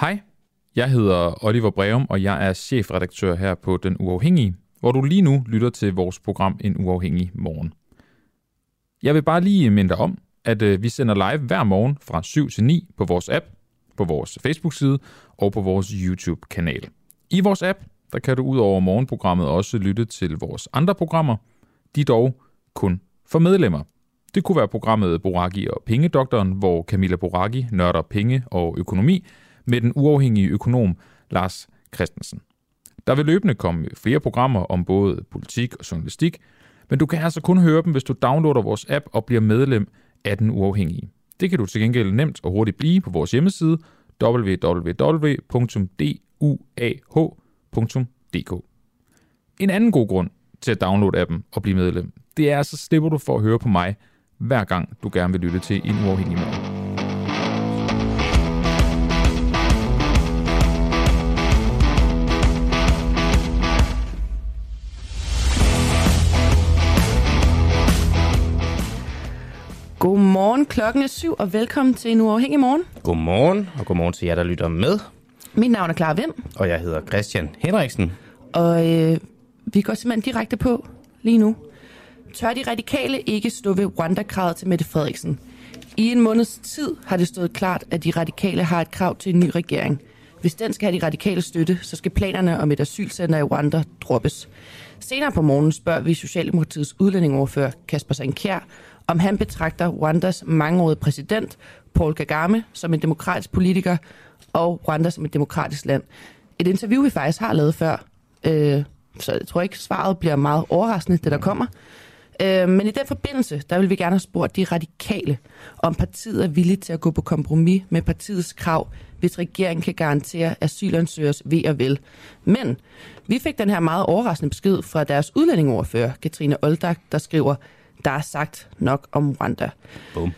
Hej, jeg hedder Oliver Breum, og jeg er chefredaktør her på Den Uafhængige, hvor du lige nu lytter til vores program En Uafhængig Morgen. Jeg vil bare lige minde dig om, at øh, vi sender live hver morgen fra 7 til 9 på vores app, på vores Facebook-side og på vores YouTube-kanal. I vores app, der kan du ud over morgenprogrammet også lytte til vores andre programmer. De er dog kun for medlemmer. Det kunne være programmet Boraki og Pengedoktoren, hvor Camilla Boraki nørder penge og økonomi med den uafhængige økonom Lars Christensen. Der vil løbende komme flere programmer om både politik og journalistik, men du kan altså kun høre dem, hvis du downloader vores app og bliver medlem af den uafhængige. Det kan du til gengæld nemt og hurtigt blive på vores hjemmeside www.duah.dk. En anden god grund til at downloade appen og blive medlem, det er, så slipper du for at høre på mig, hver gang du gerne vil lytte til en uafhængig morgen. Godmorgen, klokken er syv, og velkommen til en uafhængig morgen. Godmorgen, og godmorgen til jer, der lytter med. Mit navn er Clara Vind, Og jeg hedder Christian Henriksen. og øh, vi går simpelthen direkte på lige nu. Tør de radikale ikke stå ved Rwanda-kravet til Mette Frederiksen? I en måneds tid har det stået klart, at de radikale har et krav til en ny regering. Hvis den skal have de radikale støtte, så skal planerne om et asylcenter i Rwanda droppes. Senere på morgen spørger vi Socialdemokratiets udlændingoverfører Kasper Sankjær, om han betragter Rwandas mangeårige præsident, Paul Kagame, som en demokratisk politiker, og Rwanda som et demokratisk land. Et interview, vi faktisk har lavet før, øh, så jeg tror ikke, svaret bliver meget overraskende, det der kommer. Øh, men i den forbindelse, der vil vi gerne have spurgt de radikale, om partiet er villigt til at gå på kompromis med partiets krav, hvis regeringen kan garantere asylansøgers ved og vel. Men vi fik den her meget overraskende besked fra deres udlændingoverfører, Katrine Oldak, der skriver, der er sagt nok om Rwanda. Bum.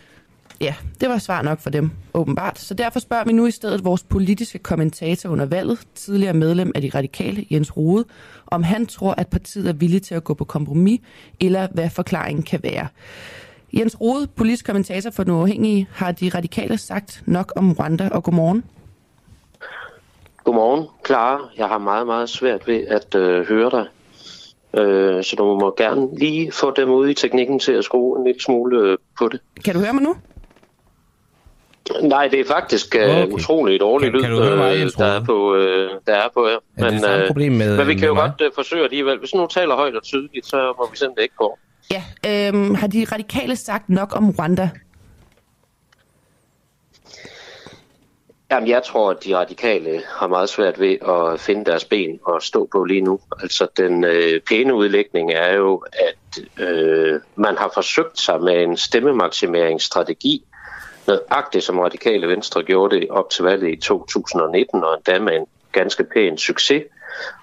Ja, det var svar nok for dem, åbenbart. Så derfor spørger vi nu i stedet vores politiske kommentator under valget, tidligere medlem af de radikale, Jens Rode, om han tror, at partiet er villig til at gå på kompromis, eller hvad forklaringen kan være. Jens Rode, politisk kommentator for Den Uafhængige, har de radikale sagt nok om Rwanda, og godmorgen. Godmorgen, Clara. Jeg har meget, meget svært ved at øh, høre dig. Øh, så du må gerne lige få dem ude i teknikken til at skrue en lille smule øh, på det. Kan du høre mig nu? Nej, det er faktisk øh, Okay. utroligt dårligt Kan- kan du høre mig, øh, der, er på, øh, der er på her. Er det samme problem med- men vi kan jo med mig? godt øh, forsøge alligevel. Hvis nu taler højt og tydeligt, så må vi sende det ikke på. Ja, øhm, har de radikale sagt nok om Rwanda? Jamen, jeg tror, at de radikale har meget svært ved at finde deres ben og stå på lige nu. Altså, den øh, pæne udlægning er jo, at øh, man har forsøgt sig med en stemmemaksimeringsstrategi, nøjagtigt som radikale venstre gjorde det op til valget i 2019, og endda med en ganske pæn succes,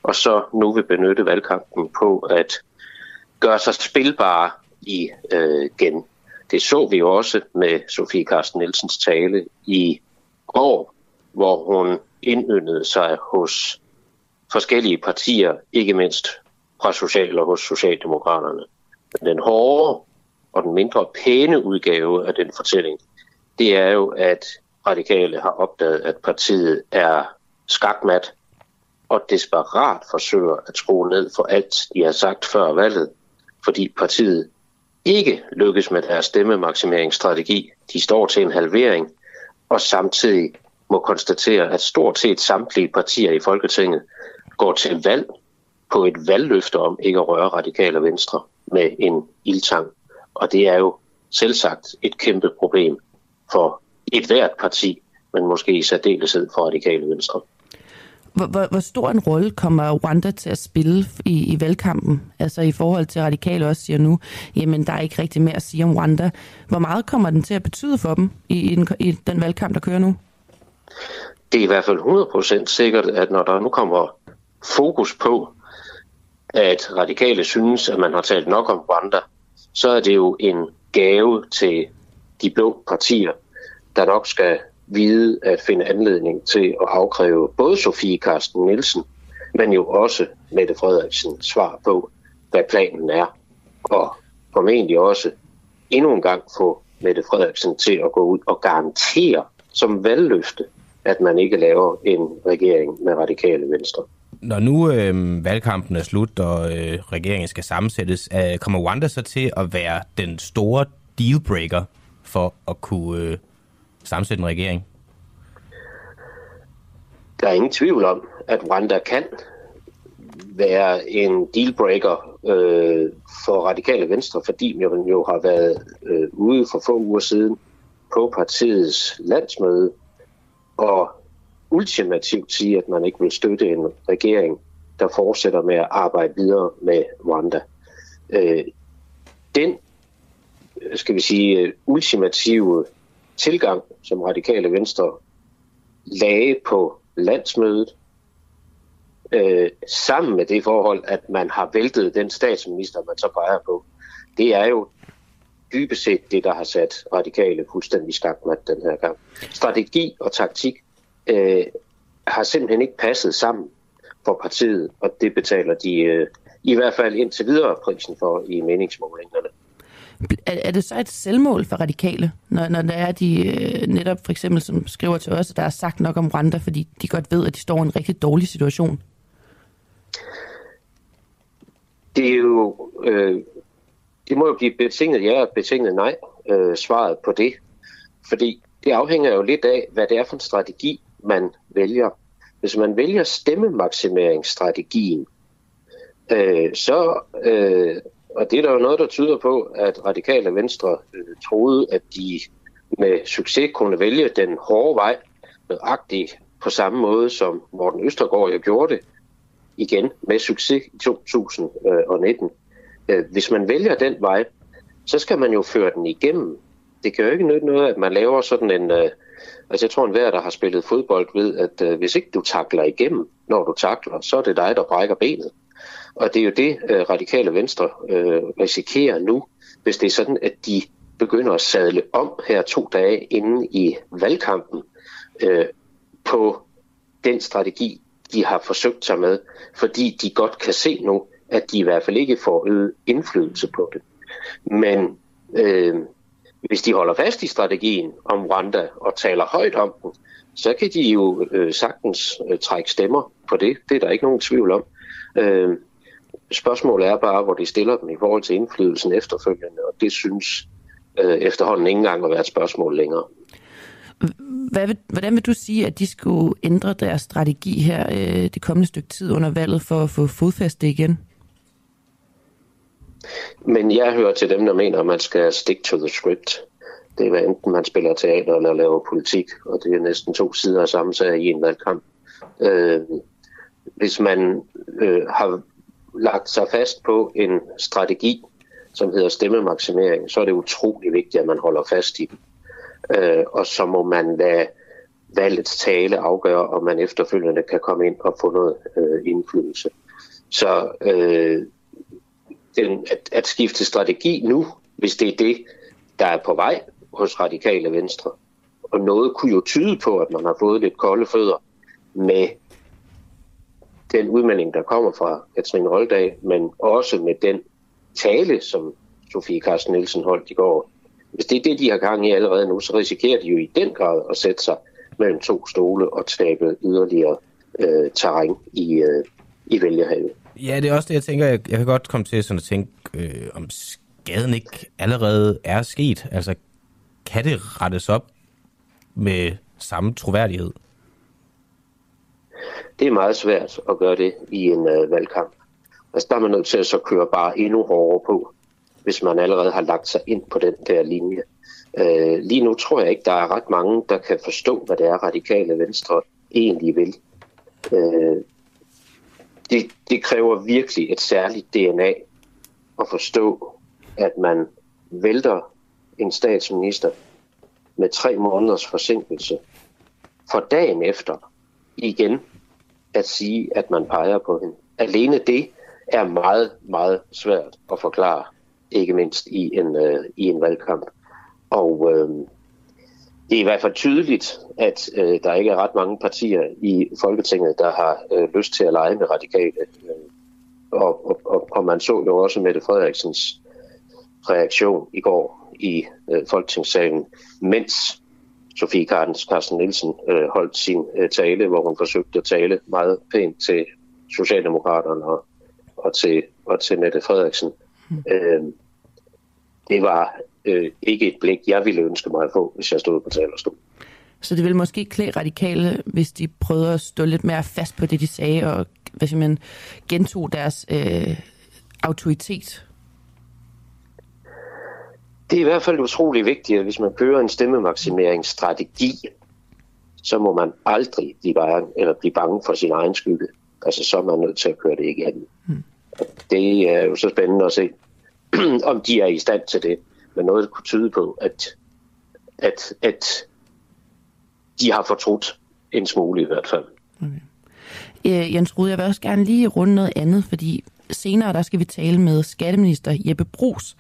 og så nu vil benytte valgkampen på at gøre sig spilbare i øh, gen. Det så vi jo også med Sofie Carsten Nielsens tale i går, hvor hun indyndede sig hos forskellige partier, ikke mindst fra Social og hos Socialdemokraterne. Men den hårde og den mindre pæne udgave af den fortælling, det er jo, at radikale har opdaget, at partiet er skakmat og desperat forsøger at skrue ned for alt, de har sagt før valget, fordi partiet ikke lykkes med deres stemmemaksimeringsstrategi. De står til en halvering, og samtidig må konstatere, at stort set samtlige partier i Folketinget går til valg på et valgløfte om ikke at røre radikale venstre med en ildtang. Og det er jo selvsagt et kæmpe problem for et hvert parti, men måske i særdeleshed for radikale venstre. Hvor, hvor, hvor stor en rolle kommer Rwanda til at spille i, i valgkampen? Altså i forhold til radikale også siger nu, jamen der er ikke rigtig mere at sige om Rwanda. Hvor meget kommer den til at betyde for dem i, i, den, i den valgkamp, der kører nu? Det er i hvert fald 100% sikkert, at når der nu kommer fokus på, at radikale synes, at man har talt nok om Rwanda, så er det jo en gave til de blå partier, der nok skal vide at finde anledning til at afkræve både Sofie Karsten Nielsen, men jo også Mette Frederiksen svar på, hvad planen er, og formentlig også endnu en gang få Mette Frederiksen til at gå ud og garantere som valgløfte, at man ikke laver en regering med radikale venstre. Når nu øh, valgkampen er slut, og øh, regeringen skal sammensættes, øh, kommer Wanda så til at være den store dealbreaker for at kunne øh, sammensætte en regering? Der er ingen tvivl om, at Wanda kan være en dealbreaker øh, for radikale venstre, fordi man jo har været øh, ude for få uger siden på partiets landsmøde og ultimativt sige, at man ikke vil støtte en regering, der fortsætter med at arbejde videre med Rwanda. Øh, den, skal vi sige, ultimative tilgang, som radikale venstre lagde på landsmødet, øh, sammen med det forhold, at man har væltet den statsminister, man så peger på, det er jo dybest set det, der har sat radikale fuldstændig skakmat den her gang. Strategi og taktik øh, har simpelthen ikke passet sammen for partiet, og det betaler de øh, i hvert fald indtil videre prisen for i meningsmålingerne. Er, er det så et selvmål for radikale, når, når der er de øh, netop for eksempel, som skriver til os, at der er sagt nok om Rwanda, fordi de godt ved, at de står i en rigtig dårlig situation? Det er jo, øh, det må jo blive betinget ja og betinget nej, øh, svaret på det. Fordi det afhænger jo lidt af, hvad det er for en strategi, man vælger. Hvis man vælger stemmemaksimeringsstrategien, øh, så, øh, og det er der jo noget, der tyder på, at radikale venstre øh, troede, at de med succes kunne vælge den hårde vej, nøjagtigt på samme måde, som Morten Østergaard jo gjorde det, igen med succes i 2019. Øh, hvis man vælger den vej, så skal man jo føre den igennem. Det kan jo ikke nytte noget, at man laver sådan en... Øh, altså jeg tror, enhver, der har spillet fodbold, ved, at øh, hvis ikke du takler igennem, når du takler, så er det dig, der brækker benet. Og det er jo det, øh, radikale venstre øh, risikerer nu, hvis det er sådan, at de begynder at sadle om her to dage inden i valgkampen øh, på den strategi, de har forsøgt sig med, fordi de godt kan se nu, at de i hvert fald ikke får øget indflydelse på det. Men øh, hvis de holder fast i strategien om Rwanda og taler højt om den, så kan de jo øh, sagtens øh, trække stemmer på det. Det er der ikke nogen tvivl om. Øh, spørgsmålet er bare, hvor de stiller dem i forhold til indflydelsen efterfølgende, og det synes øh, efterhånden ikke engang at være et spørgsmål længere. Hvad vil, hvordan vil du sige, at de skulle ændre deres strategi her øh, det kommende stykke tid under valget for at få fodfæste igen? Men jeg hører til dem, der mener, at man skal stick to the script. Det er hvad enten man spiller teater eller laver politik, og det er næsten to sider af samme sag i en valgkamp. Øh, hvis man øh, har lagt sig fast på en strategi, som hedder stemmemaksimering, så er det utrolig vigtigt, at man holder fast i den. Øh, og så må man lade valgets tale afgøre, om man efterfølgende kan komme ind og få noget øh, indflydelse. Så øh, den, at, at skifte strategi nu, hvis det er det, der er på vej hos radikale venstre. Og noget kunne jo tyde på, at man har fået lidt kolde fødder med den udmelding, der kommer fra Katrine Roldag, men også med den tale, som Sofie Carsten Nielsen holdt i går. Hvis det er det, de har gang i allerede nu, så risikerer de jo i den grad at sætte sig mellem to stole og tabe yderligere øh, terræn i, øh, i vælgerhavet. Ja, det er også det, jeg tænker. Jeg, jeg kan godt komme til sådan at tænke, øh, om skaden ikke allerede er sket. Altså, kan det rettes op med samme troværdighed? Det er meget svært at gøre det i en øh, valgkamp. Altså, der er man nødt til at så køre bare endnu hårdere på, hvis man allerede har lagt sig ind på den der linje. Øh, lige nu tror jeg ikke, der er ret mange, der kan forstå, hvad det er, radikale venstre egentlig vil. Øh, det, det kræver virkelig et særligt DNA at forstå, at man vælter en statsminister med tre måneders forsinkelse, for dagen efter igen at sige, at man peger på hende. Alene det er meget, meget svært at forklare, ikke mindst i en, øh, i en valgkamp. Og øh, det er i hvert fald tydeligt, at øh, der ikke er ret mange partier i Folketinget, der har øh, lyst til at lege med radikale. Øh, og, og, og, og man så jo også Mette Frederiksens reaktion i går i øh, Folketingssalen, mens Sofie Carsten Nielsen øh, holdt sin øh, tale, hvor hun forsøgte at tale meget pænt til Socialdemokraterne og, og, til, og til Mette Frederiksen. Mm. Øh, det var øh, ikke et blik, jeg ville ønske mig at få, hvis jeg stod på talerstolen. Så det ville måske klæde radikale, hvis de prøvede at stå lidt mere fast på det, de sagde, og hvad siger man, gentog deres øh, autoritet? Det er i hvert fald utrolig vigtigt, at hvis man kører en stemmemaksimeringsstrategi, så må man aldrig blive bange, eller blive bange for sin egen skygge. Altså, så er man nødt til at køre det igennem. Hmm. Det er jo så spændende at se, om de er i stand til det. Men noget kunne tyde på, at, at, at de har fortrudt en smule i hvert fald. Okay. Øh, Jens Rud, jeg vil også gerne lige runde noget andet, fordi senere der skal vi tale med skatteminister Jeppe Brugs.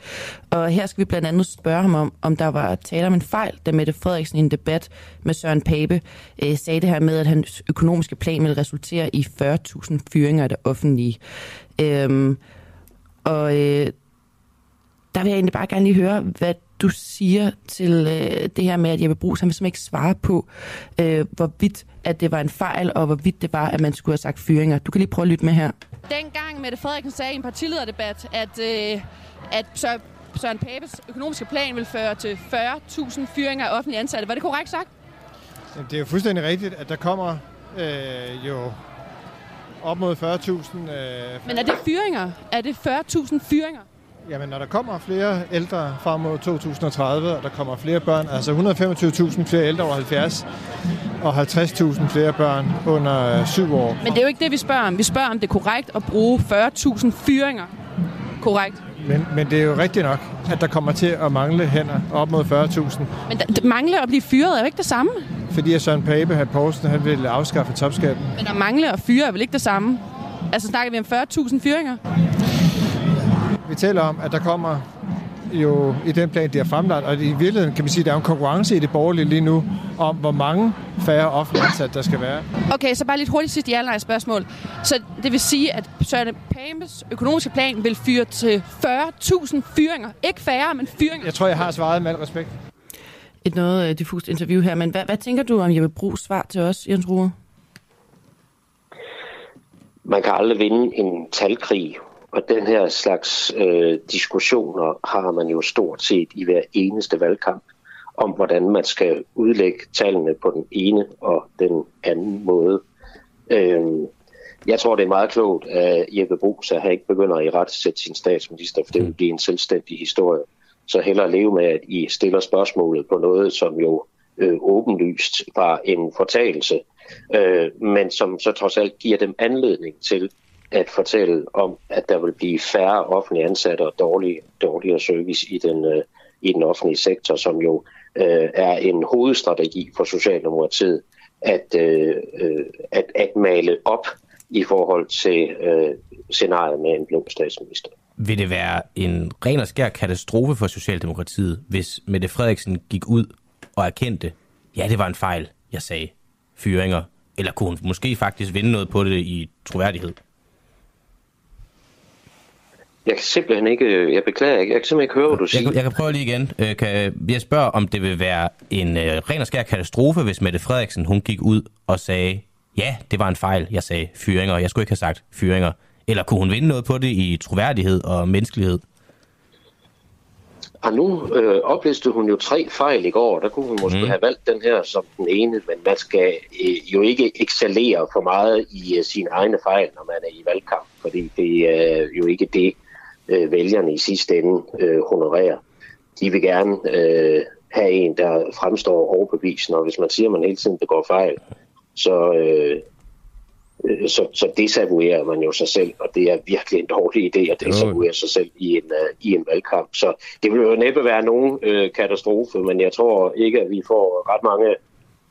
Og her skal vi blandt andet spørge ham om, om der var tale om en fejl, da Mette Frederiksen i en debat med Søren Pape øh, sagde det her med, at hans økonomiske plan ville resultere i 40.000 fyringer af det offentlige. Øhm, og øh, der vil jeg egentlig bare gerne lige høre, hvad du siger til øh, det her med, at Jeppe Brugs, han vil simpelthen ikke svare på, øh, hvorvidt at det var en fejl, og hvorvidt det var, at man skulle have sagt fyringer. Du kan lige prøve at lytte med her. Dengang Mette Frederiksen sagde i en partilederdebat, at, øh, at Søren, Søren Papes økonomiske plan vil føre til 40.000 fyringer af offentlige ansatte. Var det korrekt sagt? Det er jo fuldstændig rigtigt, at der kommer øh, jo op mod 40.000. Øh, Men er det fyringer? Er det 40.000 fyringer? Jamen, når der kommer flere ældre frem mod 2030, og der kommer flere børn, altså 125.000 flere ældre over 70, og 50.000 flere børn under 7 år. Men det er jo ikke det, vi spørger om. Vi spørger, om det er korrekt at bruge 40.000 fyringer. Korrekt. Men, men det er jo rigtigt nok, at der kommer til at mangle hænder op mod 40.000. Men det mangle at blive fyret er jo ikke det samme. Fordi at Søren Pape, her Poulsen, han vil afskaffe topskatten. Men at mangle at fyre er vel ikke det samme? Altså snakker vi om 40.000 fyringer? Vi taler om, at der kommer jo i den plan, de har fremlagt, og i virkeligheden kan man sige, at der er en konkurrence i det borgerlige lige nu, om hvor mange færre offentlige ansatte der skal være. Okay, så bare lidt hurtigt sidste ja spørgsmål. Så det vil sige, at Søren Pames økonomiske plan vil fyre til 40.000 fyringer. Ikke færre, men fyringer. Jeg tror, jeg har svaret med al respekt. Et noget uh, diffust interview her, men hvad, hvad tænker du om Jeppe Brugs svar til os, Jens Ruhe? Man kan aldrig vinde en talkrig og den her slags øh, diskussioner har man jo stort set i hver eneste valgkamp om, hvordan man skal udlægge tallene på den ene og den anden måde. Øh, jeg tror, det er meget klogt at Jeppe Brugs, at han ikke begynder at i ret sætte sin statsminister, for det vil blive en selvstændig historie. Så hellere leve med, at I stiller spørgsmålet på noget, som jo øh, åbenlyst var en fortalelse, øh, men som så trods alt giver dem anledning til at fortælle om, at der vil blive færre offentlige ansatte og dårlig, dårligere service i den, øh, i den offentlige sektor, som jo øh, er en hovedstrategi for Socialdemokratiet at, øh, øh, at, at male op i forhold til øh, scenariet med en blå statsminister. Vil det være en ren og skær katastrofe for Socialdemokratiet, hvis Mette Frederiksen gik ud og erkendte, ja, det var en fejl, jeg sagde, fyringer, eller kunne hun måske faktisk vinde noget på det i troværdighed? Jeg kan simpelthen ikke, jeg beklager ikke, jeg kan simpelthen ikke høre, hvad du siger. Jeg, jeg kan prøve lige igen. Øh, kan, jeg spørger, om det vil være en uh, ren og skær katastrofe, hvis Mette Frederiksen hun gik ud og sagde, ja, det var en fejl, jeg sagde fyringer, jeg skulle ikke have sagt fyringer. Eller kunne hun vinde noget på det i troværdighed og menneskelighed? Og nu øh, oplistede hun jo tre fejl i går. Der kunne hun måske mm. have valgt den her som den ene, men man skal øh, jo ikke excellere for meget i øh, sine egne fejl, når man er i valgkamp, fordi det er øh, jo ikke det, øh, vælgerne i sidste ende øh, honorerer. De vil gerne øh, have en, der fremstår overbevisende, og hvis man siger, at man hele tiden begår fejl, så, øh, øh, så, så desavouerer man jo sig selv, og det er virkelig en dårlig idé at desavouere sig selv i en, uh, i en valgkamp. Så det vil jo næppe være nogen øh, katastrofe, men jeg tror ikke, at vi får ret mange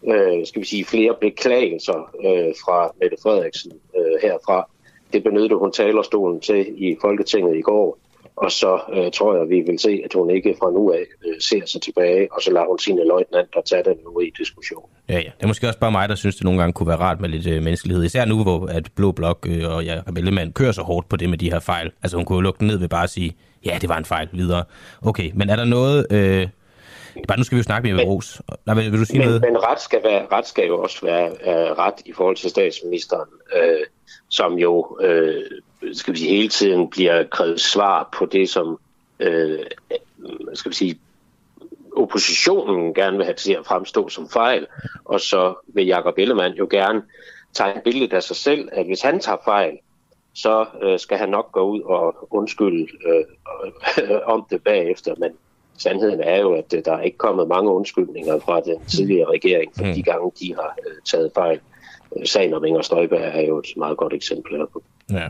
øh, skal vi sige, flere beklagelser øh, fra Mette Frederiksen øh, herfra det benyttede hun talerstolen til i Folketinget i går. Og så øh, tror jeg, vi vil se, at hun ikke fra nu af øh, ser sig tilbage, og så lader hun sine løjtnanter tage den nu i diskussion. Ja, ja. Det er måske også bare mig, der synes, det nogle gange kunne være rart med lidt øh, menneskelighed. Især nu, hvor at Blå Blok øh, og ja, Ellemann kører så hårdt på det med de her fejl. Altså hun kunne jo lukke den ned ved bare at sige, ja, det var en fejl videre. Okay, men er der noget... Øh, Bare nu skal vi jo snakke med Ros. Nej, vil, vil du sige men, noget? men ret, skal være, ret skal jo også være uh, ret i forhold til statsministeren, uh, som jo uh, skal vi sige, hele tiden bliver krævet svar på det, som uh, skal vi sige, oppositionen gerne vil have til at fremstå som fejl, og så vil Jakob Ellemann jo gerne tegne billedet af sig selv, at hvis han tager fejl, så øh, skal han nok gå ud og undskylde øh, om det bagefter. Men sandheden er jo, at øh, der er ikke kommet mange undskyldninger fra den tidligere regering for de gange, de har øh, taget fejl. Sagen om Inger Støjberg er jo et meget godt eksempel herpå. Ja.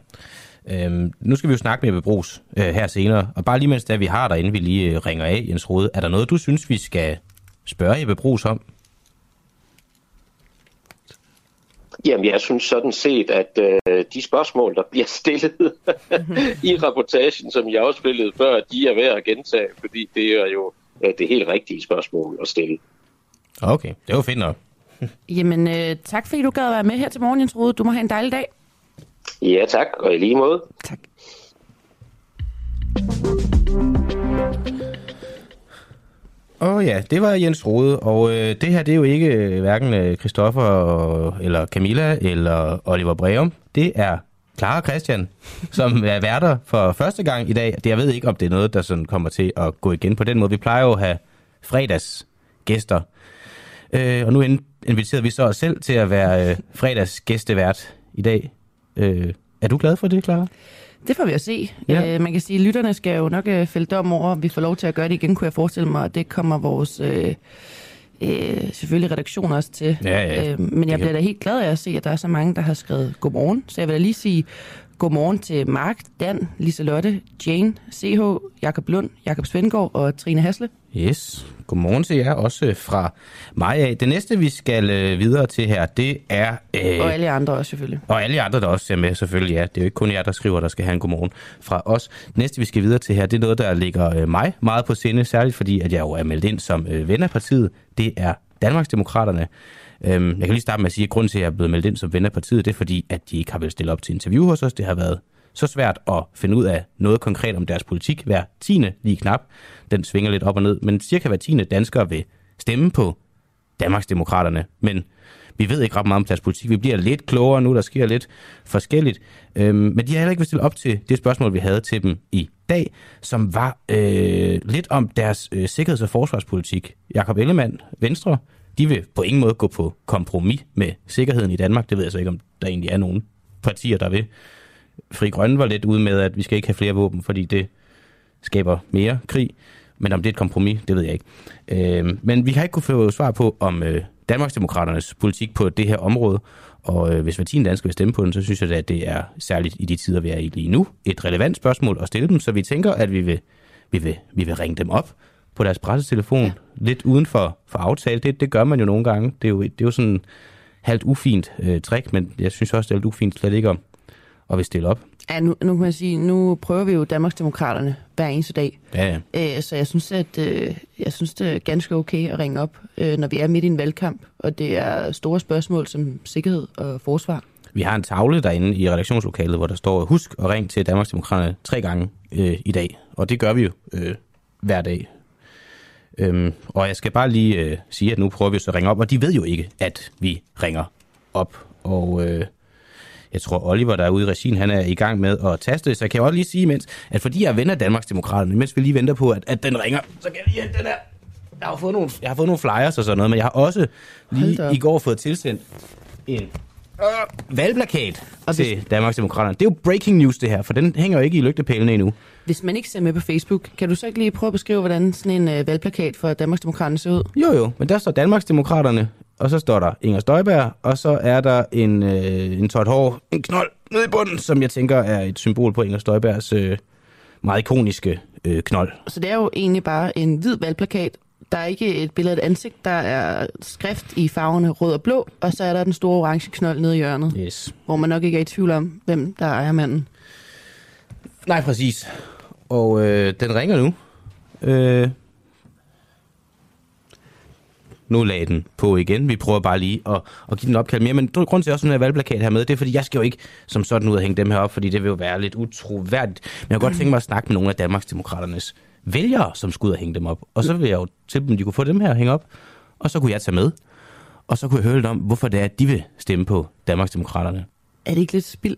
Øhm, nu skal vi jo snakke med Brugs øh, her senere, og bare lige mens der vi har der, inden vi lige øh, ringer af, Jens Rode, er der noget, du synes, vi skal spørge Brugs om? Jamen, jeg synes sådan set, at øh, de spørgsmål, der bliver stillet i rapportagen, som jeg afspillede før, de er værd at gentage, fordi det er jo øh, det helt rigtige spørgsmål at stille. Okay, det var fint nok. Jamen, øh, tak fordi du gad at være med her til morgen, Jens Rode. Du må have en dejlig dag. Ja, tak, og i lige måde. Tak. Åh oh ja, det var Jens Rode, og øh, det her det er jo ikke øh, hverken øh, Christoffer eller Camilla eller Oliver Breum. Det er Clara Christian, som er værter for første gang i dag. Det, jeg ved ikke, om det er noget, der sådan kommer til at gå igen på den måde. Vi plejer jo at have fredags gæster. Øh, og nu inviterer vi så os selv til at være øh, fredags gæstevært i dag. Øh, er du glad for det, Clara? Det får vi at se. Ja. Øh, man kan sige, at lytterne skal jo nok øh, fælde dom over, om vi får lov til at gøre det igen, kunne jeg forestille mig, og det kommer vores øh, øh, selvfølgelig redaktion også til. Ja, ja. Øh, men jeg bliver da helt glad af at se, at der er så mange, der har skrevet godmorgen. Så jeg vil da lige sige godmorgen til Mark, Dan, Liselotte, Jane, CH, Jakob Lund, Jakob Svendgaard og Trine Hasle. Yes, godmorgen til jer også fra mig af. Det næste, vi skal øh, videre til her, det er... Øh, Og alle andre også selvfølgelig. og alle andre, der også er med, selvfølgelig, ja. Det er jo ikke kun jer, der skriver, der skal have en godmorgen fra os. Det næste, vi skal videre til her, det er noget, der ligger øh, mig meget på sinde, særligt fordi, at jeg jo er meldt ind som øh, ven af partiet. Det er Danmarksdemokraterne. Øhm, jeg kan lige starte med at sige, at grunden til, at jeg er blevet meldt ind som ven af partiet, det er fordi, at de ikke har vel stille op til interview hos os. Det har været så svært at finde ud af noget konkret om deres politik. Hver tiende lige knap, den svinger lidt op og ned, men cirka hver tiende danskere vil stemme på Danmarksdemokraterne. Men vi ved ikke ret meget om deres politik. Vi bliver lidt klogere nu, der sker lidt forskelligt. Øhm, men de har heller ikke vil stille op til det spørgsmål, vi havde til dem i dag, som var øh, lidt om deres øh, sikkerheds- og forsvarspolitik. Jakob Ellemann, Venstre, de vil på ingen måde gå på kompromis med sikkerheden i Danmark. Det ved jeg så ikke, om der egentlig er nogen partier, der vil. Fri Grønne var lidt ude med, at vi skal ikke have flere våben, fordi det skaber mere krig. Men om det er et kompromis, det ved jeg ikke. Øh, men vi har ikke kunne få svar på, om øh, Danmarksdemokraternes politik på det her område, og øh, hvis hver tiende dansker vil stemme på den, så synes jeg, at det er særligt i de tider, vi er i lige nu, et relevant spørgsmål at stille dem, så vi tænker, at vi vil, vi vil, vi vil ringe dem op på deres pressetelefon, ja. lidt uden for, for aftale. Det, det gør man jo nogle gange. Det er jo, det er jo sådan halvt ufint øh, trick, men jeg synes også, det er lidt ufint slet ikke om at vil stille op. Ja, nu, nu kan man sige, nu prøver vi jo Danmarksdemokraterne hver eneste dag. Ja, ja. Øh, så jeg synes, at øh, jeg synes, det er ganske okay at ringe op, øh, når vi er midt i en valgkamp, og det er store spørgsmål som sikkerhed og forsvar. Vi har en tavle derinde i redaktionslokalet, hvor der står, husk at ringe til Danmarksdemokraterne tre gange øh, i dag. Og det gør vi jo øh, hver dag. Øhm, og jeg skal bare lige øh, sige, at nu prøver vi så at ringe op, og de ved jo ikke, at vi ringer op. Og øh, jeg tror, Oliver, der er ude i regien, han er i gang med at taste det. Så jeg kan jo også lige sige, mens, at fordi jeg er ven af Danmarksdemokraterne, mens vi lige venter på, at, at den ringer, så kan jeg lige den her. Jeg har, fået nogle, jeg har fået nogle flyers og sådan noget, men jeg har også lige i går fået tilsendt en øh, valgplakat Og til Danmarksdemokraterne. Det er jo breaking news, det her, for den hænger jo ikke i lygtepælene endnu. Hvis man ikke ser med på Facebook, kan du så ikke lige prøve at beskrive, hvordan sådan en øh, valgplakat for Danmarksdemokraterne ser ud? Jo, jo, men der står Danmarksdemokraterne, og så står der Inger Støjberg, og så er der en, øh, en tot hår, en knold nede i bunden, som jeg tænker er et symbol på Inger Støjbergs øh, meget ikoniske øh, knold. Så det er jo egentlig bare en hvid valgplakat. Der er ikke et billede af et ansigt, der er skrift i farverne rød og blå, og så er der den store orange knold nede i hjørnet, Yes. hvor man nok ikke er i tvivl om, hvem der ejer manden. Nej, præcis. Og øh, den ringer nu. Øh, nu lagde den på igen. Vi prøver bare lige at, at give den opkald mere. Men grund til, at jeg også har valgplakat her med, det er, fordi jeg skal jo ikke som sådan ud og hænge dem her op, fordi det vil jo være lidt utroværdigt. Men jeg kunne godt tænke mig at snakke med nogle af Danmarksdemokraternes vælgere, som skulle ud og hænge dem op. Og så ville jeg jo tilbyde, om de kunne få dem her at hænge op, og så kunne jeg tage med. Og så kunne jeg høre lidt om, hvorfor det er, at de vil stemme på Danmarksdemokraterne. Er det ikke lidt spild?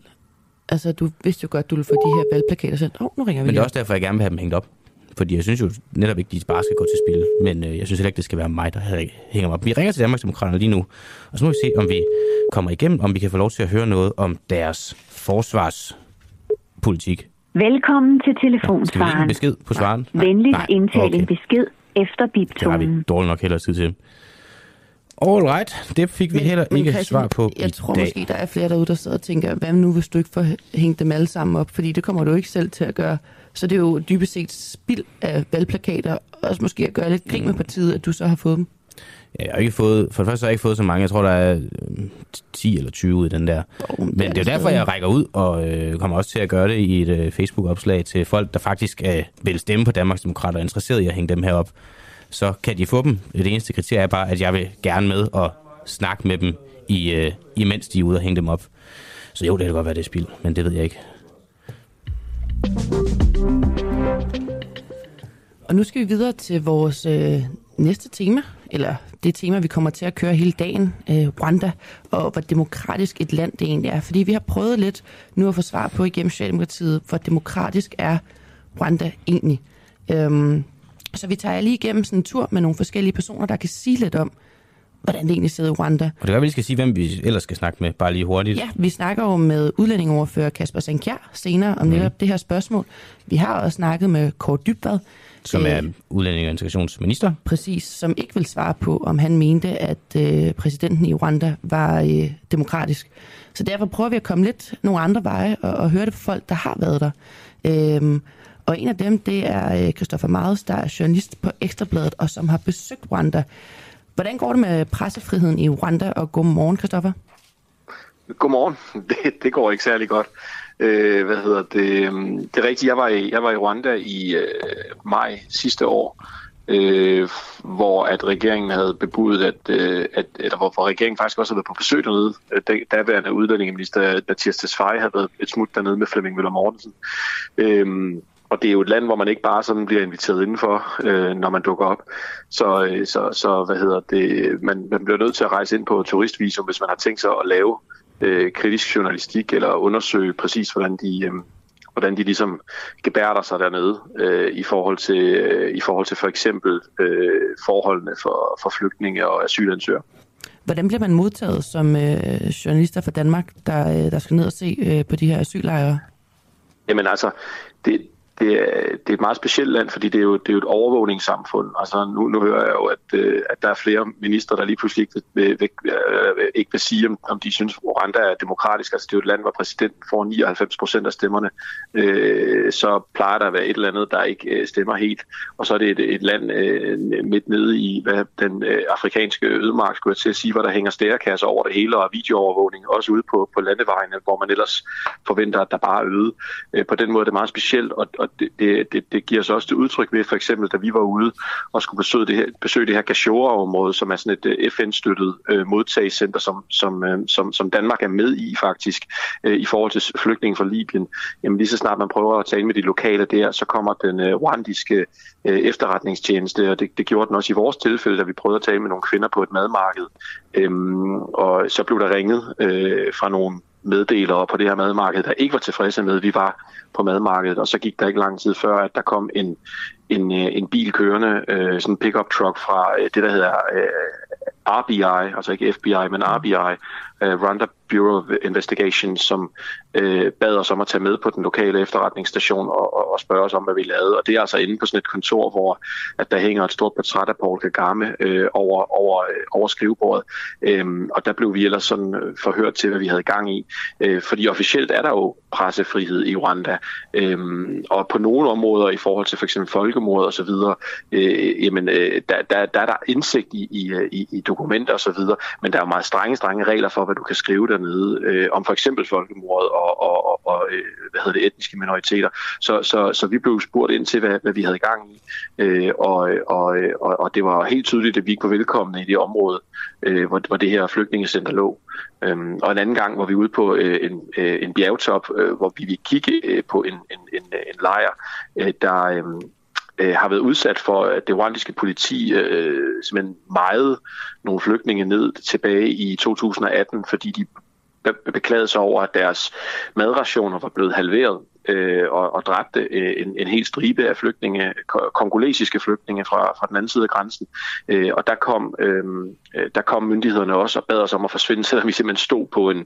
Altså, du vidste jo godt, du ville få de her valgplakater sendt. Åh, oh, nu ringer vi Men det er også derfor, jeg gerne vil have dem hængt op. Fordi jeg synes jo netop ikke, de bare skal gå til spil. Men øh, jeg synes heller ikke, det skal være mig, der hænger dem op. Vi ringer til Danmarksdemokraterne lige nu, og så må vi se, om vi kommer igennem, om vi kan få lov til at høre noget om deres forsvarspolitik. Velkommen til Skal vi lægge en telefonsvaren. besked på svaren? Venligst indtale okay. en besked efter Det har vi biptonen. dårligt nok heller tid til. All right, det fik vi heller ikke Christian, svar på Jeg i tror dag. måske, der er flere derude, der sidder og tænker, hvad nu, hvis du ikke får hængt dem alle sammen op? Fordi det kommer du ikke selv til at gøre. Så det er jo dybest set spild af valgplakater, og også måske at gøre lidt grin med partiet, at du så har fået dem. Ja, Jeg har ikke fået, for det første har jeg ikke fået så mange. Jeg tror, der er øh, 10 eller 20 i den der. Oh, Men det er jo derfor, jeg rækker ud og øh, kommer også til at gøre det i et øh, Facebook-opslag til folk, der faktisk øh, vil stemme på Danmarksdemokrater og er interesseret i at hænge dem herop. Så kan de få dem. Det eneste kriterie er bare, at jeg vil gerne med og snakke med dem, i, øh, imens de er ude og hænge dem op. Så jo, det kan godt være, det er spild, men det ved jeg ikke. Og nu skal vi videre til vores øh, næste tema, eller det tema, vi kommer til at køre hele dagen, øh, Rwanda, og hvor demokratisk et land det egentlig er. Fordi vi har prøvet lidt nu at få svar på igennem Socialdemokratiet, hvor demokratisk er Rwanda egentlig. Øhm, så vi tager lige igennem sådan en tur med nogle forskellige personer, der kan sige lidt om, hvordan det egentlig ser ud i Rwanda. Og det kan være, vi lige skal sige, hvem vi ellers skal snakke med, bare lige hurtigt. Ja, vi snakker jo med udlændingoverfører Kasper Sankjær senere om netop Mhm. det her spørgsmål. Vi har også snakket med Kåre Dybvad, Som øh, er udlænding og integrationsminister. præcis, som ikke vil svare på, om han mente, at øh, præsidenten i Rwanda var øh, demokratisk. Så derfor prøver vi at komme lidt nogle andre veje og, og høre det fra folk, der har været der. Øhm, og en af dem, det er øh, Christoffer Maus, der er journalist på Ekstrabladet, og som har besøgt Rwanda. Hvordan går det med pressefriheden i Rwanda? Og god morgen, Christoffer. Godmorgen. Det, det går ikke særlig godt. Øh, hvad hedder det? Mm, det er rigtigt, jeg var i, jeg var i Rwanda i øh, maj sidste år, øh, hvor at regeringen havde bebudet, at, øh, at eller hvor, hvor regeringen faktisk også havde været på besøg dernede. Øh, Den daværende udlændingeminister Mathias Tesfaye havde været et smut dernede med Flemming Møller Mortensen. Øh, og det er jo et land, hvor man ikke bare sådan bliver inviteret indenfor, øh, når man dukker op. Så, øh, så, så hvad hedder det, man, man bliver nødt til at rejse ind på turistvisum, hvis man har tænkt sig at lave øh, kritisk journalistik eller undersøge præcis, hvordan de, øh, hvordan de ligesom gebærder sig dernede øh, i forhold til øh, i forhold til for eksempel øh, forholdene for, for flygtninge og asylansøgere. Hvordan bliver man modtaget som øh, journalister fra Danmark, der, øh, der skal ned og se øh, på de her asyllejre? Jamen altså, det, det, er, det er et meget specielt land, fordi det er jo, det er jo et overvågningssamfund. Altså nu, nu hører jeg jo, at, øh, at der er flere minister, der lige pludselig ikke vil, vil, øh, øh, ikke vil sige, om, om de synes, at Rwanda er demokratisk. Altså det er jo et land, hvor præsidenten får 99 procent af stemmerne. Øh, så plejer der at være et eller andet, der ikke øh, stemmer helt. Og så er det et, et land øh, midt nede i hvad den øh, afrikanske ødemark, skulle jeg til at sige, hvor der hænger stærkasser over det hele og videoovervågning, også ude på, på landevejene, hvor man ellers forventer, at der bare er øde. Øh, på den måde er det meget specielt, og, og det, det, det, det giver sig også til udtryk ved, for eksempel, da vi var ude og skulle besøge det her, besøge det her Gashora-område, som er sådan et FN-støttet øh, øh modtagscenter, som, som, øh, som, som Danmark er med i faktisk, øh, i forhold til flygtninge fra Libyen. Jamen lige så snart man prøver at tale med de lokale der, så kommer den øh, rwandiske øh, efterretningstjeneste, og det, det gjorde den også i vores tilfælde, da vi prøvede at tale med nogle kvinder på et madmarked. Øhm, og så blev der ringet øh, fra nogle meddelere på det her madmarked, der ikke var tilfredse med, at vi var på madmarkedet, og så gik der ikke lang tid før, at der kom en, en, øh, en bil kørende, øh, sådan en pickup truck fra øh, det, der hedder øh, RBI, altså ikke FBI, men RBI, øh, Rwanda Bureau of Investigation, som øh, bad os om at tage med på den lokale efterretningsstation og, og, og spørge os om, hvad vi lavede. Og det er altså inde på sådan et kontor, hvor at der hænger et stort portræt af Paul Kagame øh, over, over, øh, over skrivebordet. Øhm, og der blev vi ellers sådan øh, forhørt til, hvad vi havde gang i. Øh, fordi officielt er der jo pressefrihed i Rwanda. Øhm, og på nogle områder i forhold til for eksempel folkemord og så videre, øh, jamen, øh, der, der, der er der indsigt i, i, i, i dokumenter og så videre, men der er jo meget strenge, strenge regler for, hvad du kan skrive dernede øh, om for eksempel folkemordet og, og, og, og øh, hvad hedder det, etniske minoriteter. Så, så, så vi blev spurgt ind til, hvad, hvad vi havde gang i, øh, og, og, og, og det var helt tydeligt, at vi ikke var velkomne i det område, øh, hvor, hvor det her flygtningecenter lå. Øhm, og en anden gang var vi ude på øh, en, øh, en bjergtop, øh, hvor vi ville kigge øh, på en, en, en, en lejr, øh, der, øh, øh, har været udsat for, at det rwandiske politi øh, simpelthen meget nogle flygtninge ned tilbage i 2018, fordi de beklagede sig over, at deres madrationer var blevet halveret øh, og, og dræbte øh, en, en hel stribe af flygtninge, kongolesiske flygtninge fra, fra den anden side af grænsen. Øh, og der kom, øh, øh, der kom myndighederne også og bad os om at forsvinde, selvom vi simpelthen stod på en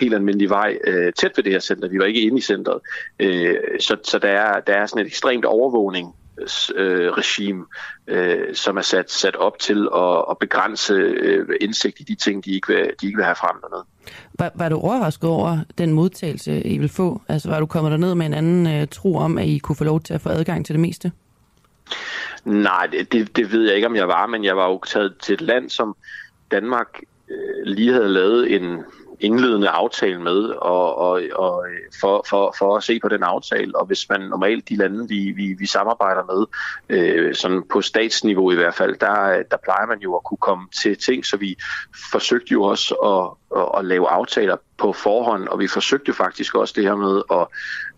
helt almindelig vej øh, tæt ved det her center. Vi var ikke inde i centret. Øh, så så der, er, der er sådan et ekstremt overvågning øh, regime, øh, som er sat, sat op til at, at begrænse øh, indsigt i de ting, de ikke vil, de ikke vil have frem dernede. Var, var du overrasket over den modtagelse, I vil få? Altså var du kommet derned med en anden øh, tro om, at I kunne få lov til at få adgang til det meste? Nej, det, det, ved jeg ikke, om jeg var, men jeg var jo taget til et land, som Danmark øh, lige havde lavet en indledende aftale med, og, og, og for, for, for at se på den aftale. Og hvis man normalt de lande, vi, vi, vi samarbejder med, øh, sådan på statsniveau i hvert fald, der, der plejer man jo at kunne komme til ting, så vi forsøgte jo også at, at, at lave aftaler på forhånd, og vi forsøgte faktisk også det her med at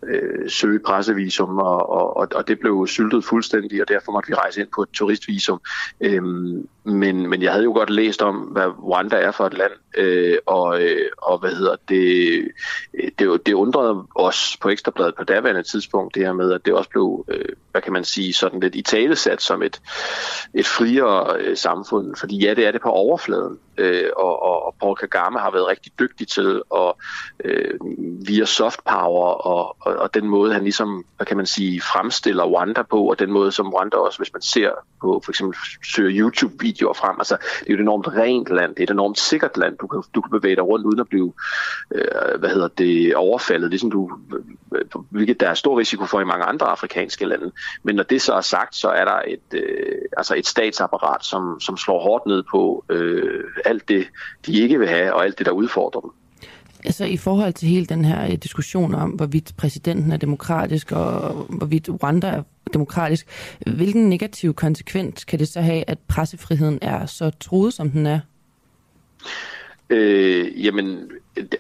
øh, søge pressevisum, og, og, og det blev syltet fuldstændig, og derfor måtte vi rejse ind på et turistvisum. Øhm, men, men jeg havde jo godt læst om, hvad Rwanda er for et land, øh, og, øh, og hvad hedder det, øh, det, det undrede os på Ekstrabladet på daværende tidspunkt, det her med, at det også blev, øh, hvad kan man sige, sådan lidt i talesat som et, et friere øh, samfund, fordi ja, det er det på overfladen, øh, og, og, og Paul Kagame har været rigtig dygtig til at øh, via soft power og, og, og den måde, han ligesom, hvad kan man sige, fremstiller Rwanda på, og den måde, som Rwanda også, hvis man ser på, for eksempel søger YouTube-videoer frem, altså det er jo et enormt rent land, det er et enormt sikkert land, du kan, du kan bevæge dig rundt uden at blive, øh, hvad hedder det, overfaldet, ligesom du, øh, hvilket der er stor risiko for i mange andre afrikanske lande. Men når det så er sagt, så er der et, øh, altså et statsapparat, som, som slår hårdt ned på øh, alt det, de ikke vil have, og alt det, der udfordrer dem. Altså i forhold til hele den her øh, diskussion om, hvorvidt præsidenten er demokratisk, og hvorvidt Rwanda er demokratisk, hvilken negativ konsekvens kan det så have, at pressefriheden er så truet, som den er? Øh, jamen,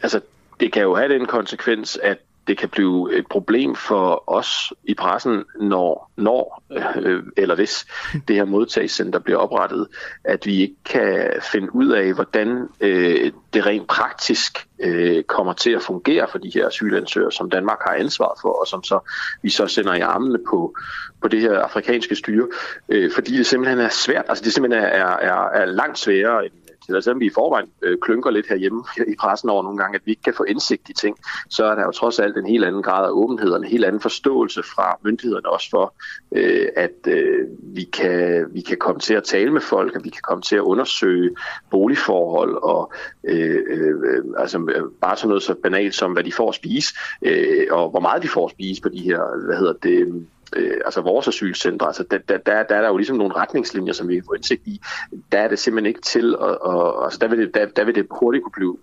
altså, det kan jo have den konsekvens, at det kan blive et problem for os i pressen, når, når øh, eller hvis det her modtagscenter bliver oprettet, at vi ikke kan finde ud af, hvordan øh, det rent praktisk øh, kommer til at fungere for de her asylansøgere, som Danmark har ansvar for, og som så vi så sender i armene på, på det her afrikanske styre, øh, fordi det simpelthen er svært, altså det simpelthen er, er, er langt sværere end eller selvom vi i forvejen øh, klynker lidt herhjemme i pressen over nogle gange, at vi ikke kan få indsigt i ting, så er der jo trods alt en helt anden grad af åbenhed og en helt anden forståelse fra myndighederne også for, øh, at øh, vi, kan, vi kan komme til at tale med folk, og vi kan komme til at undersøge boligforhold og øh, øh, altså øh, bare sådan noget så banalt som, hvad de får at spise, øh, og hvor meget de får at spise på de her, hvad hedder det, øh, altså vores asylcentre, altså der, der, der, der er der jo ligesom nogle retningslinjer, som vi kan få indsigt i. Der er det simpelthen ikke til, og, og altså der vil, det, der, der vil det hurtigt kunne blive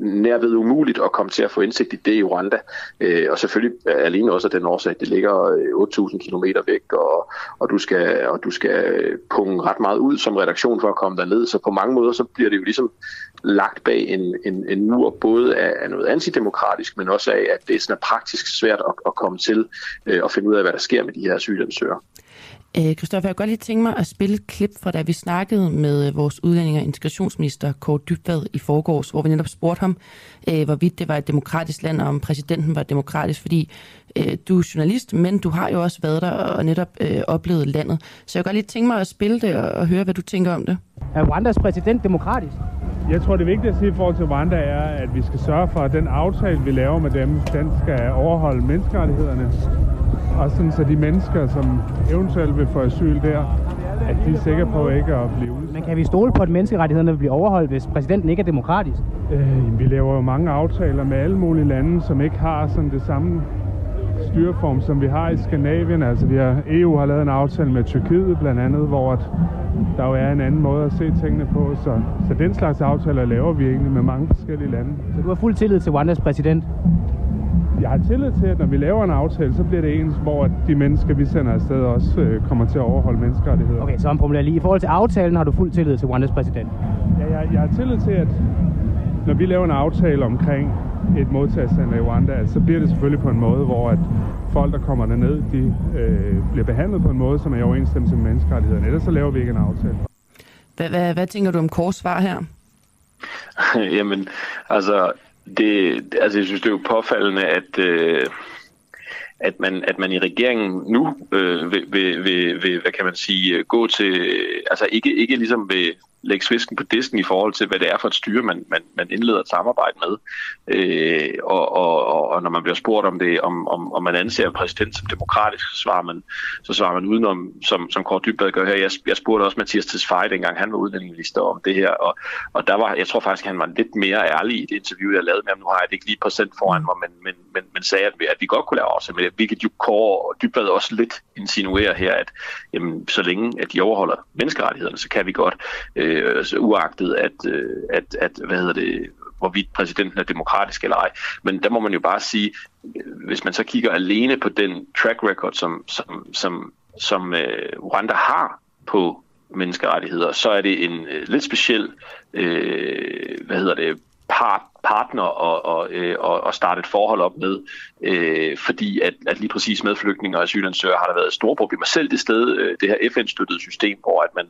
nærved umuligt at komme til at få indsigt i det i Rwanda. Øh, og selvfølgelig alene også af den årsag, at det ligger øh, 8.000 km væk, og, og, du skal, og du skal punge ret meget ud som redaktion for at komme derned. Så på mange måder, så bliver det jo ligesom lagt bag en, en, en mur, både af, af noget antidemokratisk, men også af, at det er praktisk svært at, at komme til øh, og finde ud af, hvad der sker med de her asylansøgere. Kristoffer, jeg kan godt lige tænke mig at spille et klip fra, da vi snakkede med vores udlænding- og integrationsminister Kåre Dybvad i forgårs, hvor vi netop spurgte ham, øh, hvorvidt det var et demokratisk land, og om præsidenten var demokratisk, fordi øh, du er journalist, men du har jo også været der og netop øh, oplevet landet. Så jeg kan godt lige tænke mig at spille det og, og høre, hvad du tænker om det. Er Rwandas præsident demokratisk? Jeg tror, det at sige i forhold til Rwanda er, at vi skal sørge for, at den aftale, vi laver med dem, den skal overholde menneskerettighederne. Og sådan, så de mennesker, som eventuelt vil få asyl der, at de er sikre på ikke at blive udsat. Men kan vi stole på, at menneskerettighederne vil blive overholdt, hvis præsidenten ikke er demokratisk? Øh, vi laver jo mange aftaler med alle mulige lande, som ikke har sådan det samme styreform, som vi har i Skandinavien. Altså, vi har, EU har lavet en aftale med Tyrkiet blandt andet, hvor at der jo er en anden måde at se tingene på. Så, så den slags aftaler laver vi egentlig med mange forskellige lande. Så du har fuld tillid til Rwandas præsident? Jeg har tillid til, at når vi laver en aftale, så bliver det ens, hvor de mennesker, vi sender afsted, også øh, kommer til at overholde menneskerettigheder. Okay, så en problem lige. I forhold til aftalen har du fuld tillid til Rwandas præsident? Ja, jeg, jeg har tillid til, at når vi laver en aftale omkring et modtagscenter i Rwanda, så bliver det selvfølgelig på en måde, hvor at folk, der kommer derned, de øh, bliver behandlet på en måde, som er i overensstemmelse med menneskerettighederne. Ellers så laver vi ikke en aftale. Hvad, hvad, hvad tænker du om Kors svar her? Jamen, altså, det, altså, jeg synes, det er jo påfaldende, at, øh, at, man, at man i regeringen nu øh, vil, vil, vil, vil, hvad kan man sige, gå til, altså ikke, ikke ligesom vil lægge svisken på disken i forhold til, hvad det er for et styre, man, man, man indleder et samarbejde med. Øh, og, og, og når man bliver spurgt om det, om, om, om man anser en præsident som demokratisk, så svarer man, så svarer man udenom, som, som Kåre Dybvad gør her. Jeg, jeg spurgte også Mathias Tesfaye, dengang han var udlændingeminister om det her, og, og der var, jeg tror faktisk, han var lidt mere ærlig i det interview, jeg lavede med ham. Nu har jeg det ikke lige procent foran mig, men, men, men, men sagde, at vi, at vi godt kunne lave også med det, hvilket jo Kåre Dybvad også lidt insinuerer her, at jamen, så længe at de overholder menneskerettighederne, så kan vi godt øh, Øh, altså, uagtet at, øh, at, at hvad hedder det, hvorvidt præsidenten er demokratisk eller ej. Men der må man jo bare sige, øh, hvis man så kigger alene på den track record, som, som, som, som øh, Rwanda har på menneskerettigheder, så er det en øh, lidt speciel øh, hvad hedder det, part, partner og, og, øh, og, og starte et forhold op med, øh, fordi at, at lige præcis med flygtninge og asylansøgere har der været store problemer. Selv det sted, øh, det her FN-støttede system, hvor at man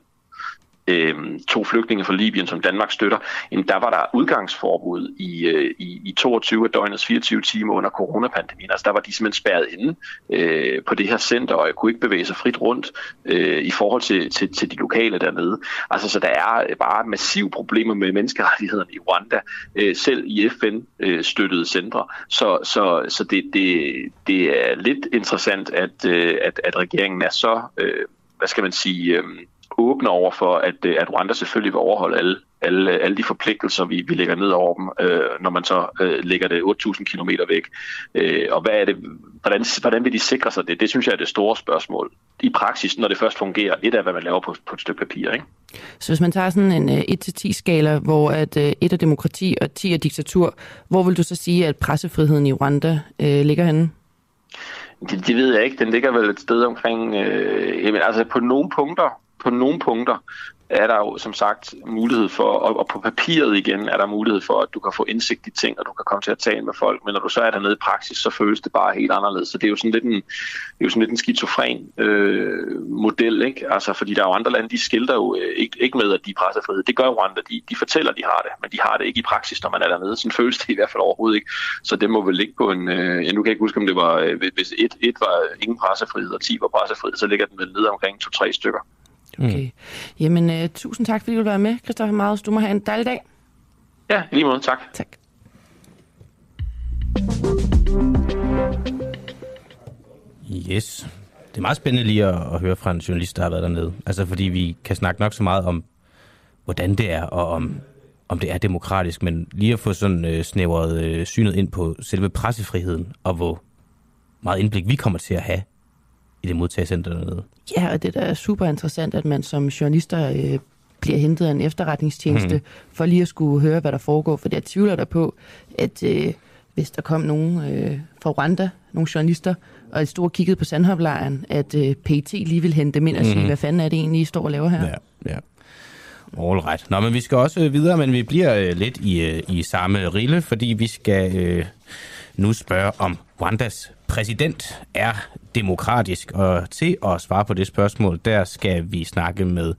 øh, to flygtninge fra Libyen, som Danmark støtter, jamen der var der udgangsforbud i, øh, i, i 22 af døgnets 24 timer under coronapandemien. Altså der var de simpelthen spærret inde øh, på det her center, og jeg kunne ikke bevæge sig frit rundt øh, i forhold til, til, til de lokale dernede. Altså så der er bare massive problemer med menneskerettighederne i Rwanda, øh, selv i FN-støttede øh, centre. Så, så, så det, det, det er lidt interessant, at, øh, at, at regeringen er så, øh, hvad skal man sige... Øh, åbne over for, at, øh, at Rwanda selvfølgelig vil overholde alle, alle, alle de forpligtelser, vi, vi lægger ned over dem, øh, når man så øh, lægger det 8.000 km væk. Øh, og hvad er det, hvordan, hvordan vil de sikre sig det? Det synes jeg er det store spørgsmål. I praksis, når det først fungerer, et af hvad man laver på, på et stykke papir. Ikke? Så hvis man tager sådan en 1-10-skala, øh, hvor at, øh, 1 er demokrati og 10 er diktatur, hvor vil du så sige, at pressefriheden i Rwanda øh, ligger henne? Det, det ved jeg ikke. Den ligger vel et sted omkring... Øh, jamen, altså på nogle punkter på nogle punkter er der jo som sagt mulighed for, og, og på papiret igen er der mulighed for, at du kan få indsigt i ting, og du kan komme til at tale med folk, men når du så er dernede i praksis, så føles det bare helt anderledes. Så det er jo sådan lidt en, det er jo sådan lidt en skizofren øh, model, ikke? Altså, fordi der er jo andre lande, de skilter jo øh, ikke, ikke med, at de er pressefrihed. Det gør jo andre, de, de fortæller, at de har det, men de har det ikke i praksis, når man er dernede. Sådan føles det i hvert fald overhovedet ikke. Så det må vel ligge på en, øh, jeg nu kan ikke huske, om det var, øh, hvis et, et var ingen pressefrihed, og 10 var pressefrihed, så ligger den vel ned omkring 2-3 stykker. Okay. Mm. Jamen, uh, tusind tak, fordi du vil være med, Christoffer Maus. Du må have en dejlig dag. Ja, lige måde. Tak. Tak. Yes. Det er meget spændende lige at, at høre fra en journalist, der har været dernede. Altså, fordi vi kan snakke nok så meget om, hvordan det er, og om, om det er demokratisk, men lige at få sådan øh, snævret øh, synet ind på selve pressefriheden, og hvor meget indblik vi kommer til at have i det modtagecenter dernede. Ja, og det der er super interessant, at man som journalister øh, bliver hentet af en efterretningstjeneste, hmm. for lige at skulle høre, hvad der foregår. For jeg tvivler der på, at øh, hvis der kom nogen øh, fra Rwanda, nogle journalister, og et stort kigget på Sandhoplejren, at øh, PET lige vil hente dem ind og sige, hmm. hvad fanden er det egentlig, I står og laver her? Ja, ja. All right. Nå, men vi skal også videre, men vi bliver øh, lidt i, øh, i samme rille, fordi vi skal øh, nu spørge om Rwandas præsident er demokratisk? Og til at svare på det spørgsmål, der skal vi snakke med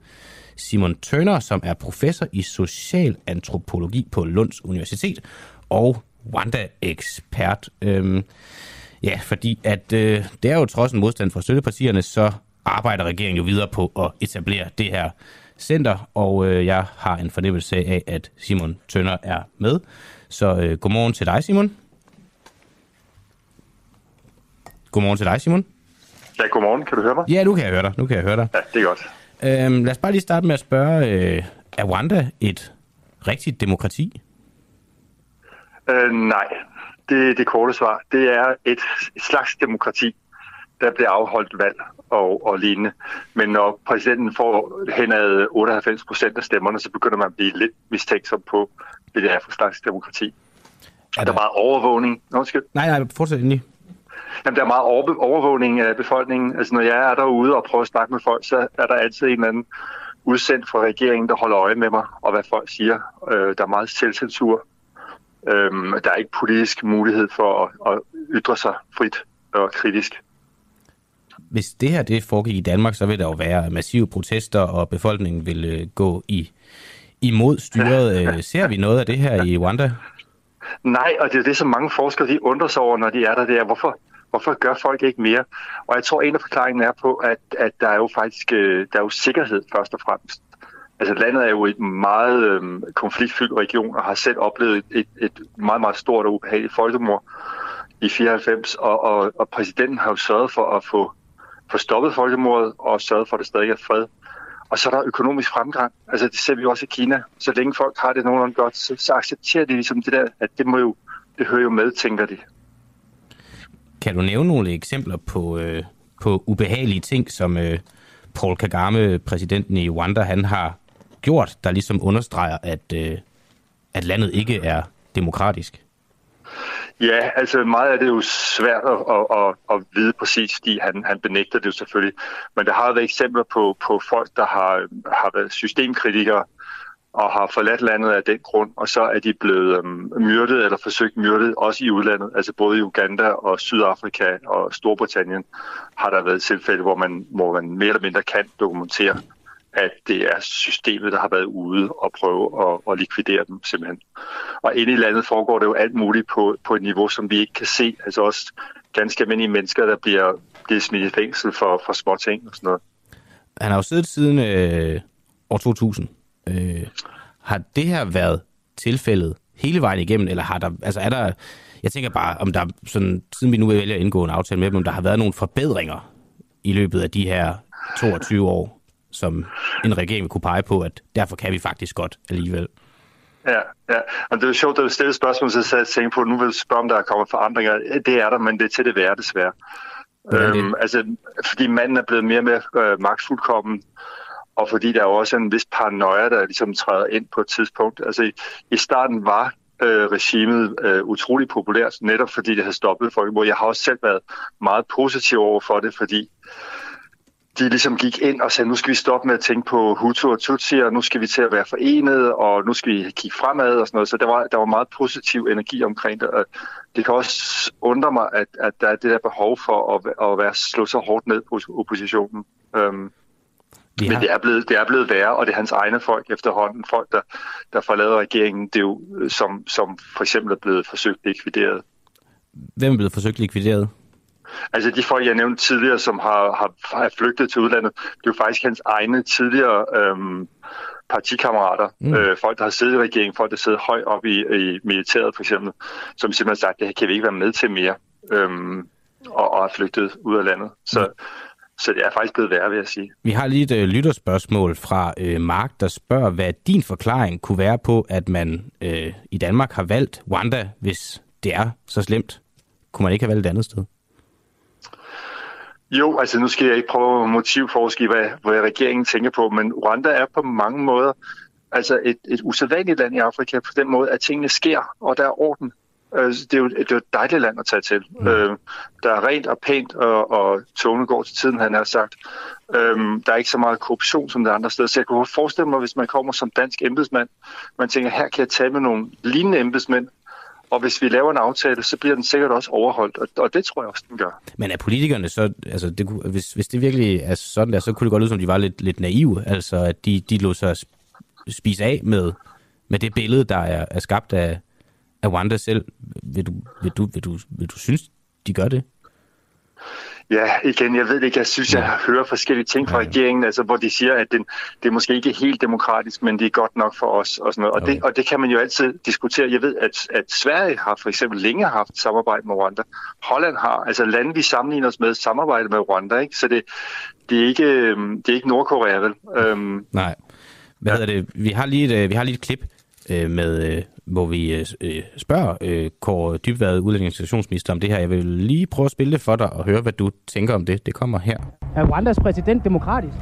Simon Tønder, som er professor i social antropologi på Lunds Universitet og Wanda-ekspert. Øhm, ja, fordi at øh, det er jo trods en modstand fra støttepartierne, så arbejder regeringen jo videre på at etablere det her center, og øh, jeg har en fornemmelse af, at Simon Tønder er med. Så øh, godmorgen til dig, Simon. Godmorgen til dig, Simon. Ja, godmorgen. Kan du høre mig? Ja, nu kan jeg høre dig. Nu kan jeg høre dig. Ja, det er godt. Øhm, lad os bare lige starte med at spørge, øh, er Rwanda et rigtigt demokrati? Øh, nej, det er det korte svar. Det er et slags demokrati, der bliver afholdt valg og, og lignende. Men når præsidenten får henad 98 procent af stemmerne, så begynder man at blive lidt mistænksom på, hvad det er for slags demokrati. Er der... der er meget overvågning. Nå, skal... Nej, nej, fortsæt endelig. Jamen, der er meget overvågning af befolkningen. Altså, når jeg er derude og prøver at snakke med folk, så er der altid en eller anden udsendt fra regeringen, der holder øje med mig, og hvad folk siger. Øh, der er meget selvcensur. Øhm, der er ikke politisk mulighed for at, at ytre sig frit og kritisk. Hvis det her det foregik i Danmark, så vil der jo være massive protester, og befolkningen vil øh, gå i imod styret. Ja. Ser vi noget af det her i Rwanda? Nej, og det er det, som mange forskere de undrer sig over, når de er der. Det er, hvorfor, hvorfor gør folk ikke mere? Og jeg tror, en af forklaringen er på, at, at der er jo faktisk øh, der er jo sikkerhed først og fremmest. Altså landet er jo et meget øhm, konfliktfyldt region og har selv oplevet et, et, et meget, meget stort og ubehageligt folkemord i 94, og, og, og præsidenten har jo sørget for at få, få stoppet folkemordet og sørget for, at der stadig er fred. Og så er der økonomisk fremgang. Altså det ser vi også i Kina. Så længe folk har det nogenlunde godt, så, så accepterer de ligesom det der, at det må jo, det hører jo med, tænker de. Kan du nævne nogle eksempler på, øh, på ubehagelige ting, som øh, Paul Kagame, præsidenten i Rwanda, han har gjort, der ligesom understreger, at, øh, at landet ikke er demokratisk? Ja, altså meget af det er jo svært at, at, at, at vide præcis, fordi han, han benægter det jo selvfølgelig. Men der har været eksempler på, på folk, der har, har været systemkritikere og har forladt landet af den grund, og så er de blevet øhm, myrdet eller forsøgt myrdet, også i udlandet. Altså både i Uganda og Sydafrika og Storbritannien har der været tilfælde, hvor man, hvor man mere eller mindre kan dokumentere, at det er systemet, der har været ude og prøve at, at likvidere dem simpelthen. Og inde i landet foregår det jo alt muligt på, på et niveau, som vi ikke kan se. Altså også ganske almindelige mennesker, der bliver, bliver smidt i fængsel for, for små ting og sådan noget. Han har jo siddet siden øh, år 2000. Øh, har det her været tilfældet hele vejen igennem, eller har der, altså er der, jeg tænker bare, om der sådan, siden vi nu vælger at indgå en aftale med dem, om der har været nogle forbedringer i løbet af de her 22 år? Som en regering kunne pege på, at derfor kan vi faktisk godt alligevel. Ja, ja. Og det er jo sjovt, at du stillede spørgsmål, så jeg tænkte på, at nu vil jeg spørge, om der er kommet forandringer. Det er der, men det er til det værre, desværre. Øhm, altså, fordi manden er blevet mere og mere øh, magtfuldkommen, og fordi der er også en vis paranoia, der ligesom træder ind på et tidspunkt. Altså, i, i starten var øh, regimet øh, utrolig populært, netop fordi det havde stoppet folk. Jeg har også selv været meget positiv over for det, fordi de ligesom gik ind og sagde, nu skal vi stoppe med at tænke på Hutu og Tutsi, og nu skal vi til at være forenet, og nu skal vi kigge fremad og sådan noget. Så der var, der var meget positiv energi omkring det. Og det kan også undre mig, at, at der er det der behov for at, at være, slå så hårdt ned på oppositionen. Um, Ja. Men det er, blevet, det er blevet værre, og det er hans egne folk efterhånden. Folk, der, der forlader regeringen, det er jo, som, som for eksempel er blevet forsøgt likvideret. Hvem er blevet forsøgt likvideret? Altså de folk, jeg nævnte tidligere, som har, har, har flygtet til udlandet, det er jo faktisk hans egne tidligere øhm, partikammerater, mm. øh, folk, der har siddet i regeringen, folk, der sidder højt op i, i militæret for eksempel, som simpelthen har sagt, det kan vi ikke være med til mere, øhm, og, og har flygtet ud af landet. Så, mm. så det er faktisk blevet værre, vil jeg sige. Vi har lige et øh, lytterspørgsmål fra øh, Mark, der spørger, hvad din forklaring kunne være på, at man øh, i Danmark har valgt Rwanda, hvis det er så slemt. Kunne man ikke have valgt et andet sted? Jo, altså nu skal jeg ikke prøve at motivforske hvad, hvad regeringen tænker på, men Rwanda er på mange måder altså et, et usædvanligt land i Afrika på den måde, at tingene sker, og der er orden. Altså, det, er jo, det er jo et dejligt land at tage til. Mm. Øh, der er rent og pænt, og, og togene går til tiden, han har sagt. Øh, der er ikke så meget korruption som der andre steder. Så jeg kunne forestille mig, hvis man kommer som dansk embedsmand, man tænker, her kan jeg tale med nogle lignende embedsmænd, og hvis vi laver en aftale, så bliver den sikkert også overholdt, og, og det tror jeg også, den gør. Men er politikerne så, altså det, hvis, hvis det virkelig er sådan der, så kunne det godt lyde som, de var lidt, lidt naive, altså at de, de lå sig spise af med, med det billede, der er, er skabt af, af Wanda selv. Vil du, vil, du, vil, du, vil du synes, de gør det? Ja, igen, jeg ved ikke. Jeg synes, jeg hører forskellige ting fra regeringen, altså, hvor de siger, at det, det er måske ikke helt demokratisk, men det er godt nok for os. Og, sådan noget. Og, okay. det, og det kan man jo altid diskutere. Jeg ved, at, at Sverige har for eksempel længe haft samarbejde med Rwanda. Holland har, altså lande, vi sammenligner os med, samarbejde med Rwanda. Ikke? Så det, det, er ikke, øhm, det er ikke Nordkorea, vel? Um, Nej. Hvad ja. hedder det? Vi har lige et, øh, vi har lige et klip øh, med, øh, hvor vi øh, øh, spørger øh, Kåre Dybvad, udlændingens om det her. Jeg vil lige prøve at spille det for dig og høre, hvad du tænker om det. Det kommer her. Er Rwandas præsident demokratisk?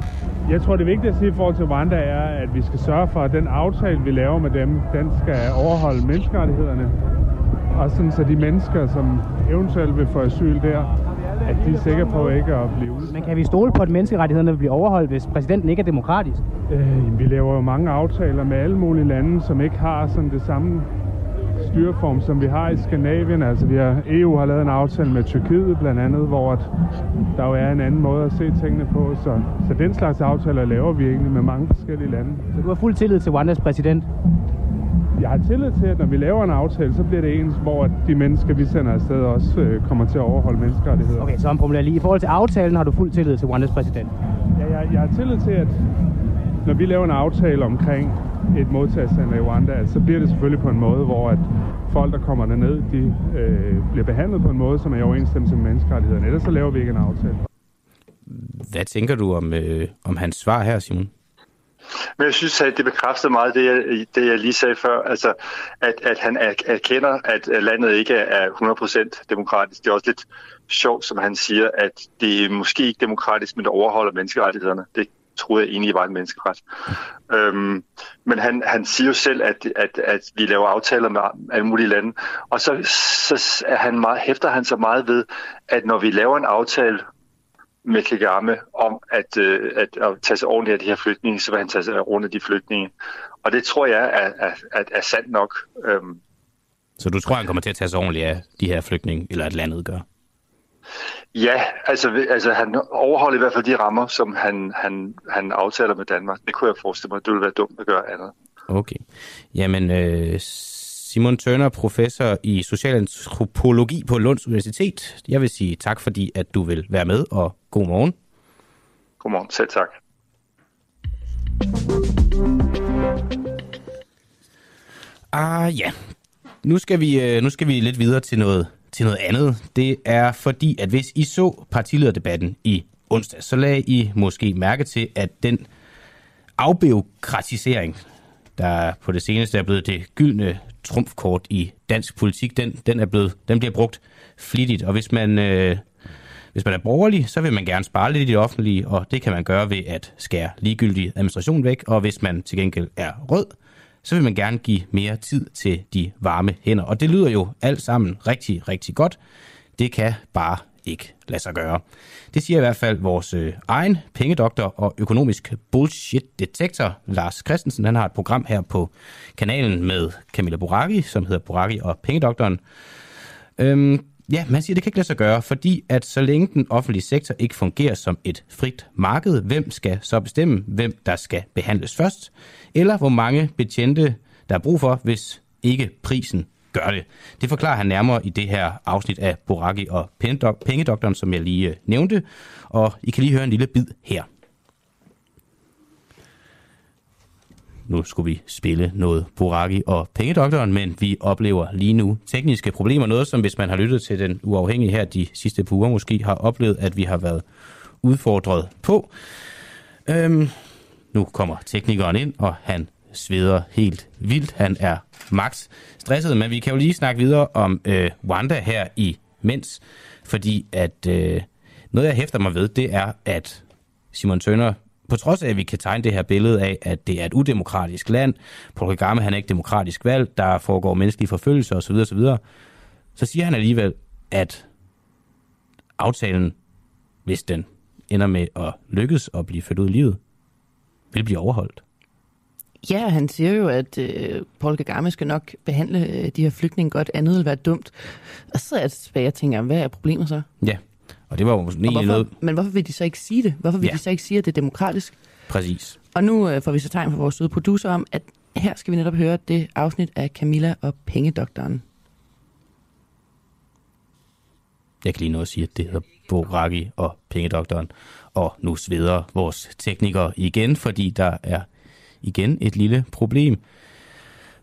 Jeg tror, det vigtige at sige i forhold til Rwanda er, at vi skal sørge for, at den aftale, vi laver med dem, den skal overholde menneskerettighederne. Og sådan så de mennesker, som eventuelt vil få asyl der, at de er sikre på ikke at blive ud. Men kan vi stole på, at menneskerettighederne vil blive overholdt, hvis præsidenten ikke er demokratisk? Øh, vi laver jo mange aftaler med alle mulige lande, som ikke har sådan det samme styreform, som vi har i Skandinavien. Altså vi har, EU har lavet en aftale med Tyrkiet blandt andet, hvor at der jo er en anden måde at se tingene på. Så, så den slags aftaler laver vi egentlig med mange forskellige lande. Så du har fuld tillid til Rwandas præsident? Jeg har tillid til, at når vi laver en aftale, så bliver det ens, hvor at de mennesker, vi sender afsted, også øh, kommer til at overholde menneskerettigheder. Okay, så omformulerer jeg lige. I forhold til aftalen har du fuld tillid til Rwandas præsident? Ja, jeg, jeg har tillid til, at når vi laver en aftale omkring et modtagscenter i Rwanda, så bliver det selvfølgelig på en måde, hvor at folk, der kommer derned, de øh, bliver behandlet på en måde, som er i overensstemmelse med menneskerettighederne. Ellers så laver vi ikke en aftale. Hvad tænker du om, øh, om hans svar her, Simon? Men jeg synes, at det bekræfter meget det, jeg, det, jeg lige sagde før, altså, at, at han erkender, at landet ikke er 100% demokratisk. Det er også lidt sjovt, som han siger, at det er måske ikke demokratisk, men det overholder menneskerettighederne. Det troede jeg egentlig var en menneskeret. Øhm, men han, han siger jo selv, at, at, at vi laver aftaler med alle mulige lande, og så, så er han meget, hæfter han sig meget ved, at når vi laver en aftale med Kagame om at, øh, at, at tage sig ordentligt af de her flygtninge, så vil han tage sig ordentligt af de flygtninge. Og det tror jeg er, er, er, er sandt nok. Øhm. Så du tror, han kommer til at tage sig ordentligt af de her flygtninge, eller at landet gør? Ja, altså, altså han overholder i hvert fald de rammer, som han, han, han aftaler med Danmark. Det kunne jeg forestille mig, det ville være dumt at gøre andet. Okay. Jamen, øh, Simon Tørner, professor i socialantropologi på Lunds Universitet. Jeg vil sige tak, fordi at du vil være med, og god morgen. God morgen. Selv tak. Ah ja, nu skal vi, øh, nu skal vi lidt videre til noget, til noget andet. Det er fordi, at hvis I så partilederdebatten i onsdag, så lagde I måske mærke til, at den afbiokratisering, der på det seneste er blevet det gyldne trumfkort i dansk politik, den, den, er blevet, den bliver brugt flittigt. Og hvis man, øh, hvis man er borgerlig, så vil man gerne spare lidt i det offentlige, og det kan man gøre ved at skære ligegyldig administration væk. Og hvis man til gengæld er rød, så vil man gerne give mere tid til de varme hænder. Og det lyder jo alt sammen rigtig, rigtig godt. Det kan bare ikke lade sig gøre. Det siger i hvert fald vores øh, egen pengedoktor og økonomisk bullshit-detektor, Lars Christensen. Han har et program her på kanalen med Camilla Boraki, som hedder Boraki og Pengedoktoren. Øhm, ja, man siger, det kan ikke lade sig gøre, fordi at så længe den offentlige sektor ikke fungerer som et frit marked, hvem skal så bestemme, hvem der skal behandles først? Eller hvor mange betjente, der er brug for, hvis ikke prisen gør det. Det forklarer han nærmere i det her afsnit af Boraki og Pengedoktoren, som jeg lige øh, nævnte. Og I kan lige høre en lille bid her. Nu skulle vi spille noget Boraki og Pengedoktoren, men vi oplever lige nu tekniske problemer. Noget, som hvis man har lyttet til den uafhængige her de sidste par uger, måske har oplevet, at vi har været udfordret på. Øhm, nu kommer teknikeren ind, og han sveder helt vildt. Han er max stresset, men vi kan jo lige snakke videre om øh, Wanda her i mens, fordi at øh, noget, jeg hæfter mig ved, det er, at Simon Tønder, på trods af, at vi kan tegne det her billede af, at det er et udemokratisk land, Paul Kagame han er ikke demokratisk valg, der foregår menneskelige forfølgelser osv., osv., så siger han alligevel, at aftalen, hvis den ender med at lykkes og blive ført ud i livet, vil blive overholdt. Ja, han siger jo, at øh, Paul Kagame skal nok behandle øh, de her flygtninge godt, andet vil være dumt. Og så er jeg tilbage og tænker, hvad er problemet så? Ja, og det var jo egentlig hvorfor, noget... Men hvorfor vil de så ikke sige det? Hvorfor vil Ja. de så ikke sige, at det er demokratisk? Præcis. Og nu øh, får vi så tegn fra vores søde producer om, at her skal vi netop høre det afsnit af Camilla og Pengedoktoren. Jeg kan lige nå at sige, at det hedder Boraki og Pengedoktoren. Og nu sveder vores teknikere igen, fordi der er igen et lille problem.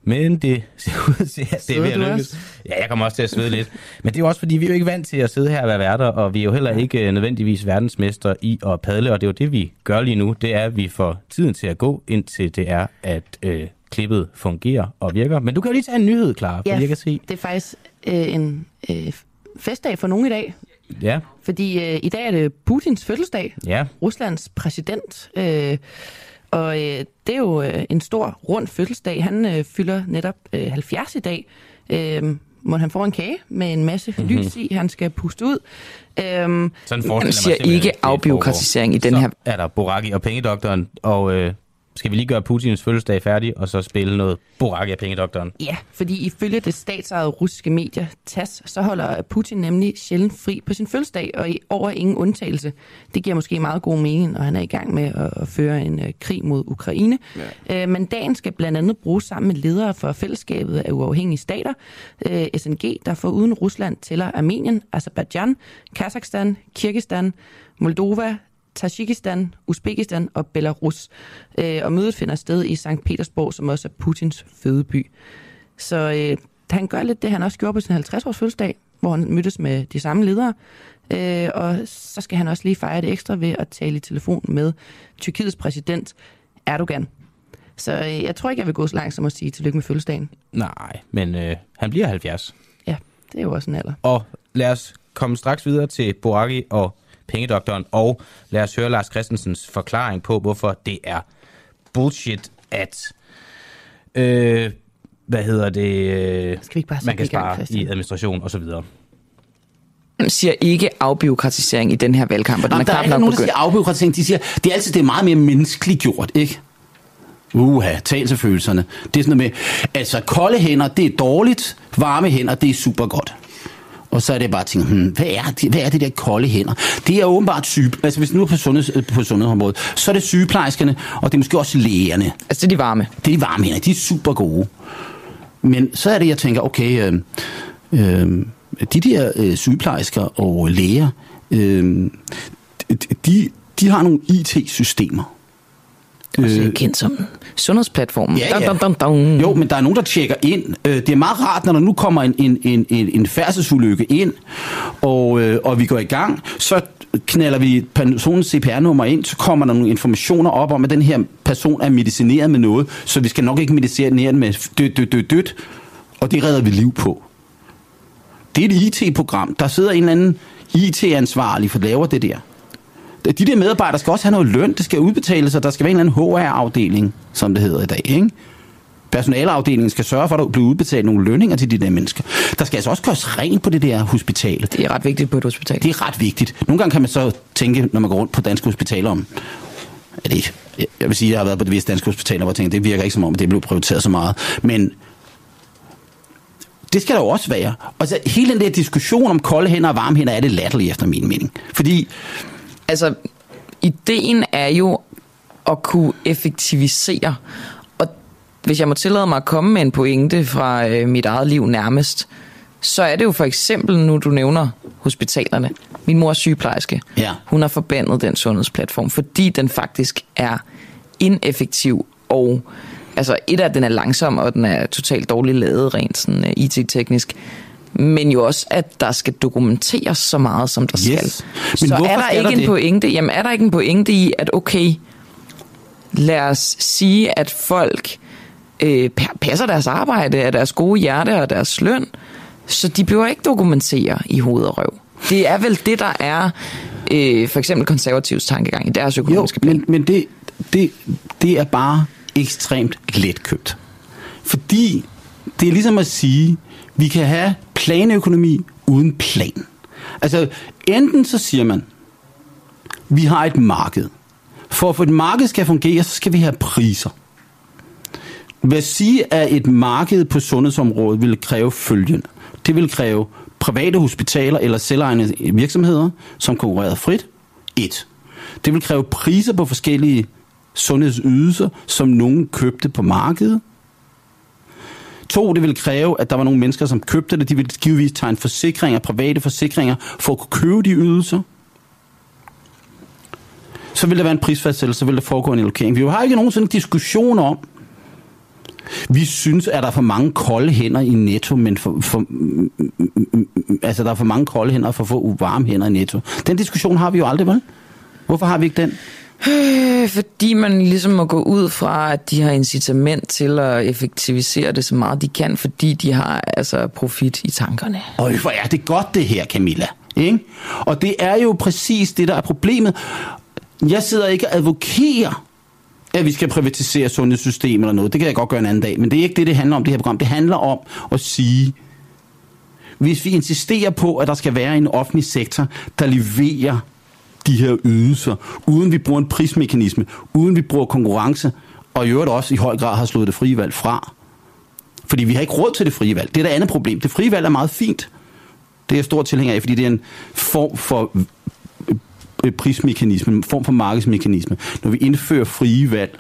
Men det ser ud til, at det er ved at lykkes. Ja, jeg kommer også til at svede lidt. Men det er jo også, fordi vi er jo ikke vant til at sidde her og være værter, og vi er jo heller ikke øh, nødvendigvis verdensmester i at padle, og det er jo det, vi gør lige nu. Det er, at vi får tiden til at gå, indtil det er, at øh, klippet fungerer og virker. Men du kan jo lige tage en nyhed, klar, Ja, jeg kan se. det er faktisk øh, en øh, festdag for nogen i dag. Ja, Fordi øh, i dag er det Putins fødselsdag. ja. Ruslands præsident. Øh, og øh, det er jo øh, en stor, rund fødselsdag. Han øh, fylder netop øh, 70 i dag. Øh, må han få en kage med en masse Mhm. mm-hmm. lys i, han skal puste ud. Øh, Sådan forestiller Han mig siger ikke afbiokratisering i den Så her. er der Boraki og Pengedoktoren, og øh, skal vi lige gøre Putins fødselsdag færdig, og så spille noget Boraki af pengedoktoren? Ja, fordi ifølge det statsejede russiske medier TASS, så holder Putin nemlig sjældent fri på sin fødselsdag, og i over ingen undtagelse. Det giver måske meget god mening, når han er i gang med at, at føre en uh, krig mod Ukraine. Ja. Uh, men dagen skal blandt andet bruges sammen med ledere for fællesskabet af uafhængige stater, uh, SNG, der for uden Rusland tæller Armenien, Azerbaijan, Kazakhstan, Kirgistan, Moldova, Tajikistan, Uzbekistan og Belarus. Øh, og mødet finder sted i St. Petersborg, som også er Putins fødeby. Så øh, han gør lidt det, han også gjorde på sin 50-års fødselsdag, hvor han mødtes med de samme ledere. Øh, og så skal han også lige fejre det ekstra ved at tale i telefon med Tyrkiets præsident Erdogan. Så øh, jeg tror ikke, jeg vil gå så langt som at sige tillykke med fødselsdagen. Nej, men øh, han bliver 70. Ja, det er jo også en alder. Og lad os komme straks videre til Boraki og pengedoktoren, og lad os høre Lars Christensens forklaring på, hvorfor det er bullshit, at øh, hvad hedder det, øh, Skal vi ikke bare man kan gang, spare Christian? i administration osv. siger ikke afbiokratisering i den her valgkamp, og den Nå, er der er knap ikke nok nogen, der siger afbyråkratisering. De siger, det er altid det er meget mere menneskeligt gjort, ikke? Uha, tal til følelserne. Det er sådan noget med, altså kolde hænder, det er dårligt, varme hænder, det er super godt. Og så er det bare at tænke, hmm, hvad, er det, hvad er det der kolde hænder? Det er åbenbart syge, altså hvis nu er på, sundheds, øh, på sundhedsområdet, så er det sygeplejerskerne, og det er måske også lægerne. Altså det er de varme. Det er de varme hænder, de er super gode. Men så er det, jeg tænker, okay, øh, øh, de der øh, sygeplejersker og læger, øh, de, de har nogle IT-systemer. Også kendt som sundhedsplatformen. Ja, Dun, ja. dun, dun, dun. Jo, men der er nogen, der tjekker ind. Øh, Det er meget rart, når der nu kommer en, en, en, en, en færdselsulykke ind, og, øh, og vi går i gang, så knalder vi personens CPR-nummer ind, så kommer der nogle informationer op om, at den her person er medicineret med noget, så vi skal nok ikke medicinere den med dødt, dødt, dødt, dødt, og det redder vi liv på. Det er et IT-program. Der sidder en eller anden IT-ansvarlig for at lave det der. De der medarbejdere skal også have noget løn, det skal udbetales, og der skal være en eller anden HR-afdeling, som det hedder i dag, ikke? Personalafdelingen skal sørge for, at der bliver udbetalt nogle lønninger til de der mennesker. Der skal altså også gøres rent på det der hospital. Det er ret vigtigt på et hospital. Det er ret vigtigt. Nogle gange kan man så tænke, når man går rundt på danske hospitaler om, er det? Jeg vil sige, at jeg har været på det visse danske hospitaler, hvor jeg tænker, det virker ikke som om, at det blev prioriteret så meget. Men det skal der jo også være. Og så hele den der diskussion om kolde hænder og varme hænder, er det latterligt efter min mening. Fordi Altså, ideen er jo at kunne effektivisere. Og hvis jeg må tillade mig at komme med en pointe fra øh, mit eget liv nærmest, så er det jo for eksempel, nu du nævner hospitalerne. Min mor er sygeplejerske. Ja. Hun har forbandet den sundhedsplatform, fordi den faktisk er ineffektiv og altså et af den er langsom, og den er totalt dårligt lavet rent sådan uh, IT-teknisk. Men jo også, at der skal dokumenteres så meget, som der Yes. skal. Men så er der ikke der en det? pointe, jamen er der ikke en pointe i, at okay, lad os sige, at folk øh, pa- passer deres arbejde af deres gode hjerte og deres løn, så de behøver ikke dokumentere i hoved og røv. Det er vel det, der er øh, for eksempel konservativs tankegang i deres økonomiske plan. Men, men det, det, det er bare ekstremt letkøbt. Fordi det er ligesom at sige, vi kan have planøkonomi uden plan. Altså, enten så siger man, vi har et marked. For at et marked skal fungere, så skal vi have priser. Hvad sige, at et marked på sundhedsområdet vil kræve følgende. Det vil kræve private hospitaler eller selvejende virksomheder, som konkurrerer frit. Et. Det vil kræve priser på forskellige sundhedsydelser, som nogen købte på markedet. To, det vil kræve, at der var nogle mennesker, som købte det. De ville givetvis tegne forsikringer, private forsikringer, for at kunne købe de ydelser. Så vil der være en prisfastsættelse, så vil der foregå en allokering. Vi har ikke nogensinde diskussion om, vi synes, at der er for mange kolde hænder i netto, men for, for, altså der er for mange kolde hænder og for få varme hænder i netto. Den diskussion har vi jo aldrig, vel? Hvorfor har vi ikke den? Øh, fordi man ligesom må gå ud fra, at de har incitament til at effektivisere det så meget de kan, fordi de har altså profit i tankerne. Og hvor er det godt det her, Camilla. Ikke? Og det er jo præcis det, der er problemet. Jeg sidder ikke og advokerer, at vi skal privatisere sundhedssystemet eller noget. Det kan jeg godt gøre en anden dag. Men det er ikke det, det handler om, det her program. Det handler om at sige, hvis vi insisterer på, at der skal være en offentlig sektor, der leverer de her ydelser, uden vi bruger en prismekanisme, uden vi bruger konkurrence og i øvrigt også i høj grad har slået det frie valg fra. Fordi vi har ikke råd til det frie valg. Det er det andet problem. Det frie valg er meget fint. Det er jeg stor tilhænger af, fordi det er en form for øh, øh, prismekanisme, en form for markedsmekanisme. Når vi indfører frie valg,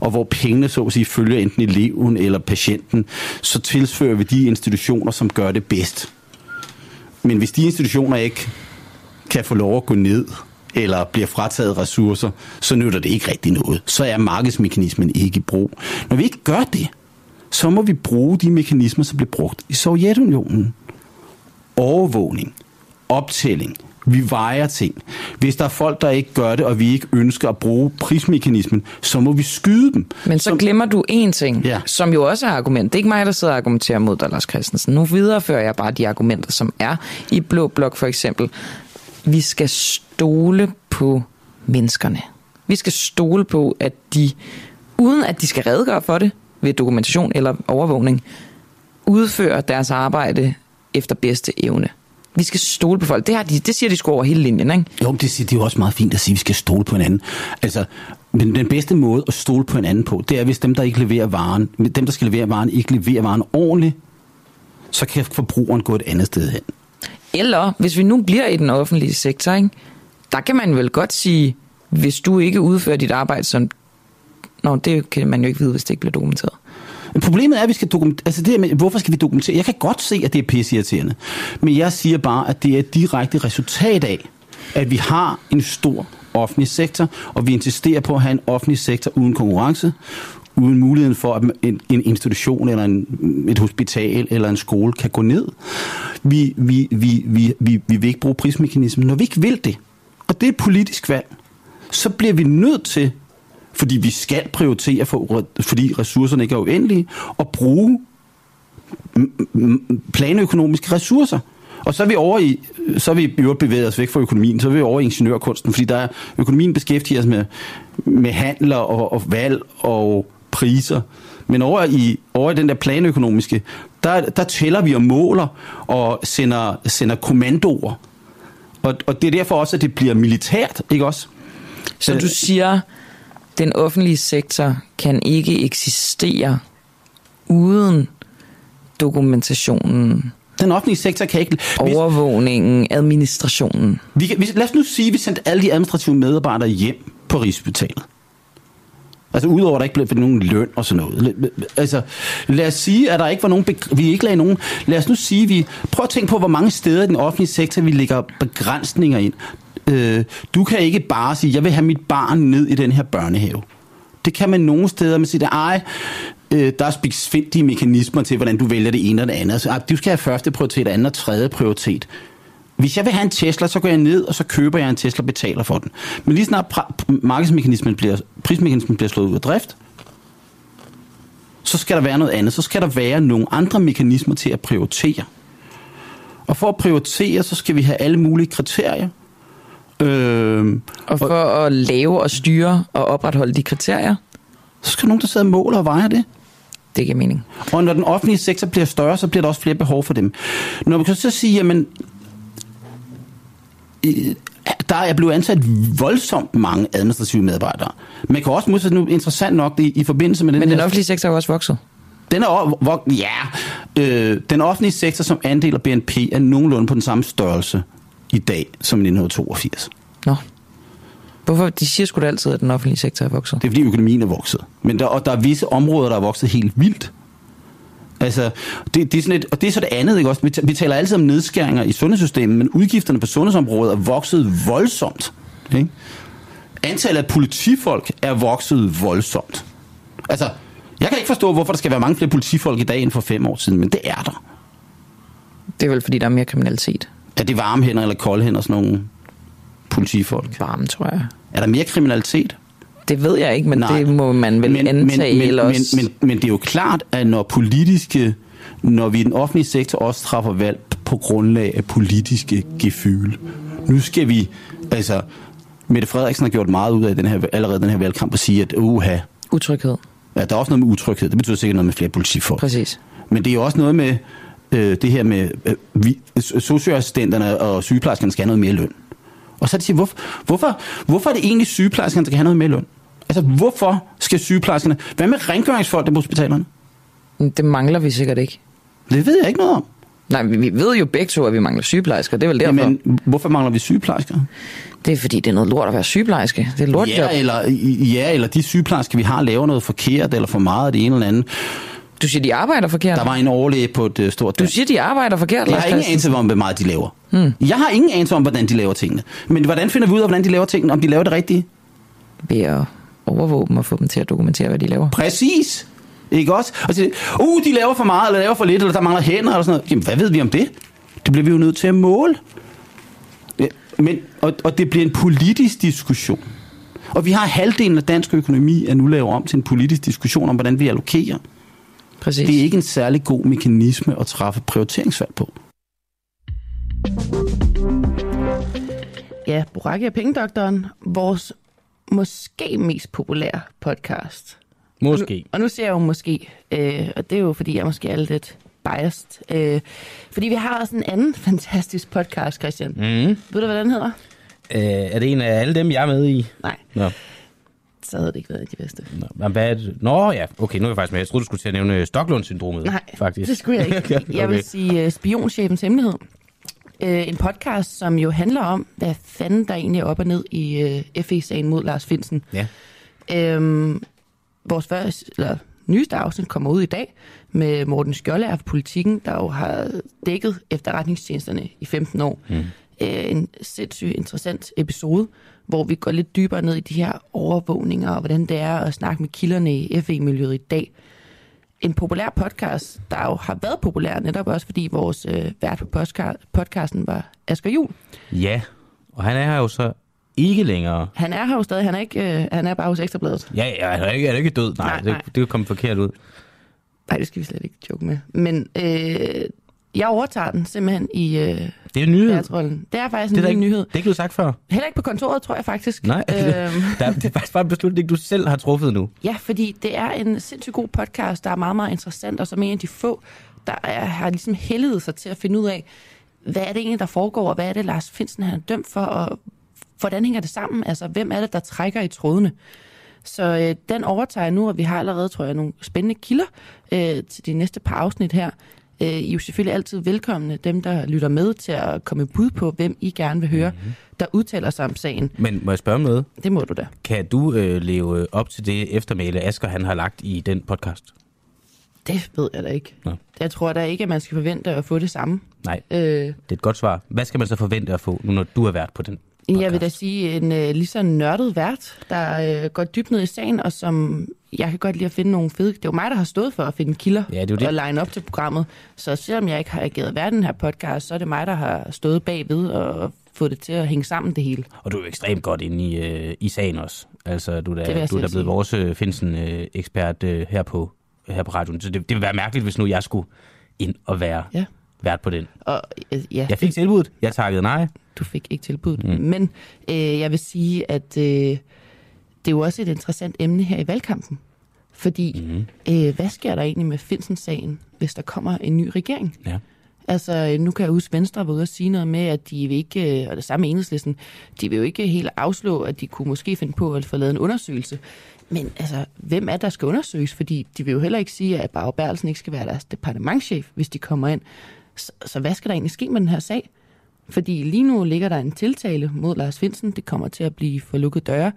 og hvor pengene så at sige følger enten eleven eller patienten, så tilfører vi de institutioner, som gør det bedst. Men hvis de institutioner ikke kan få lov at gå ned, eller bliver frataget ressourcer, så nytter det ikke rigtig noget. Så er markedsmekanismen ikke i brug. Når vi ikke gør det, så må vi bruge de mekanismer, som blev brugt i Sovjetunionen. Overvågning, optælling, vi vejer ting. Hvis der er folk, der ikke gør det, og vi ikke ønsker at bruge prismekanismen, så må vi skyde dem. Men så som, glemmer du en ting, Ja. som jo også er argument. Det er ikke mig, der sidder og argumenterer mod dig, Lars Christensen. Nu viderefører jeg bare de argumenter, som er i Blå Blok for eksempel. Vi skal stole på menneskerne. Vi skal stole på, at de, uden at de skal redegøre for det ved dokumentation eller overvågning, udfører deres arbejde efter bedste evne. Vi skal stole på folk. Det, har de, det siger de sgu over hele linjen, ikke? Jo, men det, siger- det er jo også meget fint at sige, at vi skal stole på hinanden. Altså, men den bedste måde at stole på hinanden på, det er, hvis dem, der ikke leverer varen, dem, der skal levere varen, ikke leverer varen ordentligt, så kan forbrugeren gå et andet sted hen. Eller, hvis vi nu bliver i den offentlige sektor, ikke? der kan man vel godt sige, hvis du ikke udfører dit arbejde som... Nå, det kan man jo ikke vide, hvis det ikke bliver dokumenteret. Men Problemet er, at vi skal dokumentere, altså det her med, hvorfor skal vi dokumentere? Jeg kan godt se, at det er pisseirriterende. Men jeg siger bare, at det er et direkte resultat af, at vi har en stor offentlig sektor, og vi insisterer på at have en offentlig sektor uden konkurrence, uden muligheden for, at en, en institution eller en, et hospital eller en skole kan gå ned. Vi, vi, vi, vi, vi, vi vil ikke bruge prismekanismen. Når vi ikke vil det, og det er et politisk valg, så bliver vi nødt til fordi vi skal prioritere, for, fordi ressourcerne ikke er uendelige, og bruge planøkonomiske ressourcer. Og så er vi over i, så er vi i øvrigt bevæget os væk fra økonomien, så er vi over i ingeniørkunsten, fordi der er, økonomien beskæftiger os med, med handler og, og valg og priser. Men over i, over i den der planøkonomiske, der, der tæller vi og måler og sender, sender kommandoer. Og, og det er derfor også, at det bliver militært, ikke også? Så du siger, den offentlige sektor kan ikke eksistere uden dokumentationen, Den offentlige sektor kan ikke... overvågningen, administrationen. Vi kan, lad os nu sige, at vi sendte alle de administrative medarbejdere hjem på Rigshospitalet. Altså udover at der ikke blev nogen løn og sådan noget. Altså lad os sige, at der ikke var nogen, vi ikke lagde nogen, lad os nu sige, vi, prøv at tænke på, hvor mange steder i den offentlige sektor, vi lægger begrænsninger ind. Øh, du kan ikke bare sige, jeg vil have mit barn ned i den her børnehave. Det kan man nogle steder, man siger, ej, øh, der er spidsfindige mekanismer til, hvordan du vælger det ene og det andet. Altså, Så, du skal have første prioritet, anden og tredje prioritet. Hvis jeg vil have en Tesla, så går jeg ned, og så køber jeg en Tesla og betaler for den. Men lige snart markedsmekanismen bliver, prismekanismen bliver slået ud af drift, så skal der være noget andet. Så skal der være nogle andre mekanismer til at prioritere. Og for at prioritere, så skal vi have alle mulige kriterier. Øh, Og for at lave og styre og opretholde de kriterier, så skal nogen, der sidder og måler og vejer det. det giver mening. Og når den offentlige sektor bliver større, så bliver der også flere behov for dem. Når man kan så sige, jamen, der er blevet ansat voldsomt mange administrative medarbejdere. Man kan også modsat nu interessant nok i, i forbindelse med den Men den her- offentlige sektor er også vokset. den er hvor, ja, øh, den offentlige sektor som andel af BNP er nogenlunde på den samme størrelse i dag som i 1982. Nå. Hvorfor? De siger sgu da altid, at den offentlige sektor er vokset. Det er fordi økonomien er vokset. Men der, og der er visse områder, der er vokset helt vildt. Altså, det, det er sådan et, og det er så det andet, ikke også? Vi, vi taler altid om nedskæringer i sundhedssystemet, men udgifterne på sundhedsområdet er vokset voldsomt. Ikke? Antallet af politifolk er vokset voldsomt. Altså, jeg kan ikke forstå, hvorfor der skal være mange flere politifolk i dag end for fem år siden, men det er der. Det er vel, fordi der er mere kriminalitet. Er det varme hænder eller kolde hænder, sådan nogle politifolk? Varme, tror jeg. Er der mere kriminalitet? Det ved jeg ikke, men Nej. det må man vel men, antage. men, eller men, også... men, men, men det er jo klart, at når politiske, når vi i den offentlige sektor også træffer valg på grundlag af politiske gefyl. Nu skal vi, altså, Mette Frederiksen har gjort meget ud af den her, allerede den her valgkamp at sige, at uha, Utryghed. ja, der er også noget med utryghed. Det betyder sikkert noget med flere politifolk. Præcis. Men det er jo også noget med øh, det her med, øh, vi, socioassistenterne og sygeplejerskerne skal have noget mere løn. Og så er de siger, hvorfor, hvorfor, hvorfor er det egentlig sygeplejerskerne, der skal have noget mere løn? Altså, hvorfor skal sygeplejerskerne... Hvad med rengøringsfolk på hospitalerne? Det mangler vi sikkert ikke. Det ved jeg ikke noget om. Nej, vi, vi ved jo begge to, at vi mangler sygeplejersker. Det er vel derfor. Jamen, hvorfor mangler vi sygeplejersker? Det er fordi, det er noget lort at være sygeplejerske. Det er lortjob. Ja, eller, ja, eller de sygeplejersker, vi har, laver noget forkert, eller for meget af det ene eller andet. Du siger, de arbejder forkert? Der var en overlæge på et uh, stort Du siger, de arbejder forkert, Jeg har ingen anelse om, hvor meget de laver. Hmm. Jeg har ingen anelse om, hvordan de laver tingene. Men hvordan finder vi ud af, hvordan de laver tingene? Om de laver det rigtige? Ved at overvåge dem og få dem til at dokumentere, hvad de laver. Præcis. Ikke også? Og så, uh, de laver for meget, eller laver for lidt, eller der mangler hænder, eller sådan noget. Jamen, hvad ved vi om det? Det bliver vi jo nødt til at måle. Ja, men, og, og det bliver en politisk diskussion. Og vi har halvdelen af dansk økonomi er nu lavet om til en politisk diskussion om, hvordan vi allokerer. Præcis. Det er ikke en særlig god mekanisme at træffe prioriteringsvalg på. Ja, Boracke og Pengedoktoren, vores måske mest populære podcast. Måske. Og nu, og nu siger jeg jo måske, øh, og det er jo fordi, jeg måske er lidt biased. Øh, fordi vi har også en anden fantastisk podcast, Christian. Mm. Ved du, hvad den hedder? Øh, er det en af alle dem, jeg er med i? Nej. Nå. Så havde det ikke været de bedste. Nå, men hvad er det? Nå ja, okay, nu er jeg faktisk med. Jeg troede, du skulle til at nævne Stockholm-syndromet. Nej, faktisk. det skulle jeg ikke. okay. Jeg vil sige uh, Spionchefens Hemmelighed. Uh, en podcast, som jo handler om, hvad fanden der egentlig er op og ned i uh, FE-sagen mod Lars Finsen. Ja. Øhm, vores første, eller, nyeste afsnit kommer ud i dag med Morten Skjoldager fra Politikken, der jo har dækket efterretningstjenesterne i 15 år. Mm. Øh, en sindssygt interessant episode, hvor vi går lidt dybere ned i de her overvågninger, og hvordan det er at snakke med kilderne i FE-miljøet i dag. En populær podcast, der jo har været populær netop også, fordi vores øh, vært på podcast, podcasten var Asger Juhl. Ja, og han er her jo så ikke længere. Han er her jo stadig, han er, ikke, øh, han er bare hos Ekstrabladet. Ja, ja han er ikke, han er ikke død. Nej, Nej, nej. Det, det jo kommet forkert ud. Nej, det skal vi slet ikke joke med. Men øh, jeg overtager den simpelthen i øh, Det er en nyhed. værtsrollen. Det er faktisk Det er, en ny nyhed. det er ikke blevet sagt før. Heller ikke på kontoret, tror jeg faktisk. Nej, Øhm, der, det er faktisk bare en beslutning, du selv har truffet nu. ja, fordi det er en sindssygt god podcast, der er meget, meget interessant, og som en af de få, der er, har ligesom heldet sig til at finde ud af, hvad er det egentlig, der foregår, og hvad er det, Lars Finsen han er dømt for, og hvordan hænger det sammen? Altså, hvem er det, der trækker i trådene? Så øh, den overtager jeg nu, og vi har allerede, tror jeg, nogle spændende kilder øh, til de næste par afsnit her. Øh, I er jo selvfølgelig altid velkomne, dem der lytter med, til at komme med bud på, hvem I gerne vil høre, mm-hmm. der udtaler sig om sagen. Men må jeg spørge noget? Det må du da. Kan du øh, leve op til det eftermæle, Asger han har lagt i den podcast? Det ved jeg da ikke. Nå. Jeg tror da ikke, at man skal forvente at få det samme. Nej, Øh, det er et godt svar. Hvad skal man så forvente at få, nu når du har været på den? Jeg vil da sige en øh, lige så nørdet vært, der øh, går dybt ned i sagen, og som jeg kan godt lide at finde nogle fede... Det er jo mig, der har stået for at finde kilder Ja, det det. og line op til programmet. Så selvom jeg ikke har ageret vært i den her podcast, så er det mig, der har stået bagved og fået det til at hænge sammen det hele. Og du er jo ekstremt godt inde i, øh, i sagen også. Altså, du er da, du er da blevet vores øh, Finsen-ekspert øh, her, på, her på radioen. Så det, det vil være mærkeligt, hvis nu jeg skulle ind og være Ja. vært på den. Og, øh, ja, Jeg fik tilbuddet. Jeg takkede nej. Du fik ikke tilbuddet. Mm. Men øh, jeg vil sige, at øh, det er jo også et interessant emne her i valgkampen. Fordi, Mm. øh, hvad sker der egentlig med Finsen-sagen, hvis der kommer en ny regering? Ja. Altså, nu kan jeg huske, Venstre var ude at sige noget med, at de vil ikke, og det samme enhedslisten, de vil jo ikke helt afslå, at de kunne måske finde på at få lavet en undersøgelse. Men altså, hvem er der skal undersøges? Fordi de vil jo heller ikke sige, at Barbara Berlsen ikke skal være deres departementchef, hvis de kommer ind. Så, så hvad skal der egentlig ske med den her sag? Fordi lige nu ligger der en tiltale mod Lars Finsen. Det kommer til at blive for lukket døre.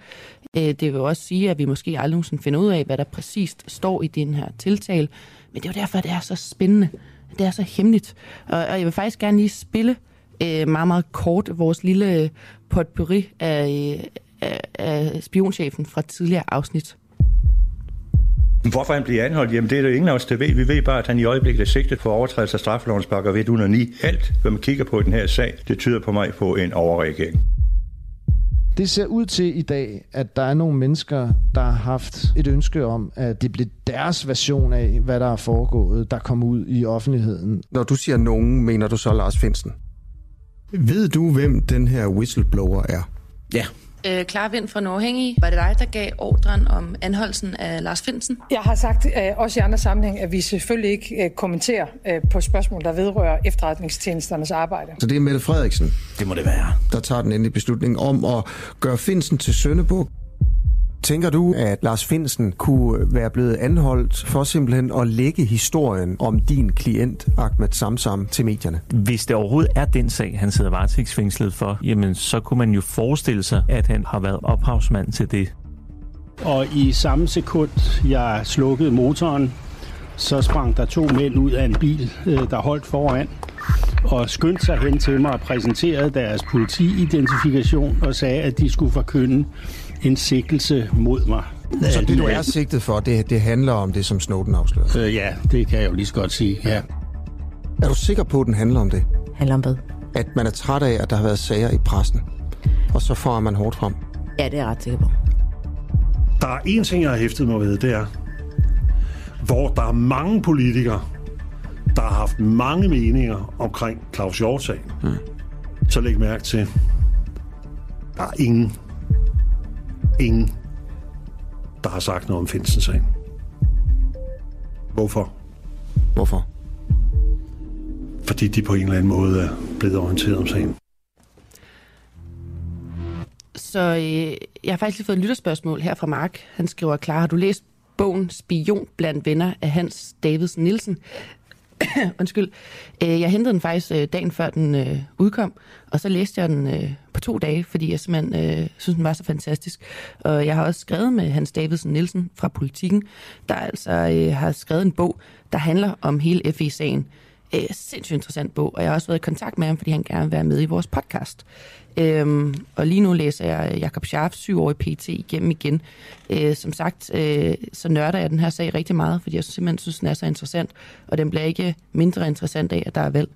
Øh, det vil også sige, at vi måske aldrig nogensinde finder ud af, hvad der præcist står i den her tiltale. Men det er jo derfor, det er så spændende. Det er så hemmeligt. Og jeg vil faktisk gerne lige spille øh, meget, meget kort vores lille potpourri af, øh, af, af spionchefen fra tidligere afsnit. Hvorfor han bliver anholdt, jamen det er der ingen af os, der ved. Vi ved bare, at han i øjeblikket er sigtet for overtrædelse af straffelovens paragraf 109. Alt, hvad man kigger på i den her sag, det tyder på mig på en overreagering. Det ser ud til i dag, at der er nogle mennesker, der har haft et ønske om, at det bliver deres version af, hvad der er foregået, der kommer ud i offentligheden. Når du siger nogen, mener du så Lars Finsen? Ved du, hvem den her whistleblower er? Ja. Øh, Klar Vind fra Norhængig. Var det dig, der gav ordren om anholdelsen af Lars Finsen? Jeg har sagt øh, også i andre sammenhæng, at vi selvfølgelig ikke øh, kommenterer øh, på spørgsmål, der vedrører efterretningstjenesternes arbejde. Så det er Mette Frederiksen, Det må det være. der tager den endelige beslutning om at gøre Finsen til Søndebuk. Tænker du, at Lars Finsen kunne være blevet anholdt for simpelthen at lægge historien om din klient Ahmed Samsam til medierne? Hvis det overhovedet er den sag, han sidder varetægtsfængslet for, jamen så kunne man jo forestille sig, at han har været ophavsmand til det. Og i samme sekund, jeg slukkede motoren, så sprang der to mænd ud af en bil, øh, der holdt foran, og skyndte sig hen til mig og præsenterede deres politiidentifikation og sagde, at de skulle forkynde en sigtelse mod mig. Så det, du er sigtet for, det, det handler om det, som Snowden afslørede? Øh, ja, det kan jeg jo lige så godt sige, ja. Er du sikker på, at den handler om det? Handler om hvad? At man er træt af, at der har været sager i pressen, og så får man hårdt frem? Ja, det er jeg ret sikker på. Der er en ting, jeg har hæftet mig ved, det er, hvor der er mange politikere, der har haft mange meninger omkring Claus Hjort-sagen. Mm. Så læg mærke til, der er ingen, ingen, der har sagt noget om Finsen-sagen. Hvorfor? Hvorfor? Fordi de på en eller anden måde er blevet orienteret om sagen. Så øh, jeg har faktisk lige fået et lytterspørgsmål her fra Mark. Han skriver, klar, har du læst bogen Spion blandt venner af Hans Davidsen Nielsen? Undskyld. Øh, jeg hentede den faktisk øh, dagen før den øh, udkom, og så læste jeg den øh, to dage, fordi jeg simpelthen øh, synes, den var så fantastisk. Og jeg har også skrevet med Hans Davidsen Nielsen fra Politiken, der altså øh, har skrevet en bog, der handler om hele FE-sagen. Øh, sindssygt interessant bog, og jeg har også været i kontakt med ham, fordi han gerne vil være med i vores podcast. Øhm, og lige nu læser jeg øh, Jakob Scharf, syv år i PT, igennem igen. Øh, som sagt, øh, så nørder jeg den her sag rigtig meget, fordi jeg simpelthen synes, den er så interessant, og den bliver ikke mindre interessant af, at der er valg.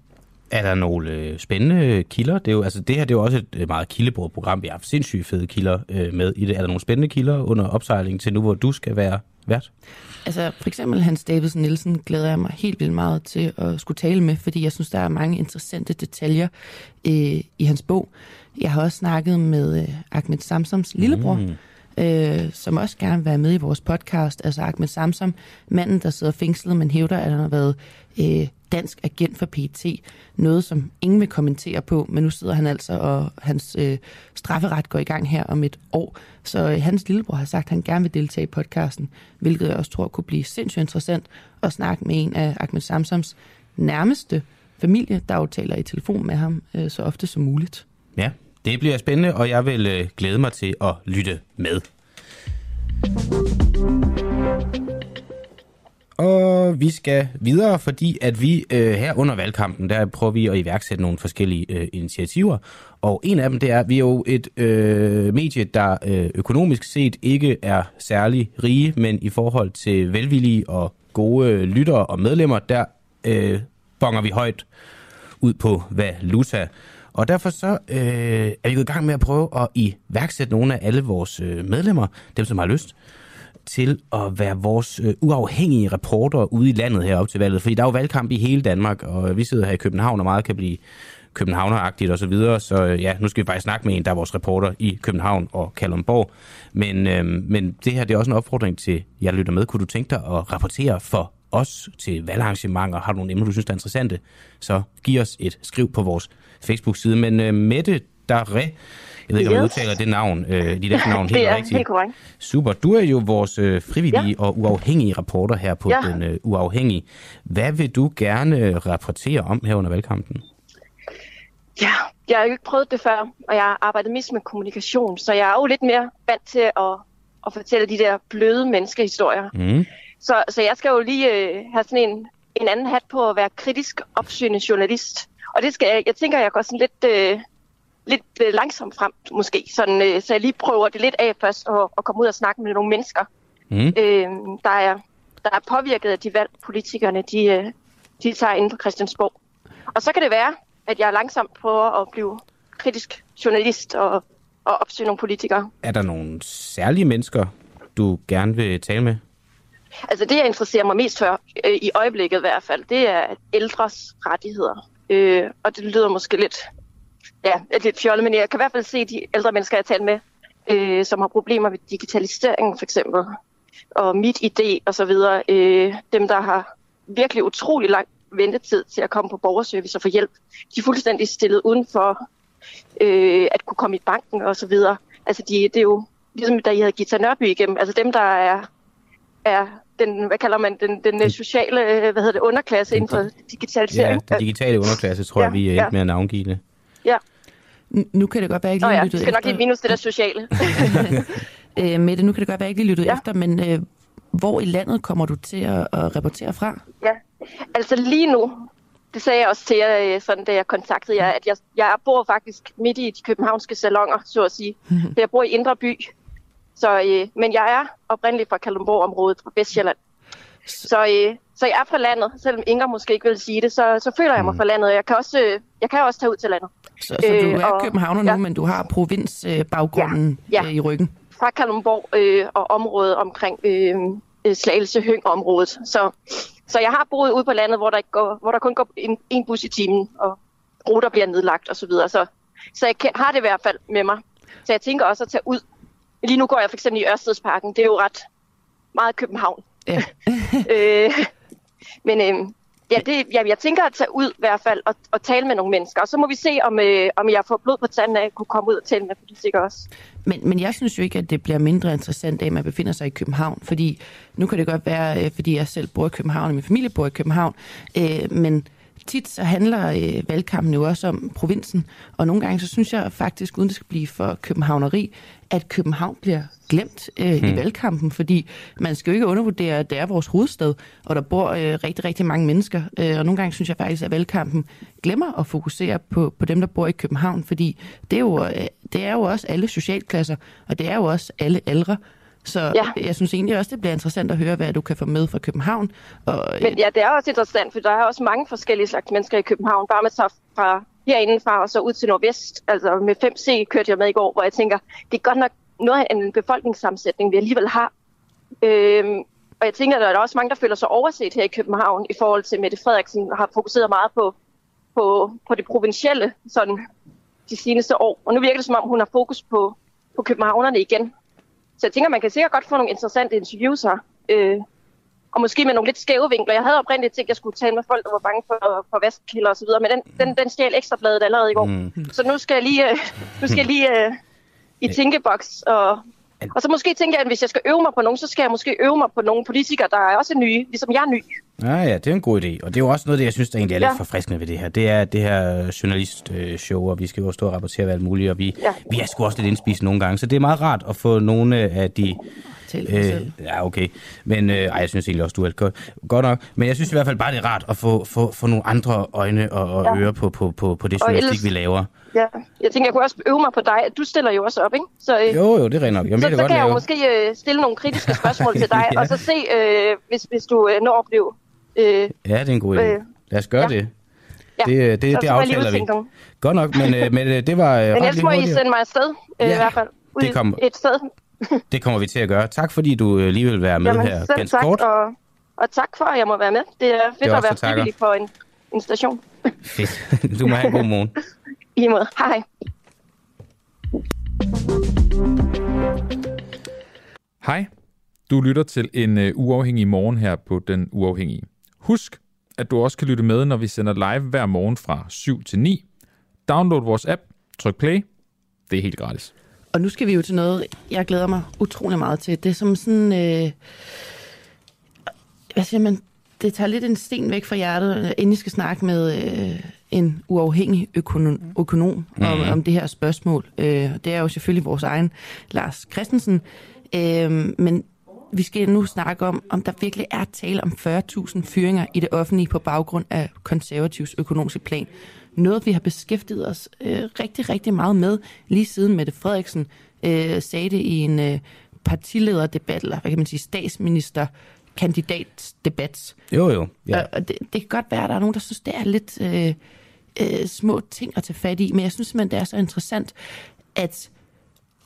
Er der nogle øh, spændende kilder? Det, er jo, altså, det her det er jo også et øh, meget kildebordet program. Vi har haft sindssygt fede kilder øh, med i det. Er der nogle spændende kilder under opsejling til nu, hvor du skal være vært? Altså for eksempel Hans Davidsen Nielsen glæder jeg mig helt vildt meget til at skulle tale med, fordi jeg synes, der er mange interessante detaljer øh, i hans bog. Jeg har også snakket med øh, Ahmed Samsams lillebror, mm øh, som også gerne vil være med i vores podcast. Altså Ahmed Samsam, manden, der sidder fængslet, men hævder, at han har været øh, dansk agent for PT. Noget, som ingen vil kommentere på, men nu sidder han altså, og hans øh, strafferet går i gang her om et år. Så øh, hans lillebror har sagt, at han gerne vil deltage i podcasten, hvilket jeg også tror kunne blive sindssygt interessant at snakke med en af Ahmed Samsams nærmeste familie, der jo taler i telefon med ham øh, så ofte som muligt. Ja, det bliver spændende, og jeg vil øh, glæde mig til at lytte med. Og vi skal videre, fordi at vi øh, her under valgkampen, der prøver vi at iværksætte nogle forskellige øh, initiativer. Og en af dem, det er, at vi er jo et øh, medie, der øh, økonomisk set ikke er særlig rige, men i forhold til velvillige og gode øh, lyttere og medlemmer, der øh, bonger vi højt ud på valuta. Og derfor så øh, er vi gået i gang med at prøve at iværksætte nogle af alle vores øh, medlemmer, dem som har lyst, til at være vores øh, uafhængige reporter ude i landet herop til valget. Fordi der er jo valgkamp i hele Danmark, og vi sidder her i København, og meget kan blive københavneragtigt osv. Så, videre. så øh, ja, nu skal vi faktisk snakke med en, der er vores reporter i København og Kalundborg. Men, øh, men det her det er også en opfordring til jer, lytter med. Kunne du tænke dig at rapportere for os til valgarrangementer? Har du nogle emner, du synes er interessante? Så giv os et skriv på vores Facebook-side. Men øh, Mette Daré, jeg ved ikke, om Yes. udtaler det navn, øh, dit efternavn helt rigtigt. helt korrekt. Super. Du er jo vores øh, frivillige ja. og uafhængige reporter her på Ja. Den øh, Uafhængige. Hvad vil du gerne øh, rapportere om her under valgkampen? Ja, jeg har jo ikke prøvet det før, og jeg har arbejdet mest med kommunikation, så jeg er jo lidt mere vant til at, at fortælle de der bløde menneskehistorier. Mm. Så, så jeg skal jo lige øh, have sådan en, en anden hat på at være kritisk opsøgende journalist. Og det skal jeg, jeg tænker, jeg går sådan lidt, øh, lidt øh, langsomt frem, måske. Sådan, øh, så jeg lige prøver det lidt af først, og, og komme ud og snakke med nogle mennesker, Mm. øh, der, er, der er påvirket af de valg, politikerne de, øh, de tager inden for Christiansborg. Og så kan det være, at jeg langsomt prøver at blive kritisk journalist og, og opsøge nogle politikere. Er der nogle særlige mennesker, du gerne vil tale med? Altså det, jeg interesserer mig mest for, øh, i øjeblikket i hvert fald, det er ældres rettigheder. Øh, og det lyder måske lidt, ja, lidt fjollet, men jeg kan i hvert fald se de ældre mennesker, jeg taler med, øh, som har problemer med digitalisering for eksempel, og mit idé og så videre. Øh, dem, der har virkelig utrolig lang ventetid til at komme på borgerservice og få hjælp. De er fuldstændig stillet uden for øh, at kunne komme i banken og så videre. Altså de, det er jo ligesom da I havde Gita Nørby igennem, altså dem, der er, er den, hvad kalder man, den, den øh, sociale, øh, hvad hedder det, underklasse inden for Ja, digitalisering. den digitale underklasse, tror jeg, Ja, vi er ja. ikke med at navngive det. Ja. Nu kan det godt være, at jeg Nå ikke lige ja, lyttede skal nok efter. lige minus det der sociale. Øh, Mette, nu kan det godt være, at jeg ikke lige lyttede ja. efter, men øh, hvor i landet kommer du til at, at rapportere fra? Ja, altså lige nu, det sagde jeg også til jer, øh, sådan, da jeg kontaktede jer, at jeg, jeg bor faktisk midt i de københavnske salonger, så at sige. Så jeg bor i Indre By. Så, øh, men jeg er oprindeligt fra Kalundborg-området, fra Vestjylland. Så, øh, så jeg er fra landet, selvom Inger måske ikke vil sige det, så, så føler jeg mig fra landet. Jeg kan også, øh, jeg kan også tage ud til landet. Så, så du Øh, er og- københavner nu, ja. men du har provinsbaggrunden Ja, ja. øh, i ryggen. fra Kalundborg øh, og området omkring øh, øh, Slagelse Høng området. Så, så jeg har boet ude på landet, hvor der, ikke går, hvor der kun går en, en bus i timen, og ruter bliver nedlagt osv. Så, videre. så, så jeg kan, har det i hvert fald med mig. Så jeg tænker også at tage ud. Lige nu går jeg for eksempel i Ørstedsparken. Det er jo ret meget København. Ja. øh, men øh, ja, det, ja, jeg tænker at tage ud i hvert fald og, og tale med nogle mennesker. Og så må vi se, om, øh, om jeg får blod på tanden af at kunne komme ud og tale med politikere også. Men, men jeg synes jo ikke, at det bliver mindre interessant af, at man befinder sig i København. Fordi nu kan det godt være, øh, fordi jeg selv bor i København, og min familie bor i København. Øh, men tit så handler øh, valgkampen jo også om provinsen. Og nogle gange så synes jeg faktisk, uden det skal blive for københavneri, at København bliver glemt øh, hmm. i valgkampen. Fordi man skal jo ikke undervurdere, at det er vores hovedstad, og der bor øh, rigtig, rigtig mange mennesker. Øh, og nogle gange synes jeg faktisk, at valgkampen glemmer at fokusere på, på dem, der bor i København. Fordi det er, jo, øh, det er jo også alle socialklasser, og det er jo også alle aldre. Så ja. jeg synes egentlig også, det bliver interessant at høre, hvad du kan få med fra København. Og, Men ja, det er også interessant, for der er også mange forskellige slags mennesker i København. Bare med tager fra herindefra og så ud til Nordvest. Altså med 5C kørte jeg med i går, hvor jeg tænker, det er godt nok noget af en befolkningssammensætning, vi alligevel har. Øhm, og jeg tænker, at der er også mange, der føler sig overset her i København i forhold til Mette Frederiksen, har fokuseret meget på, på, på det provincielle sådan, de seneste år. Og nu virker det, som om hun har fokus på, på københavnerne igen. Så jeg tænker, man kan sikkert godt få nogle interessante interviews her. Øh, og måske med nogle lidt skæve vinkler. Jeg havde oprindeligt tænkt, at jeg skulle tale med folk, der var bange for, for vaskkilder osv., men den, den, den stjal ekstrabladet allerede i går. Mm. Så nu skal jeg lige, øh, nu skal jeg lige øh, i tænkeboks. Og, og så måske tænker jeg, at hvis jeg skal øve mig på nogen, så skal jeg måske øve mig på nogle politikere, der er også nye, ligesom jeg er ny. Ja, ja, det er en god idé. Og det er jo også noget, af det, jeg synes, der egentlig er lidt Ja. forfriskende ved det her. Det er det her journalistshow, og vi skal jo stå og rapportere ved alt muligt, og vi, Ja. vi er sgu også lidt indspist nogle gange. Så det er meget rart at få nogle af de... Dig selv. ja, okay. Men øh, ej, jeg synes egentlig også, du er godt, godt nok. Men jeg synes i hvert fald bare, det er rart at få, få, få nogle andre øjne og, og Ja. ører på, på, på, på det journalistik, ellers- vi laver. Ja. Jeg tænker, jeg kunne også øve mig på dig. Du stiller jo også op, ikke? Så, øh, Jo, jo, det er rent nok. Jamen, så, det så er kan godt jeg jo lave. måske øh, stille nogle kritiske spørgsmål til dig, Ja. og så se, øh, hvis, hvis du øh, når at blive... Øh, Ja, det er en god idé. Øh, Lad os gøre ja. det. ja. Det, øh, det, det, Så- det så aftaler vi. Godt nok, men, øh, men øh, det var øh, Men ellers må I sende mig afsted, øh, Ja, i hvert fald. Ud det kommer- et sted. Det kommer vi til at gøre. Tak fordi du øh, lige vil være med Jamen, her selv ganske tak, kort. Og, og tak for, at jeg må være med. Det er fedt Det er at være frivillig på en, en station. Fedt. Du må have en god morgen. I måde. Hej. Hej, du lytter til en uh, uafhængig morgen her på Den Uafhængige. Husk, at du også kan lytte med, når vi sender live hver morgen fra 7 til 9. Download vores app, tryk play. Det er helt gratis. Og nu skal vi jo til noget, jeg glæder mig utrolig meget til. Det er som sådan... Øh, hvad siger man? Det tager lidt en sten væk fra hjertet, inden I skal snakke med øh, en uafhængig økonom, økonom om, Mhm. om det her spørgsmål. Øh, det er jo selvfølgelig vores egen Lars Christensen. Øh, men vi skal nu snakke om, om der virkelig er tale om 40.000 fyringer i det offentlige på baggrund af konservativs økonomiske plan. Noget, vi har beskæftiget os øh, rigtig, rigtig meget med, lige siden Mette Frederiksen øh, sagde det i en øh, partilederdebat, eller hvad kan man sige, statsminister kandidatdebat. Jo, jo. Ja. Og, det, det kan godt være, at der er nogen, der synes, det er lidt øh, øh, små ting at tage fat i, men jeg synes simpelthen, det er så interessant, at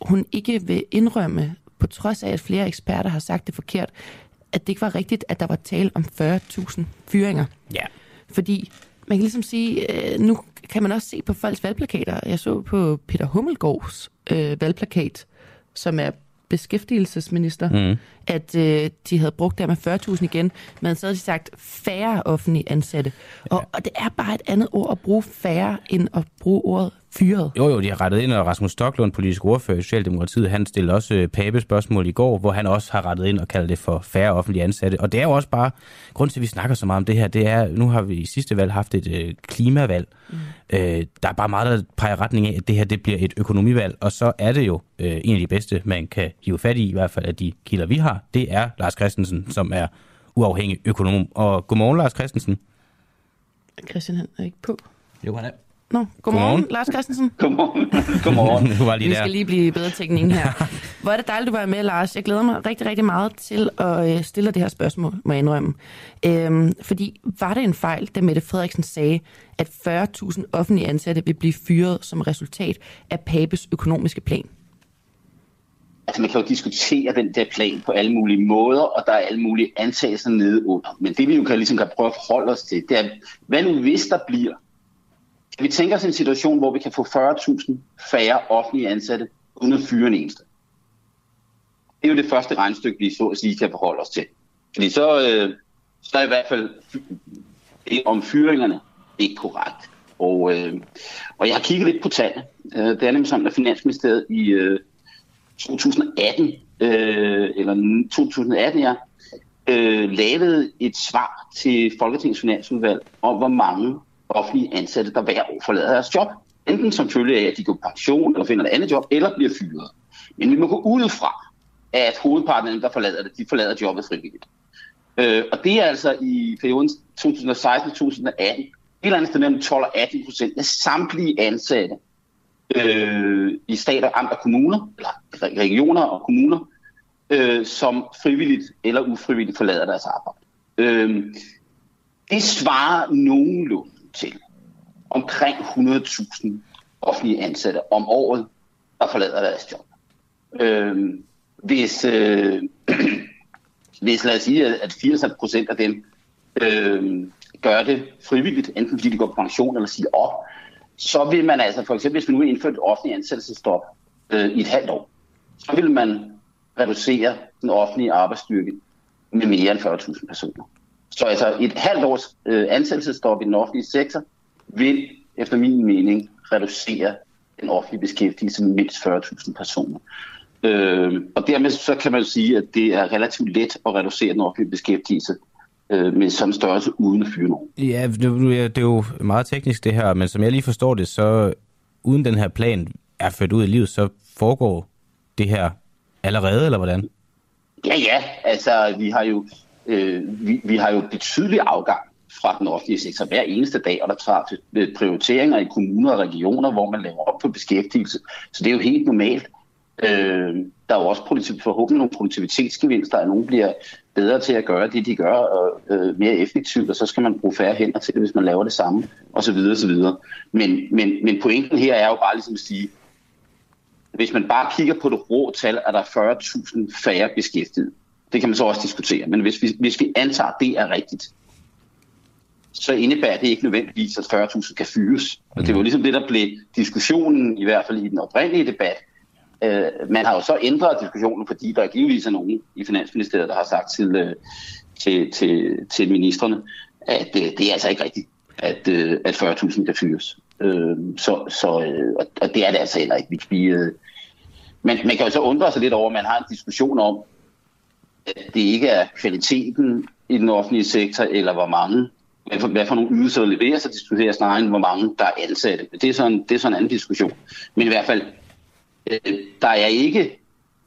hun ikke vil indrømme, på trods af, at flere eksperter har sagt det forkert, at det ikke var rigtigt, at der var tale om 40.000 fyringer. Ja. Fordi man kan ligesom sige, øh, nu kan man også se på folks valgplakater. Jeg så på Peter Hummelgaards øh, valgplakat, som er beskæftigelsesminister, Mm. at øh, de havde brugt der med 40.000 igen, men så havde de sagt færre offentlige ansatte. Og, og det er bare et andet ord at bruge færre, end at bruge ordet fyret. Jo, jo, de har rettet ind, og Rasmus Stocklund, politisk ordfører i Socialdemokratiet, han stillede også øh, Pape spørgsmål i går, hvor han også har rettet ind og kaldt det for færre offentlige ansatte. Og det er jo også bare, grund til, at vi snakker så meget om det her, det er, nu har vi i sidste valg haft et øh, klimavalg. Mm. Øh, der er bare meget, der peger retning af, at det her det bliver et økonomivalg, og så er det jo øh, en af de bedste, man kan hive fat i, i hvert fald af de kilder, vi har. Det er Lars Christensen, som er uafhængig økonom. Og godmorgen, Lars Christensen. Christian han er ikke på. Jo, han er. Nå, godmorgen, godmorgen. Lars Christensen. Godmorgen. godmorgen. du var lige Vi der. skal lige blive bedre teknikken her. Hvor er det dejligt, du var med, Lars. Jeg glæder mig rigtig, rigtig meget til at øh, stille dig det her spørgsmål, må jeg indrømme. Øhm, fordi var det en fejl, da Mette Frederiksen sagde, at 40.000 offentlige ansatte vil blive fyret som resultat af Papes økonomiske plan? Altså man kan jo diskutere den der plan på alle mulige måder, og der er alle mulige antagelser nede under. Men det vi jo kan, ligesom kan prøve at forholde os til, det er, hvad nu hvis der bliver? Vi tænker os en situation, hvor vi kan få 40.000 færre offentlige ansatte, uden at fyre en eneste? Det er jo det første regnstykke, vi så at sige kan forholde os til. Fordi så, øh, så er i hvert fald det om fyringerne ikke korrekt. Og, øh, og jeg har kigget lidt på tallene. Øh, det er nemlig sådan, at Finansministeriet i øh, 2018, øh, eller 2018 ja, øh, lavede et svar til Folketingets Finansudvalg om, hvor mange offentlige ansatte, der hver år forlader deres job. Enten som følge af, at de går på pension eller finder et andet job, eller bliver fyret. Men vi må gå ud fra, at hovedparten af dem, der forlader det, de forlader jobbet frivilligt. Øh, og det er altså i perioden 2016-2018 et eller andet sted mellem 12 og 18 procent af samtlige ansatte øh, i stat og amt og kommuner, eller regioner og kommuner, øh, som frivilligt eller ufrivilligt forlader deres arbejde. Øh, det svarer nogenlunde til omkring 100.000 offentlige ansatte om året, der forlader deres job. Øh, hvis, øh, hvis lad os sige, at 80 procent af dem øh, gør det frivilligt, enten fordi de går på pension eller siger op, så vil man altså, for eksempel hvis vi nu indfører et offentligt ansættelsesstop øh, i et halvt år, så vil man reducere den offentlige arbejdsstyrke med mere end 40.000 personer. Så altså et halvt års øh, ansættelsesstop i den offentlige sektor vil efter min mening reducere den offentlige beskæftigelse med mindst 40.000 personer. Øh, og dermed så kan man sige, at det er relativt let at reducere den offentlige beskæftigelse øh, med sådan størrelse uden at fyre nogen. Ja, det, det er jo meget teknisk det her, men som jeg lige forstår det, så uden den her plan er ført ud i livet, så foregår det her allerede, eller hvordan? Ja, ja. Altså, vi har jo, øh, vi, vi har jo betydelig afgang fra den offentlige sektor hver eneste dag, og der træffes øh, prioriteringer i kommuner og regioner, hvor man laver op på beskæftigelse. Så det er jo helt normalt. Øh, der er jo også produktiv, forhåbentlig nogle produktivitetsgevinster, at nogen bliver bedre til at gøre det, de gør, og øh, mere effektivt, og så skal man bruge færre hænder til det, hvis man laver det samme, og så videre, og så videre. Men, men, men pointen her er jo bare ligesom at sige, hvis man bare kigger på det rå tal, er der 40.000 færre beskæftiget. Det kan man så også diskutere, men hvis vi, hvis vi antager, at det er rigtigt, så indebærer det ikke nødvendigvis, at 40.000 kan fyres. Og det var ligesom det, der blev diskussionen, i hvert fald i den oprindelige debat, Øh, man har jo så ændret diskussionen, fordi der er givetvis er nogen i Finansministeriet, der har sagt til, øh, til, til, til ministerne, at øh, det er altså ikke rigtigt, at, øh, at 40.000 kan fyres. Øh, så, så, øh, og det er det altså heller ikke. Vi, vi, øh, men man kan jo så undre sig lidt over, at man har en diskussion om, at det ikke er kvaliteten i den offentlige sektor, eller hvor mange, hvad for, hvad for nogle ydelser der leveres, og diskuterer snarere end, hvor mange der er ansatte. Det er, sådan, det er sådan en anden diskussion. Men i hvert fald, øh, der er ikke,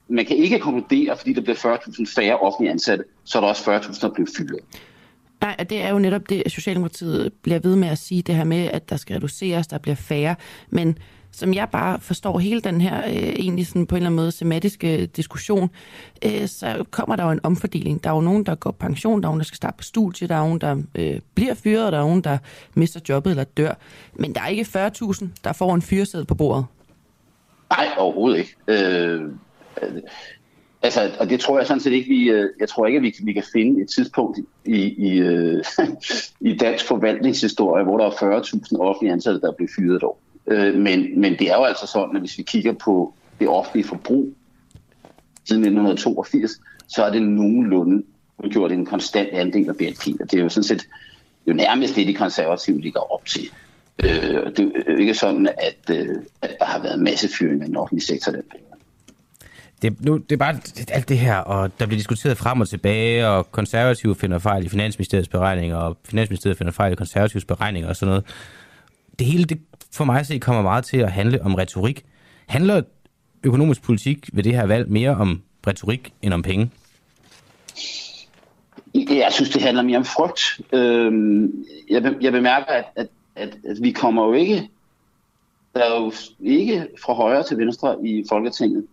man kan ikke konkludere, fordi der bliver 40.000 færre offentlige ansatte, så er der også 40.000, der bliver fyret. Nej, det er jo netop det, Socialdemokratiet bliver ved med at sige det her med, at der skal reduceres, der bliver færre. Men som jeg bare forstår hele den her øh, egentlig sådan på en eller anden måde sematiske øh, diskussion, øh, så kommer der jo en omfordeling. Der er jo nogen, der går på pension, der er nogen, der skal starte på studie, der er nogen, der øh, bliver fyret, der er nogen, der mister jobbet eller dør. Men der er ikke 40.000, der får en fyresæde på bordet. Nej, overhovedet ikke. Øh, altså, og det tror jeg sådan set ikke, vi, øh, jeg tror ikke, at vi, vi kan finde et tidspunkt i, i, øh, i dansk forvaltningshistorie, hvor der er 40.000 offentlige ansatte, der bliver fyret et år. Øh, men, men det er jo altså sådan, at hvis vi kigger på det offentlige forbrug siden 1982, så er det nogenlunde gjort en konstant andel af BNP. Og det er jo sådan set jo nærmest det, de konservative ligger op til. Øh, det er jo ikke sådan, at, øh, at der har været masse fyringer i den offentlige sektor. Den Det, nu, det er bare det, alt det her, og der bliver diskuteret frem og tilbage, og konservative finder fejl i Finansministeriets beregninger, og Finansministeriet finder fejl i konservatives beregninger og sådan noget. Det hele, det for mig at se, kommer meget til at handle om retorik. Handler økonomisk politik ved det her valg mere om retorik end om penge? Jeg synes, det handler mere om frygt. Øhm, jeg, jeg bemærker, at, at, at, at vi kommer jo ikke... Der er jo ikke fra højre til venstre i Folketinget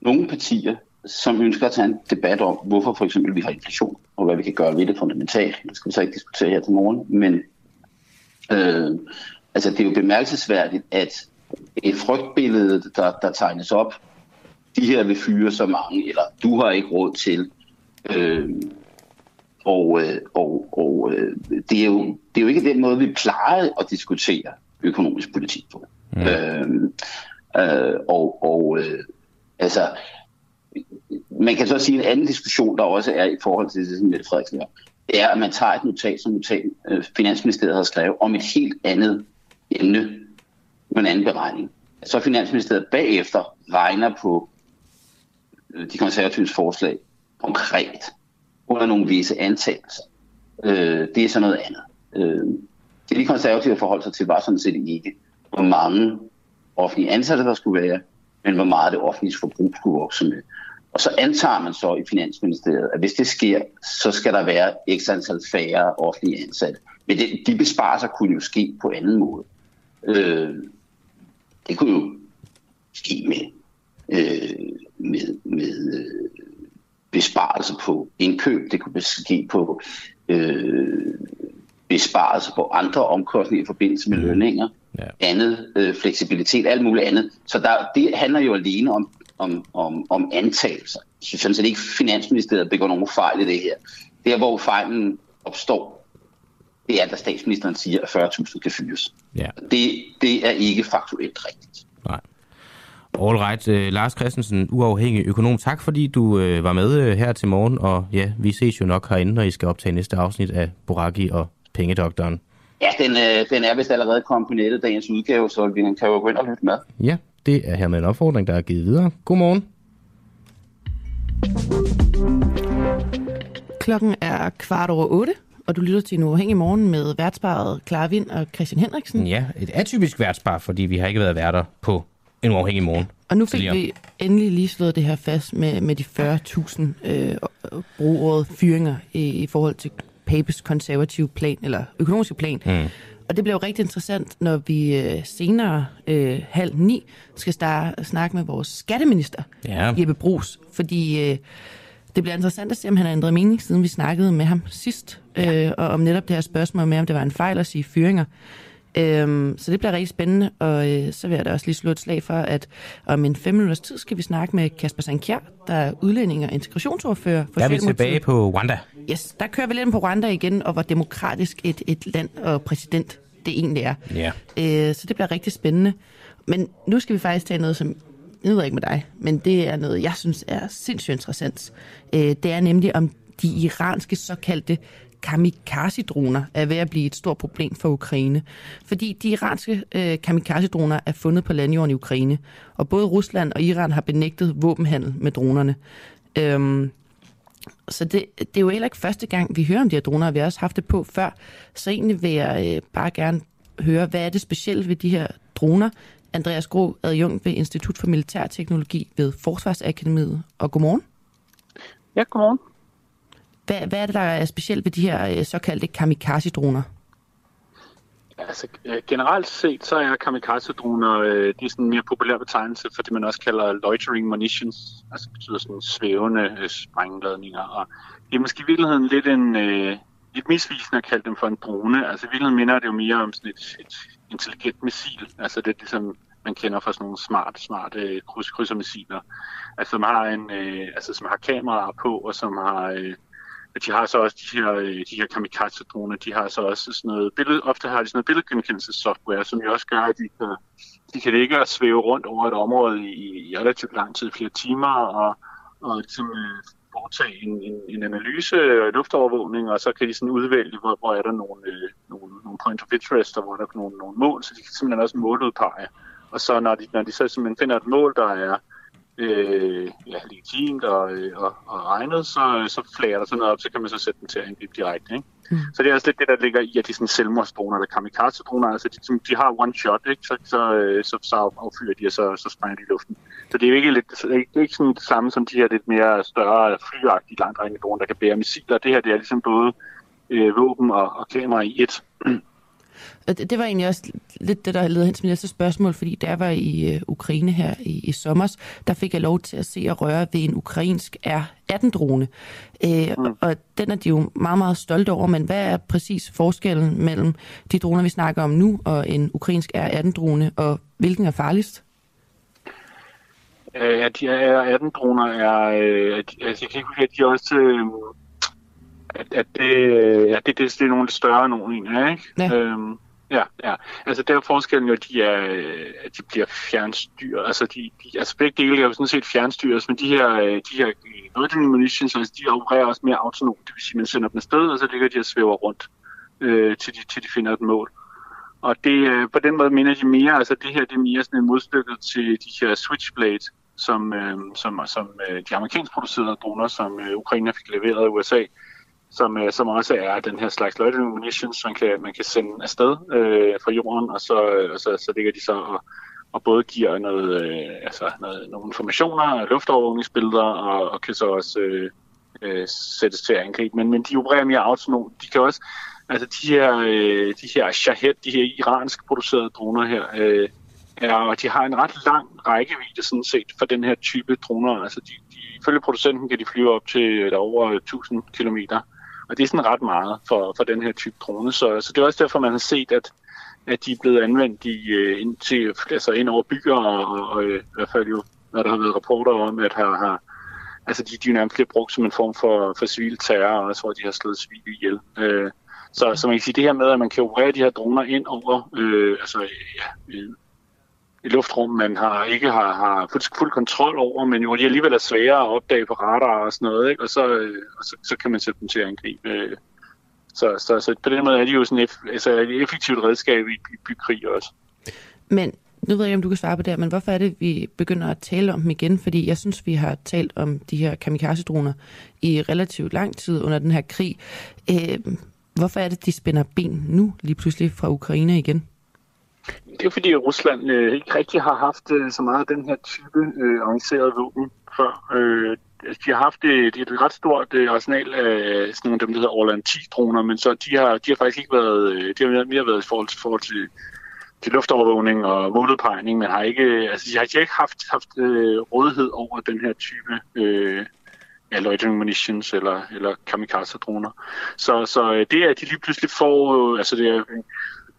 nogle partier, som ønsker at tage en debat om, hvorfor for eksempel vi har inflation, og hvad vi kan gøre ved det fundamentalt. Det skal vi så ikke diskutere her til morgen, men øh, altså, det er jo bemærkelsesværdigt, at et frygtbillede, der, der tegnes op, de her vil fyre så mange, eller du har ikke råd til, øh, og, øh, og, og øh, det, er jo, det er jo ikke den måde, vi plejer at diskutere økonomisk politik på. Mm. Øh, øh, og og øh, altså, man kan så sige en anden diskussion, der også er i forhold til det, som Mette Frederiksen gør, det er, at man tager et notat, som notat, øh, Finansministeriet har skrevet, om et helt andet emne med en anden beregning. Så Finansministeriet bagefter regner på øh, de konservatives forslag konkret under nogle vise antagelser. Øh, det er så noget andet. Øh, det de konservative forhold sig til var sådan set ikke, hvor mange offentlige ansatte der skulle være, men hvor meget det offentlige forbrug skulle vokse med. Og så antager man så i Finansministeriet, at hvis det sker, så skal der være x antal færre offentlige ansatte. Men det, de besparelser kunne jo ske på anden måde. Øh, det kunne jo ske med, øh, med, med øh, besparelser på indkøb, det kunne ske på øh, besparelser på andre omkostninger i forbindelse med lønninger, ja. andet øh, fleksibilitet, alt muligt andet. Så der, det handler jo alene om, om, om, om antagelser. Jeg synes sådan set ikke, Finansministeriet begår nogen fejl i det her. Der, hvor fejlen opstår, det er, da statsministeren siger, at 40.000 kan fyres. Ja. Det, det er ikke faktuelt rigtigt. Nej. All right. Uh, Lars Christensen, uafhængig økonom, tak fordi du uh, var med uh, her til morgen, og ja, vi ses jo nok herinde, når I skal optage næste afsnit af Boraki og Pengedoktoren. Ja, den, øh, den er vist allerede kommet på nettet, dagens udgave, så vi kan jo gå ind og lytte med. Ja, det er her med en opfordring, der er givet videre. Godmorgen. Klokken er kvart over otte, og du lytter til en uafhængig morgen med værtsparet Clara Vind og Christian Henriksen. Ja, et atypisk værtspar, fordi vi har ikke været værter på en uafhængig morgen. Og nu fik vi endelig lige slået det her fast med, med de 40.000 øh, brugerede fyringer i, i forhold til Papes konservative plan, eller økonomiske plan. Mm. Og det bliver jo rigtig interessant, når vi øh, senere øh, halv ni skal starte, snakke med vores skatteminister, Ja. Jeppe Brugs. Fordi øh, det bliver interessant at se, om han har ændret mening, siden vi snakkede med ham sidst. Øh, og om netop det her spørgsmål med, om det var en fejl at sige fyringer. Øhm, så det bliver rigtig spændende, og øh, så vil jeg da også lige slå et slag for, at om en fem minutters tid skal vi snakke med Kasper Sankjær, der er udlænding og integrationsordfører for Der er vi tilbage på Rwanda. Yes, der kører vi lidt på Rwanda igen, og hvor demokratisk et, et land og præsident det egentlig er. Ja. Øh, så det bliver rigtig spændende. Men nu skal vi faktisk tage noget, som jeg ved ikke med dig, men det er noget, jeg synes er sindssygt interessant. Øh, det er nemlig om de iranske såkaldte kamikaze-droner er ved at blive et stort problem for Ukraine. Fordi de iranske øh, kamikaze-droner er fundet på landjorden i Ukraine, og både Rusland og Iran har benægtet våbenhandel med dronerne. Øhm, så det, det er jo heller ikke første gang, vi hører om de her droner, og vi har også haft det på før. Så egentlig vil jeg øh, bare gerne høre, hvad er det specielt ved de her droner? Andreas Gro, adjunkt ved Institut for Militær Teknologi ved Forsvarsakademiet. Og godmorgen. Ja, godmorgen. Hvad, hvad er det, der er specielt ved de her øh, såkaldte kamikaze-droner? Altså, øh, generelt set, så er kamikaze-droner, øh, de er sådan en mere populær betegnelse for det, man også kalder loitering munitions. Altså, det betyder sådan svævende sprængladninger. Og det er måske i virkeligheden lidt en, lidt misvisende at kalde dem for en drone. Altså, i virkeligheden minder det jo mere om sådan et, et intelligent missil. Altså, det er ligesom man kender fra sådan nogle smart, smarte øh, kryds, krydsermissiler. Altså, som har, en, øh, altså, som har kameraer på, og som har... Øh, de har så også de her, øh, de her kamikaze-droner, de har så også sådan noget billede, ofte har de sådan noget billedgenkendelsessoftware, som jo også gør, at de kan, de kan ligge og svæve rundt over et område i, i relativt lang tid, flere timer, og, og ligesom, øh, foretage en, en, en analyse af luftovervågning, og så kan de sådan udvælge, hvor, hvor er der nogle, øh, nogle, nogle point of interest, og hvor er der nogle, nogle mål, så de kan simpelthen også måludpege. Og så når de, når de så simpelthen finder et mål, der er øh, ja, legitimt og, øh, og, og regnet, så, så flager der sådan noget op, så kan man så sætte den til at angribe direkte. Ikke? Mm. Så det er også lidt det, der ligger i, at de sådan selvmordsdroner eller kamikaze-droner, altså de, de har one shot, ikke? Så, så, øh, så, så affyrer de, og så, så sprænger de i luften. Så det er jo ikke, lidt, det er ikke sådan det samme som de her lidt mere større flyagtige langtrækkende droner, der kan bære missiler. Det her det er ligesom både øh, våben og, og kamera i et. Og det, det var egentlig også lidt det, der ledte hen til mit næste spørgsmål, fordi jeg var i øh, Ukraine her i, i sommer, der fik jeg lov til at se og røre ved en ukrainsk R-18-drone. Øh, mm. Og den er de jo meget, meget stolte over, men hvad er præcis forskellen mellem de droner, vi snakker om nu, og en ukrainsk R-18-drone, og hvilken er farligst? Øh, at de R-18-droner er, øh, altså jeg kan ikke huske, at de også... Øh, at, at det, øh, ja, det, det, det er nogle lidt større nogen ikke? Ja. Øhm, ja, ja. Altså der er forskellen jo, at de, er, at de bliver fjernstyret. Altså, de, de, altså begge dele er jo sådan set fjernstyret, men de her, øh, de her loitering munitions, altså, de opererer også mere autonomt. Det vil sige, at man sender dem afsted, og så ligger de og svæver rundt, øh, til, de, til de finder et mål. Og det, øh, på den måde minder de mere, altså det her det er mere sådan en modstykke til de her Switchblade, som, øh, som, som øh, de amerikansk producerede droner, som øh, Ukraine fik leveret af USA, som, øh, som også er den her slags loitering munitions, man kan, man kan sende afsted øh, fra jorden, og så, øh, og så, så ligger de så og, og både giver noget, øh, altså noget, nogle informationer, luftovervågningsbilleder, og, og kan så også øh, øh, sættes til at angribe. Men, men de opererer mere autonomt. De kan også, altså de her, øh, de her Shahed, de her iransk producerede droner her, øh, er, og de har en ret lang rækkevidde sådan set for den her type droner. Altså de, de, ifølge producenten kan de flyve op til øh, eller over 1000 kilometer. Og det er sådan ret meget for, for den her type drone. Så, så det er også derfor, man har set, at, at de er blevet anvendt i, uh, ind, til, altså ind over byer, og, og, og i hvert fald jo, når der har været rapporter om, at her har, altså de, de nærmest bliver brugt som en form for, for civil terror, og jeg tror, de har slået civile ihjel. Øh, så, så man kan sige, det her med, at man kan operere de her droner ind over, øh, altså ja, i luftrum, man har, ikke har, har fuld, fuld kontrol over, men jo de alligevel er svære at opdage på radar og sådan noget, ikke? og, så, øh, og så, så kan man sætte dem til at angribe. Øh. Så, så, så på den måde er de jo sådan et, altså et effektivt redskab i by, bykrig også. Men nu ved jeg ikke, om du kan svare på det men hvorfor er det, vi begynder at tale om dem igen? Fordi jeg synes, vi har talt om de her kamikaze-droner i relativt lang tid under den her krig. Øh, hvorfor er det, de spænder ben nu lige pludselig fra Ukraine igen? Det er fordi Rusland øh, ikke rigtig har haft øh, så meget af den her type øh, arrangeret våben før. Øh, altså, de har haft øh, et, et ret stort øh, arsenal af sådan nogle dem, der hedder Orland 10-droner, men så de har, de har faktisk ikke været, øh, de har mere været i forhold til, forhold til, til luftovervågning og måludpegning, men har ikke, øh, altså, de har ikke haft, haft øh, rådighed over den her type øh, ja, loitering munitions eller, eller kamikaze-droner. Så, så øh, det, at de lige pludselig får, øh, altså det er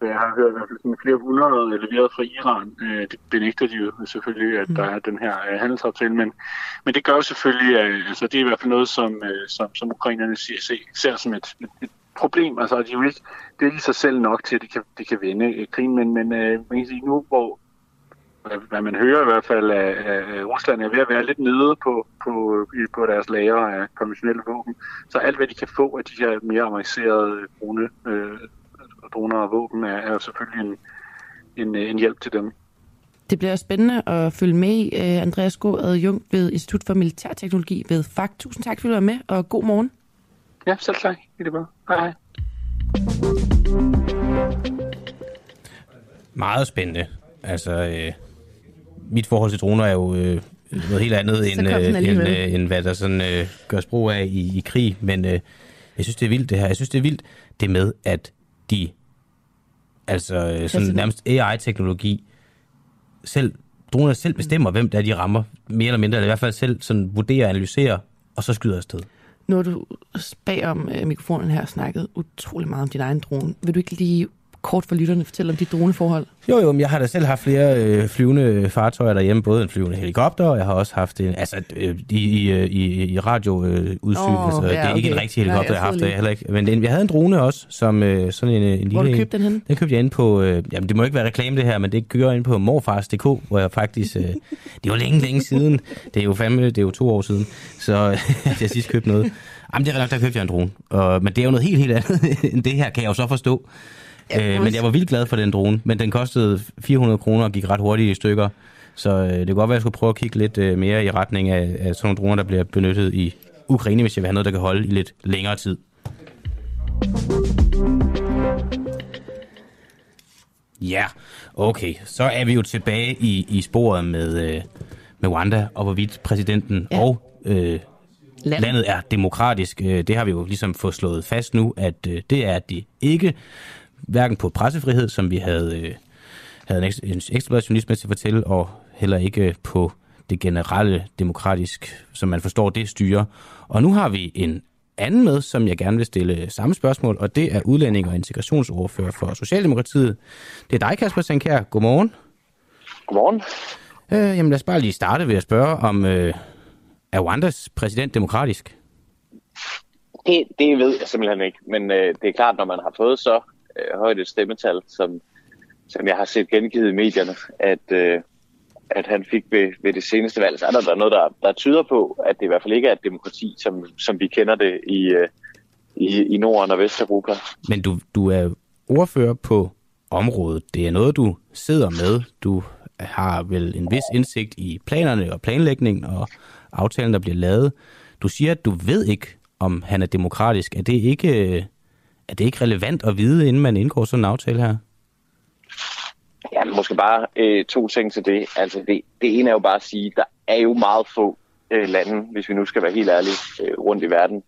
jeg har hørt at flere hundrede leveret fra Iran. Øh, det benægter de jo selvfølgelig, at der er den her øh, handelsaftale, men, men det gør jo selvfølgelig, at altså, det er i hvert fald noget, som, øh, som, som ukrainerne ser, ser som et, et, problem. Altså, de er ikke, det er ikke i sig selv nok til, at de kan, de kan vinde krigen, men, men man kan sige, nu hvor hvad man hører i hvert fald, at, at Rusland er ved at være lidt nede på, på, på deres lager af konventionelle våben. Så alt, hvad de kan få af de her mere avancerede brune øh, droner og våben er, er selvfølgelig en, en, en hjælp til dem. Det bliver spændende at følge med i. Uh, Andreas Gård, adjunkt ved Institut for Militærteknologi ved FAK. Tusind tak, fordi du var med, og god morgen. Ja, selv tak. Det er bare. Hej, hej. Meget spændende. Altså, øh, mit forhold til droner er jo øh, noget helt andet, end, øh, end, øh, end hvad der sådan øh, gør brug af i, i krig. Men øh, jeg synes, det er vildt det her. Jeg synes, det er vildt det med, at de Altså øh, sådan nærmest AI-teknologi. Selv, dronerne selv bestemmer, hvem der de rammer, mere eller mindre, eller i hvert fald selv sådan vurderer, analyserer, og så skyder afsted. Nu har du bag om øh, mikrofonen her snakket utrolig meget om din egen drone. Vil du ikke lige kort for lytterne fortælle om de droneforhold? Jo, jo, men jeg har da selv haft flere øh, flyvende fartøjer derhjemme, både en flyvende helikopter, og jeg har også haft en, altså øh, i, i, øh, i, radioudstyr, Åh, oh, altså, det ja, er ikke okay. en rigtig helikopter, Nej, jeg jeg har haft det heller ikke, men den, jeg havde en drone også, som øh, sådan en, en lille... Hvor du en. købt den henne? Den købte jeg inde på, øh, jamen det må ikke være reklame det her, men det kører ind på morfars.dk, hvor jeg faktisk, øh, det var længe, længe siden, det er jo fandme, det er jo to år siden, så jeg sidst købte noget. Jamen det er nok, der købte jeg en drone, og, men det er jo noget helt, helt andet end det her, kan jeg jo så forstå. Øh, men jeg var vildt glad for den drone, men den kostede 400 kroner og gik ret hurtigt i stykker. Så øh, det kunne godt være, at jeg skulle prøve at kigge lidt øh, mere i retning af, af sådan nogle droner, der bliver benyttet i Ukraine, hvis jeg vil have noget, der kan holde i lidt længere tid. Ja, okay. Så er vi jo tilbage i, i sporet med, øh, med Rwanda, og hvorvidt præsidenten ja. og øh, landet. landet er demokratisk. Øh, det har vi jo ligesom fået slået fast nu, at øh, det er de ikke. Hverken på pressefrihed, som vi havde, øh, havde en, eks- en ekstra journalist med til at fortælle, og heller ikke på det generelle demokratisk, som man forstår, det styre. Og nu har vi en anden med, som jeg gerne vil stille samme spørgsmål, og det er udlænding og integrationsordfører for Socialdemokratiet. Det er dig, Kasper Sankær. Godmorgen. Godmorgen. Øh, jamen lad os bare lige starte ved at spørge, om øh, er Rwandas præsident demokratisk? Det, det ved jeg simpelthen ikke, men øh, det er klart, når man har fået så øh, højt et stemmetal, som, som jeg har set gengivet i medierne, at, øh, at han fik ved, ved det seneste valg, så er der, der noget, der, der tyder på, at det i hvert fald ikke er et demokrati, som, som vi kender det i, øh, i, i Norden og Vesteuropa. Men du, du er ordfører på området. Det er noget, du sidder med. Du har vel en vis indsigt i planerne og planlægningen og aftalen, der bliver lavet. Du siger, at du ved ikke, om han er demokratisk. Er det ikke, øh, er det ikke relevant at vide, inden man indgår sådan en aftale her? Ja, måske bare øh, to ting til det. Altså det, det ene er jo bare at sige, der er jo meget få øh, lande, hvis vi nu skal være helt ærlige, øh, rundt i verden,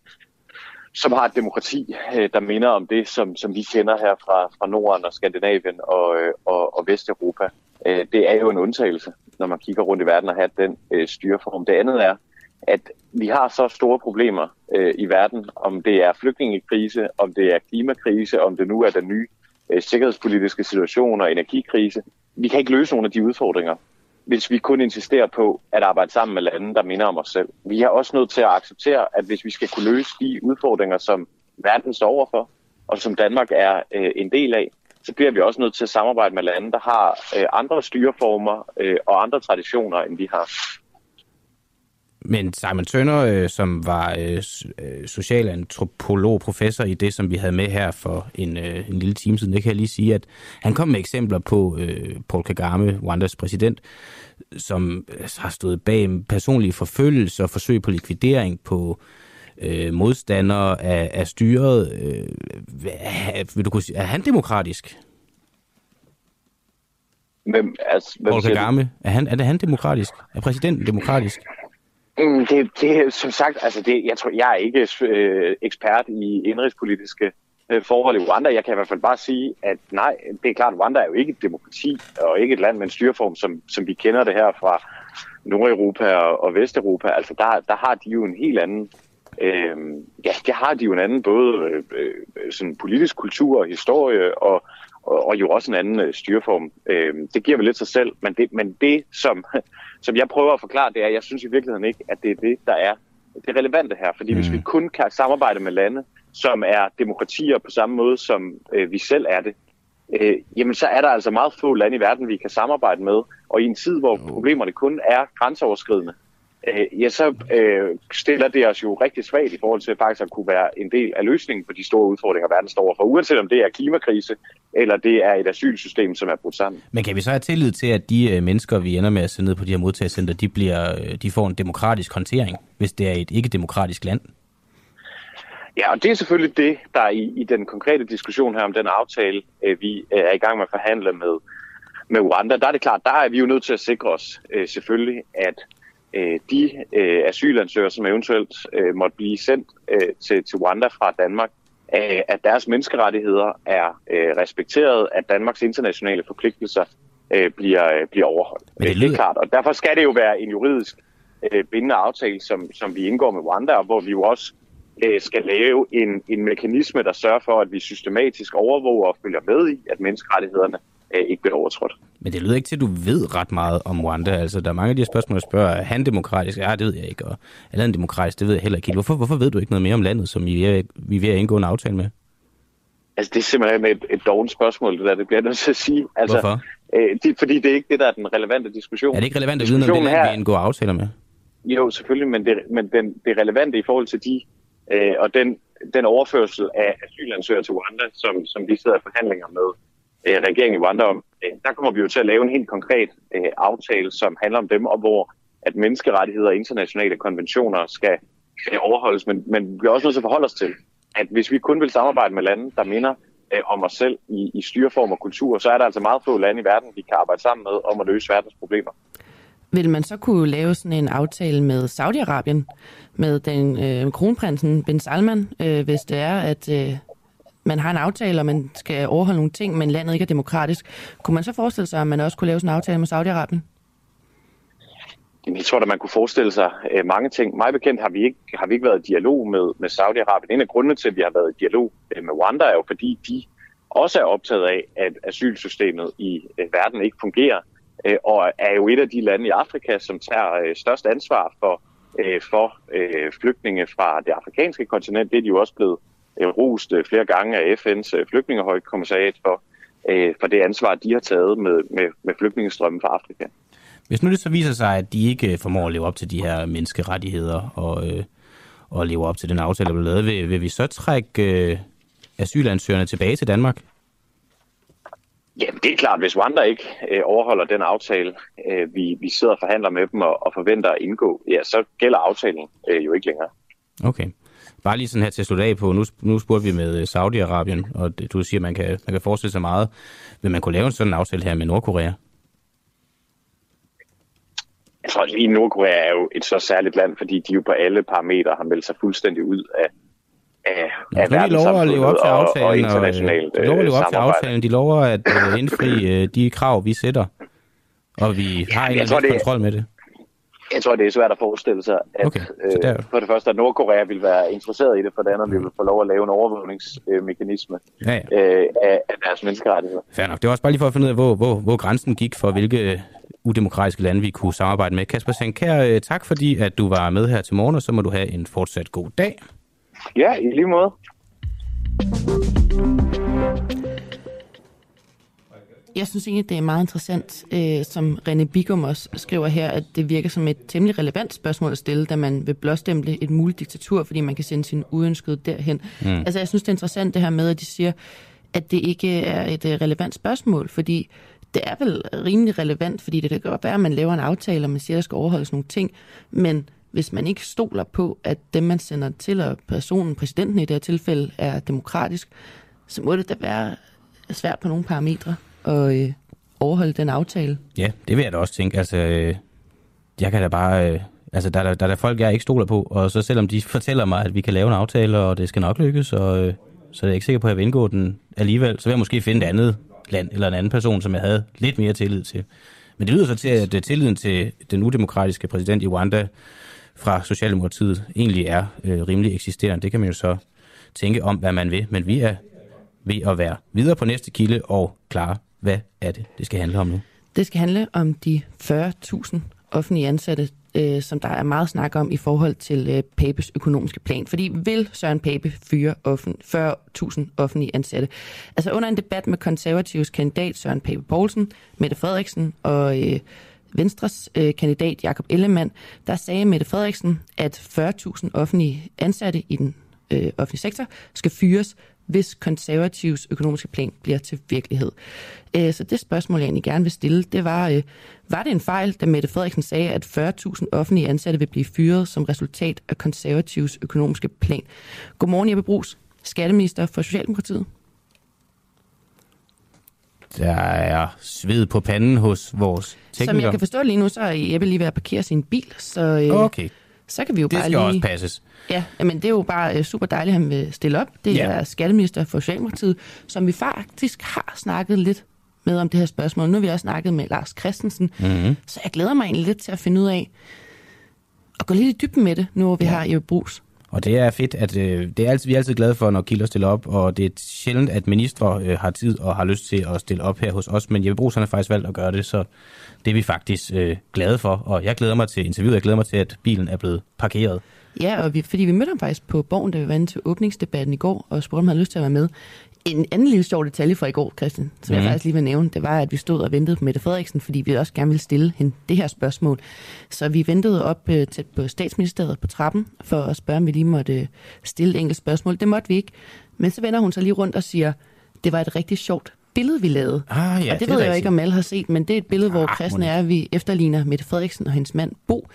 som har et demokrati, øh, der minder om det, som, som vi kender her fra, fra Norden og Skandinavien og, øh, og, og Vesteuropa. Øh, det er jo en undtagelse, når man kigger rundt i verden og har den øh, styreform. Det andet er, at vi har så store problemer øh, i verden, om det er flygtningekrise, om det er klimakrise, om det nu er den nye øh, sikkerhedspolitiske situation og energikrise. Vi kan ikke løse nogle af de udfordringer, hvis vi kun insisterer på at arbejde sammen med lande, der minder om os selv. Vi er også nødt til at acceptere, at hvis vi skal kunne løse de udfordringer, som verden står overfor, og som Danmark er øh, en del af, så bliver vi også nødt til at samarbejde med lande, der har øh, andre styreformer øh, og andre traditioner, end vi har. Men Simon Tønder, øh, som var øh, øh, socialantropolog, professor i det, som vi havde med her for en, øh, en lille time siden, det kan jeg lige sige, at han kom med eksempler på øh, Paul Kagame, Rwandas præsident, som øh, har stået bag personlige forfølgelser og forsøg på likvidering på øh, modstandere af, af styret. Øh, vil du kunne sige, er han demokratisk? Hvem, altså, Paul? Kagame, er, han, er det han demokratisk? Er præsidenten demokratisk? Det, det som sagt, altså det, jeg tror, jeg er ikke øh, ekspert i indrigspolitiske øh, forhold i Rwanda. Jeg kan i hvert fald bare sige, at nej, det er klart, Rwanda er jo ikke et demokrati, og ikke et land med en styreform, som, som vi kender det her fra Nordeuropa og, og Vesteuropa. Altså der, der har de jo en helt anden, øh, ja, der har de jo en anden både øh, øh, sådan politisk kultur og historie, og, og, og jo også en anden øh, styreform. Øh, det giver vel lidt sig selv, men det, men det som, som jeg prøver at forklare, det er, at jeg synes i virkeligheden ikke, at det er det, der er det relevante her. Fordi mm. hvis vi kun kan samarbejde med lande, som er demokratier på samme måde, som øh, vi selv er det, øh, jamen så er der altså meget få lande i verden, vi kan samarbejde med. Og i en tid, hvor problemerne kun er grænseoverskridende, øh, ja, så øh, stiller det os jo rigtig svagt i forhold til faktisk at kunne være en del af løsningen på de store udfordringer, verden står overfor. Uanset om det er klimakrise, eller det er et asylsystem, som er brudt sammen. Men kan vi så have tillid til, at de øh, mennesker, vi ender med at sende ned på de her modtagelsescenter, de, bliver, øh, de får en demokratisk håndtering, hvis det er et ikke-demokratisk land? Ja, og det er selvfølgelig det, der er i, i den konkrete diskussion her om den aftale, øh, vi øh, er i gang med at forhandle med, med Rwanda. Der er det klart, der er vi jo nødt til at sikre os øh, selvfølgelig, at øh, de øh, asylansøgere, som eventuelt øh, måtte blive sendt øh, til, til Rwanda fra Danmark, øh, at deres menneskerettigheder er øh, respekteret, at Danmarks internationale forpligtelser øh, bliver, øh, bliver overholdt. Men det det, det lyder- er klart, og derfor skal det jo være en juridisk øh, bindende aftale, som, som vi indgår med Rwanda, og hvor vi jo også øh, skal lave en, en mekanisme, der sørger for, at vi systematisk overvåger og følger med i, at menneskerettighederne øh, ikke bliver overtrådt. Men det lyder ikke til, at du ved ret meget om Rwanda. Altså, der er mange af de her spørgsmål, der spørger, er han demokratisk? Ja, det ved jeg ikke. Og er han demokratisk? Det ved jeg heller ikke. Hvorfor, hvorfor ved du ikke noget mere om landet, som vi er, vi er ved at indgå en aftale med? Altså, det er simpelthen et, et dårligt spørgsmål, det der, det bliver jeg nødt til at sige. Altså, Hvorfor? Øh, det, fordi det er ikke det, der er den relevante diskussion. Er det ikke relevant at vide, om det land, her- vi indgår aftaler med? Jo, selvfølgelig, men det, men den, det relevante i forhold til de, øh, og den, den overførsel af asylansøgere til Rwanda, som, som vi sidder i forhandlinger med øh, regeringen i Rwanda om, øh, der kommer vi jo til at lave en helt konkret øh, aftale, som handler om dem, og hvor at menneskerettigheder og internationale konventioner skal, skal overholdes. Men, men vi bliver også nødt til at forholde os til, at hvis vi kun vil samarbejde med lande, der minder øh, om os selv i, i styreform og kultur, så er der altså meget få lande i verden, vi kan arbejde sammen med om at løse verdens problemer. Vil man så kunne lave sådan en aftale med Saudi-Arabien, med den øh, kronprinsen Ben Salman, øh, hvis det er, at øh, man har en aftale, og man skal overholde nogle ting, men landet ikke er demokratisk. Kunne man så forestille sig, at man også kunne lave sådan en aftale med Saudi-Arabien? Jeg tror, at man kunne forestille sig øh, mange ting. Mig bekendt har vi ikke, har vi ikke været i dialog med, med Saudi-Arabien. En af grundene til, at vi har været i dialog øh, med Rwanda, er jo fordi, de også er optaget af, at asylsystemet i øh, verden ikke fungerer, øh, og er jo et af de lande i Afrika, som tager øh, størst ansvar for, øh, for øh, flygtninge fra det afrikanske kontinent. Det er de jo også blevet rost øh, flere gange af FN's øh, flygtningehøjkommissariat for, øh, for det ansvar, de har taget med, med, med flygtningestrømmen fra Afrika. Hvis nu det så viser sig, at de ikke formår at leve op til de her menneskerettigheder og, øh, og leve op til den aftale, der blev lavet, vil, vil vi så trække øh, asylansøgerne tilbage til Danmark? Jamen, det er klart, hvis Rwanda ikke øh, overholder den aftale, øh, vi, vi sidder og forhandler med dem og, og forventer at indgå, ja, så gælder aftalen øh, jo ikke længere. Okay. Bare lige sådan her til at slutte af på, nu, nu spurgte vi med øh, Saudi-Arabien, og du siger, at man kan, man kan forestille sig meget. Vil man kunne lave en sådan aftale her med Nordkorea? Jeg tror lige, Nordkorea er jo et så særligt land, fordi de jo på alle parametre har meldt sig fuldstændig ud af, af, af Nå, de lover at leve op til og, aftalen, og internationalt de lover at leve op til samarbejde. aftalen. De lover at øh, indfri øh, de krav, vi sætter, og vi har en eller anden kontrol med det. Jeg tror, det er svært at forestille sig, at Okay, okay, der- øh, for det første, at Nordkorea vil være interesseret i det, for det andet, vi vil få lov at lave en overvågningsmekanisme Ja, ja. øh, af, af deres menneskerettigheder. Fair nok. Det var også bare lige for at finde ud af, hvor, hvor, hvor grænsen gik for, hvilke øh, udemokratiske lande vi kunne samarbejde med. Kasper Sankær, øh, tak fordi, at du var med her til morgen, og så må du have en fortsat god dag. Ja, i lige måde. Jeg synes egentlig, det er meget interessant, øh, som René Bigum også skriver her, at det virker som et temmelig relevant spørgsmål at stille, da man vil blåstemple et muligt diktatur, fordi man kan sende sin uønskede derhen. Mm. Altså, jeg synes, det er interessant det her med, at de siger, at det ikke er et øh, relevant spørgsmål, fordi det er vel rimelig relevant, fordi det kan godt være, at man laver en aftale, og man siger, at der skal overholdes nogle ting, men hvis man ikke stoler på, at dem, man sender til, og personen, præsidenten i det her tilfælde, er demokratisk, så må det da være svært på nogle parametre at øh, overholde den aftale. Ja, det vil jeg da også tænke. Altså, øh, jeg kan da bare... Øh, altså, der, der, der er der folk, jeg ikke stoler på, og så selvom de fortæller mig, at vi kan lave en aftale, og det skal nok lykkes, og, øh, så er jeg ikke sikker på, at jeg vil indgå den alligevel, så vil jeg måske finde et andet land eller en anden person, som jeg havde lidt mere tillid til. Men det lyder så til, at øh, tilliden til den udemokratiske præsident i Rwanda fra Socialdemokratiet egentlig er øh, rimelig eksisterende. Det kan man jo så tænke om, hvad man vil. Men vi er ved at være videre på næste kilde og klare, hvad er det, det skal handle om nu. Det skal handle om de 40.000 offentlige ansatte, øh, som der er meget snak om i forhold til øh, Papes økonomiske plan. Fordi vil Søren Pape fyre offent, 40.000 offentlige ansatte? Altså under en debat med konservativs kandidat Søren Pape Poulsen, Mette Frederiksen og øh, Venstres øh, kandidat Jakob Ellemann, der sagde Mette Frederiksen, at 40.000 offentlige ansatte i den øh, offentlige sektor skal fyres, hvis konservativs økonomiske plan bliver til virkelighed. Øh, Så det spørgsmål, jeg egentlig gerne vil stille, det var, øh, var det en fejl, da Mette Frederiksen sagde, at 40.000 offentlige ansatte vil blive fyret som resultat af konservativs økonomiske plan? Godmorgen, Jeppe Brugs, skatteminister for Socialdemokratiet. Der er sved på panden hos vores teknikere. Som jeg kan forstå lige nu, så er Jeppe lige ved at parkere sin bil, så, øh, Okay. Så kan vi jo Det bare skal lige... også passes. Ja, men det er jo bare øh, super dejligt, at han vil stille op. Det Ja. er skatteminister for Socialdemokratiet, som vi faktisk har snakket lidt med om det her spørgsmål. Nu har vi også snakket med Lars Christensen, Mm-hmm. så jeg glæder mig egentlig lidt til at finde ud af at gå lidt i dybden med det, nu hvor vi har Jeppe Brugs. Og det er fedt, at øh, det er altid, vi er altid glade for, når kilder stiller op, og det er sjældent, at ministre øh, har tid og har lyst til at stille op her hos os, men Jeppe Brugs har faktisk valgt at gøre det, så det er vi faktisk øh, glade for, og jeg glæder mig til interviewet, jeg glæder mig til, at bilen er blevet parkeret. Ja, og vi, fordi vi mødte ham faktisk på Borgen, da vi var inde til åbningsdebatten i går, og spurgte, om han havde lyst til at være med. En anden lille sjov detalje fra i går, Christian, som mm. jeg Mhm. faktisk lige vil nævne, det var, at vi stod og ventede på Mette Frederiksen, fordi vi også gerne ville stille hende det her spørgsmål. Så vi ventede op øh, tæt på statsministeriet på trappen, for at spørge, om vi lige måtte øh, stille et enkelt spørgsmål. Det måtte vi ikke. Men så vender hun sig lige rundt og siger, det var et rigtig sjovt billede, vi lavede. Ah, ja, og det det, ved jeg jo ikke, om alle har set, men det er et billede, hvor Ah, Christian må er, at vi efterligner Mette Frederiksen og hendes mand Bo,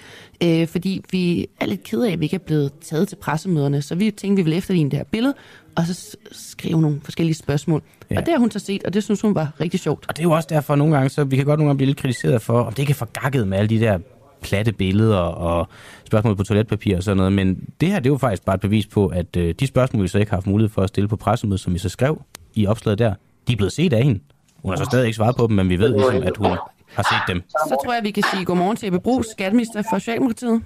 øh, fordi vi er lidt kede af, at vi ikke er blevet taget til pressemøderne, så vi tænkte, vi ville efterligne det her billede, og så skrive nogle forskellige spørgsmål. Ja. Og det har hun så set, og det synes hun var rigtig sjovt. Og det er jo også derfor nogle gange, så vi kan godt nogle gange blive lidt kritiseret for, om det ikke er for gakket med alle de der platte billeder og spørgsmål på toiletpapir og sådan noget. Men det her, det er jo faktisk bare et bevis på, at øh, de spørgsmål, vi så ikke har haft mulighed for at stille på pressemødet, som vi så skrev i opslaget der, de er blevet set af hende. Hun har så stadig ikke svaret på dem, men vi ved ligesom, at hun har set dem. Så tror jeg, vi kan sige godmorgen til Jeppe Brugs, skatteminister for Socialdemokratiet.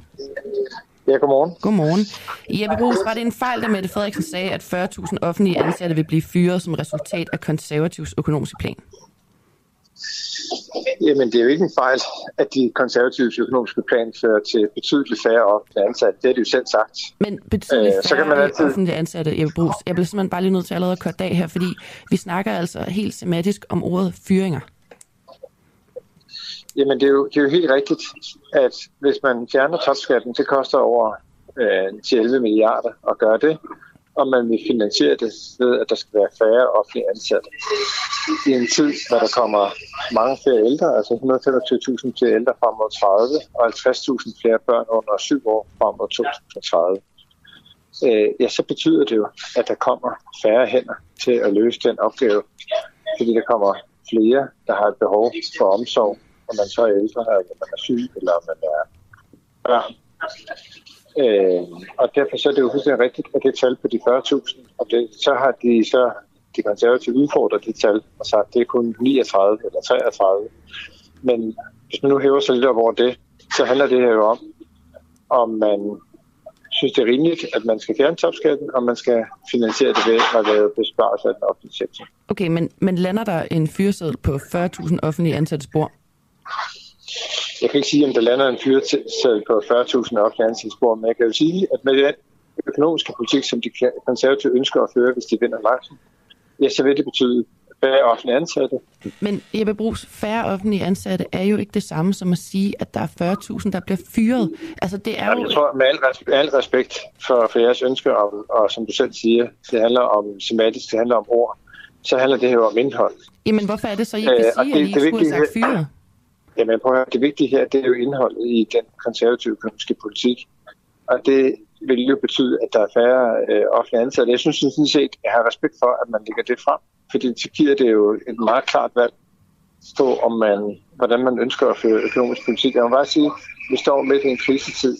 Ja, godmorgen. Godmorgen. Jeppe Brugs, var det en fejl, da Mette Frederiksen sagde, at 40.000 offentlige ansatte vil blive fyret som resultat af konservativs økonomiske plan? Jamen, det er jo ikke en fejl, at de konservatives økonomiske plan fører til betydeligt færre offentlige ansatte. Det har de jo selv sagt. Men betydeligt Øh, så kan man færre altid- offentlige ansatte, Jeppe Brugs. Jeg bliver simpelthen bare lige nødt til allerede at køre dag her, fordi vi snakker altså helt sematisk om ordet fyringer. Jamen, det er, jo, det er jo helt rigtigt, at hvis man fjerner topskatten, det koster over øh, 10-11 milliarder at gøre det, og man vil finansiere det ved, at der skal være færre offentlige ansatte. I en tid, hvor der kommer mange flere ældre, altså 125.000 flere ældre frem mod 30, og 50.000 flere børn under 7 år frem mod 2030, øh, ja, så betyder det jo, at der kommer færre hænder til at løse den opgave, fordi der kommer flere, der har et behov for omsorg, om man så er ældre, eller man er syg, eller om man er børn. Øh, og derfor så er det jo fuldstændig rigtigt, at det tal på de 40.000, og det, så har de så de konservative udfordret det tal og sagt, at det er kun 39 eller 33. Men hvis man nu hæver sig lidt op over det, så handler det her jo om, om man synes, det er rimeligt, at man skal fjerne topskatten, og man skal finansiere det ved at lave besparelser af den offentlige sektor. Okay, men, men lander der en fyreseddel på 40.000 offentlige ansatte spor? Jeg kan ikke sige, om der lander en fyreseddel på 40.000 offentlige ansatte men jeg kan jo sige, at med den økonomiske politik, som de konservative ønsker at føre, hvis de vinder magten, ja, så vil det betyde færre offentlige ansatte. Men Jeppe Brugs, færre offentlige ansatte er jo ikke det samme som at sige, at der er 40.000, der bliver fyret. Altså det er Jamen, jo... jeg tror, med al, res- med al respekt for, for jeres ønsker, om, og som du selv siger, det handler om semantisk, det handler om ord, så handler det her om indhold. Jamen hvorfor er det så, I ikke Øh, sige, at I ikke skulle have sagt fyret? Jamen, prøv at høre, det vigtige her, det er jo indholdet i den konservative økonomiske politik. Og det vil jo betyde, at der er færre øh, offentlige ansatte. Jeg synes sådan set, jeg har respekt for, at man lægger det frem. Fordi så giver det jo et meget klart valg på, om man, hvordan man ønsker at føre økonomisk politik. Jeg må bare sige, at vi står midt i en krisetid,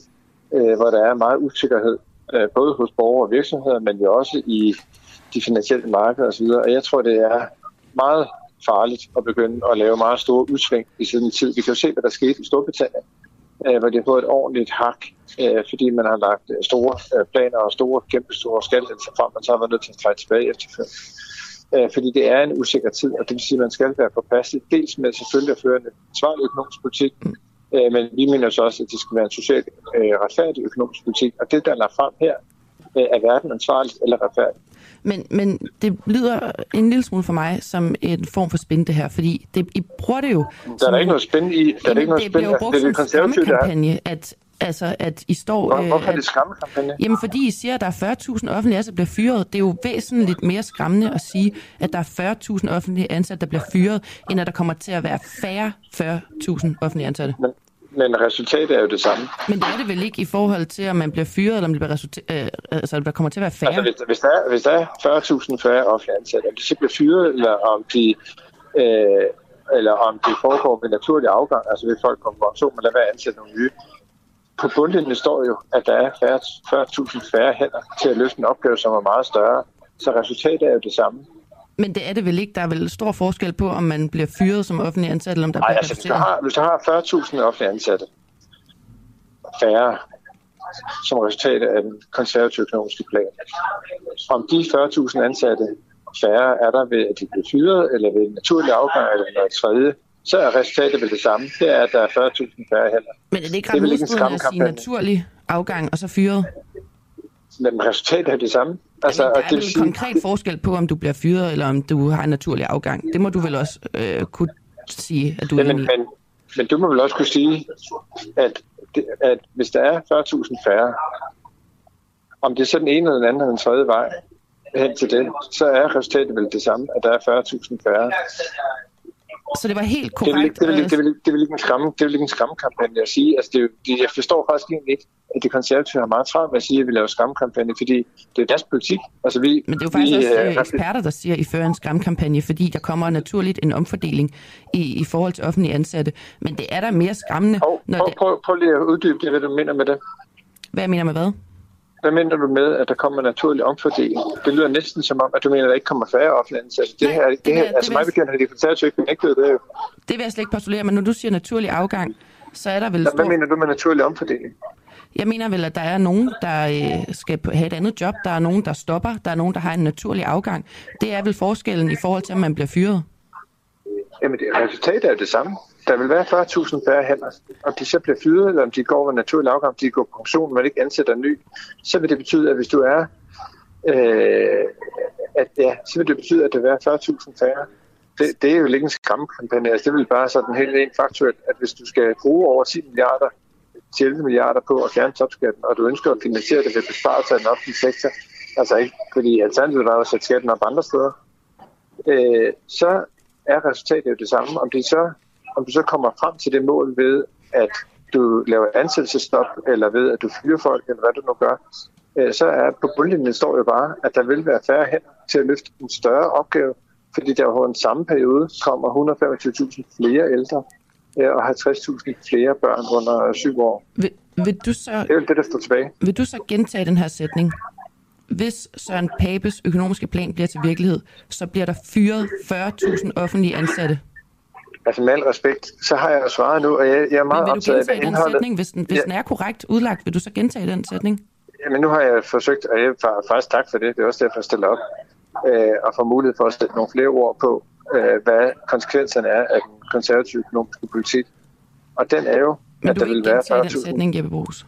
øh, hvor der er meget usikkerhed, øh, både hos borgere og virksomheder, men jo også i de finansielle markeder osv. Og jeg tror, det er meget farligt at begynde at lave meget store udsving i sådan en tid. Vi kan jo se, hvad der skete i Storbritannien, øh, hvor de har fået et ordentligt hak, øh, fordi man har lagt øh, store øh, planer og store, kæmpe store skattelettelser frem, man så har været nødt til at træde tilbage efterfølgende. Øh, fordi det er en usikker tid, og det vil sige, at man skal være påpasselig, dels med selvfølgelig at føre en ansvarlig økonomisk politik, øh, men vi mener så også, at det skal være en socialt øh, retfærdig økonomisk politik, og det, der er lagt frem her, øh, er hverken ansvarligt eller retfærdigt. Men, men det lyder en lille smule for mig som en form for spin, det her, fordi det, I bruger det jo... Der er der ikke noget spændende i. Der er ikke noget det bliver jo brugt det som er det er. skræmmekampagne, at, altså, at I står... Hvor- Hvorfor er at, det skræmmekampagne? Jamen, fordi I siger, at der er 40.000 offentlige ansatte, der bliver fyret. Det er jo væsentligt mere skræmmende at sige, at der er 40.000 offentlige ansatte, der bliver fyret, end at der kommer til at være færre 40.000 offentlige ansatte. Men, men resultatet er jo det samme. Men det er det vel ikke i forhold til, om man bliver fyret, eller om det bliver resulta- øh, altså, der kommer til at være færre? Altså, hvis, hvis, der er, hvis der er 40.000 færre offentlige ansatte, om de så bliver fyret, eller om de, øh, eller om de foregår med naturlig afgang, altså ved folk kommer på pension, men lad være ansætte nogle nye. På bundlinjen står jo, at der er færre- 40.000 færre hænder til at løse en opgave, som er meget større. Så resultatet er jo det samme. Men det er det vel ikke. Der er vel stor forskel på, om man bliver fyret som offentlig ansat, eller om der Nej, bliver altså hvis du har, hvis du har 40.000 offentlige ansatte færre, som resultat af den konservative økonomiske plan. Om de 40.000 ansatte færre er der ved, at de bliver fyret, eller ved en naturlig afgang, eller noget tredje, så er resultatet vel det samme. Det er, at der er 40.000 færre hænder. Men er det ikke er ret modstridende at sige naturlig afgang og så fyret? Men resultatet er det samme. Altså, Der er det en sige, konkret forskel på, om du bliver fyret, eller om du har en naturlig afgang. Det må du vel også øh, kunne sige, at du er enig i. men, men du må vel også kunne sige, at, det, at hvis der er 40.000 færre, om det er så den ene eller den anden eller den tredje vej hen til det, så er resultatet vel det samme, at der er 40.000 færre. Så det var helt korrekt. det er vel ikke, det øh, vel ikke, en skræmme, det er en skræmmekampagne at sige. Altså, det det, jeg forstår faktisk egentlig ikke, at de konservative har meget travlt med at sige, at vi laver skræmmekampagne, fordi det er deres politik. Altså, vi, Men det er jo faktisk vi, også øh, øh, eksperter, der siger, at I fører en skræmkampagne, fordi der kommer naturligt en omfordeling i, i forhold til offentlige ansatte. Men det er da mere skræmmende, når prøv, det... prøv, prøv lige at uddybe det, hvad du mener med det. Hvad jeg mener med hvad? Hvad mener du med, at der kommer en naturlig omfordeling? Det lyder næsten som om, at du mener, at der ikke kommer færre offentlige ansatte. Det her, det her det altså vil mig bekendt har de konservative ikke benægtet det. Det vil jeg slet ikke postulere, men når du siger naturlig afgang, så er der vel Hvad stor... mener du med naturlig omfordeling? Jeg mener vel, at der er nogen, der øh, skal have et andet job, der er nogen, der stopper, der er nogen, der har en naturlig afgang. Det er vel forskellen i forhold til, om man bliver fyret. Jamen, det, resultatet er det samme. Der vil være 40.000 færre hænder. Om de så bliver fyret, eller om de går over naturlig afgang, om de går på pension, men ikke ansætter en ny, så vil det betyde, at hvis du er... Øh, at, ja, så vil det betyde, at der vil være 40.000 færre. Det, det er jo ikke en skræmmekampagne. Altså, det vil bare sådan helt rent faktuelt, at hvis du skal bruge over 10 milliarder til 11 milliarder på at fjerne topskatten, og du ønsker at finansiere det ved besparelser i den offentlige sektor, altså ikke, fordi alternativet var jo at sætte skatten op andre steder, øh, så er resultatet jo det samme. Om, det så, om du så kommer frem til det mål ved, at du laver et ansættelsesstop, eller ved, at du fyrer folk, eller hvad du nu gør, øh, så er på bundlinjen står jo bare, at der vil være færre hænder til at løfte en større opgave, fordi der over en samme periode kommer 125.000 flere ældre øh, og 50.000 flere børn under syv år. Vil, vil, du så, Det er jo det, der står tilbage. vil du så gentage den her sætning? Hvis Søren Papes økonomiske plan bliver til virkelighed, så bliver der fyret 40.000 offentlige ansatte. Altså med al respekt, så har jeg svaret nu, og jeg, jeg er meget Men vil du optaget af, gentage den indholdet... sætning? Hvis den, hvis Ja. den er korrekt udlagt, vil du så gentage den sætning? Jamen nu har jeg forsøgt, og jeg fa- faktisk tak for det, det er også derfor, jeg stiller op, øh, og får mulighed for at sætte nogle flere ord på, øh, hvad konsekvenserne er af den konservative økonomiske politik. Og den er jo, Men at du der vil vil ikke være gentage den 40.000. sætning, Jeppe Brugs.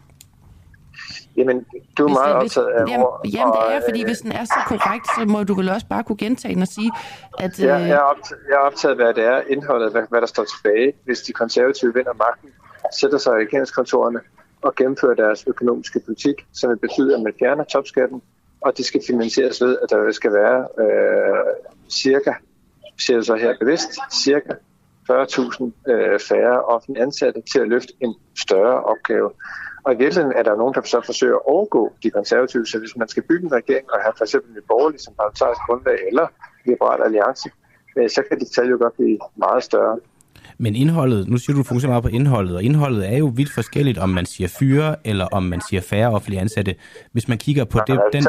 Jamen, du er Hvis meget optaget af jamen, ord. Jamen, det er, fordi øh, hvis den er så korrekt, så må du vel også bare kunne gentage den og sige, at... Jeg, øh, jeg, er optaget, jeg er optaget hvad det er, indholdet, hvad, hvad der står tilbage, hvis de konservative vinder magten, sætter sig i regeringskontorerne og gennemfører deres økonomiske politik, som vil betyde, at man fjerner topskatten, og det skal finansieres ved, at der skal være øh, cirka, siger jeg så her bevidst, cirka 40.000 øh, færre offentlige ansatte til at løfte en større opgave. Og i virkeligheden er der nogen, der så forsøger at overgå de konservative. Så hvis man skal bygge en regering og have for eksempel en borgerlig som parlamentarisk grundlag eller liberal alliance, øh, så kan de tal jo godt blive meget større. Men indholdet, nu siger du, du fokuserer meget på indholdet, og indholdet er jo vidt forskelligt, om man siger fyre, eller om man siger færre offentlige ansatte. Hvis man kigger på det, altså, den,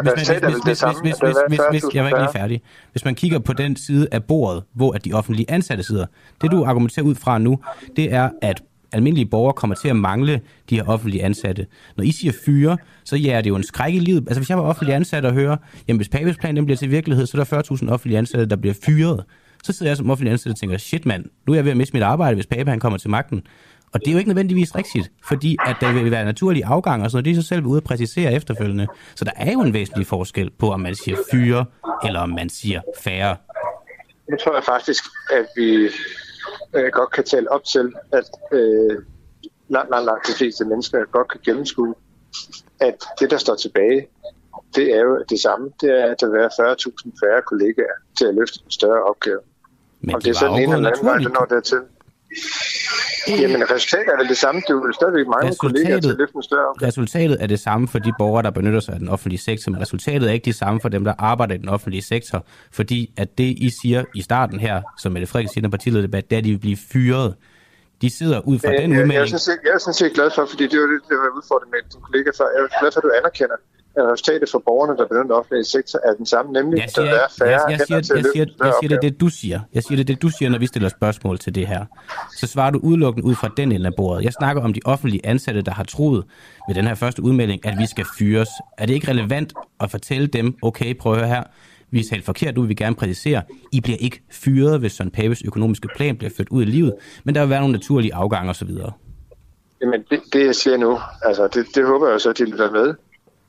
jeg var ikke lige færdig. Hvis man kigger på den side af bordet, hvor at de offentlige ansatte sidder, det du argumenterer ud fra nu, det er, at almindelige borgere kommer til at mangle de her offentlige ansatte. Når I siger fyre, så ja, det er jo en skræk i livet. Altså hvis jeg var offentlig ansat og hører, jamen hvis Papes plan den bliver til virkelighed, så er der 40.000 offentlige ansatte, der bliver fyret. Så sidder jeg som offentlig ansat og tænker, shit mand, nu er jeg ved at miste mit arbejde, hvis Pape han kommer til magten. Og det er jo ikke nødvendigvis rigtigt, fordi at der vil være naturlige afgang, og sådan noget, det er så selv ude at præcisere efterfølgende. Så der er jo en væsentlig forskel på, om man siger fyre, eller om man siger færre. Nu tror jeg faktisk, at vi øh, godt kan tale op til, at øh, langt, langt, langt de fleste mennesker godt kan gennemskue, at det, der står tilbage, det er jo det samme. Det er, at der vil være 40.000 færre kollegaer til at løfte en større opgave. Men Om det det er så var den ene jo eller anden vej, det når dertil. Jamen, resultatet er vel det samme. Du vil stadigvæk mange kollegaer til at løfte en større opgave. resultatet er det samme for de borgere, der benytter sig af den offentlige sektor, men resultatet er ikke det samme for dem, der arbejder i den offentlige sektor, fordi at det, I siger i starten her, som Mette Frederiksen siger i partilederdebat, det er, at de vil blive fyret. De sidder ud fra Øh, den jeg, jeg, er udmelding. sådan set, jeg er sådan set glad for, fordi det var det, der var udfordret med din kollega før. Jeg er glad for, at du anerkender, at resultatet for borgerne, der benytter den offentlige sektor, er den samme, nemlig Jeg at siger, der er færre jeg, jeg, siger, til at jeg, siger, jeg siger det, det du siger. Jeg siger det, det du siger, når vi stiller spørgsmål til det her. Så svarer du udelukkende ud fra den ende af bordet. Jeg snakker om de offentlige ansatte, der har troet ved den her første udmelding, at vi skal fyres. Er det ikke relevant at fortælle dem, okay, prøv at høre her, vi er helt forkert, du vil vi gerne præcisere, I bliver ikke fyret, hvis Søren Papes økonomiske plan bliver ført ud i livet, men der vil være nogle naturlige afgange osv. Jamen, det, det jeg siger nu, altså det, det håber jeg jo så, at de lytter med.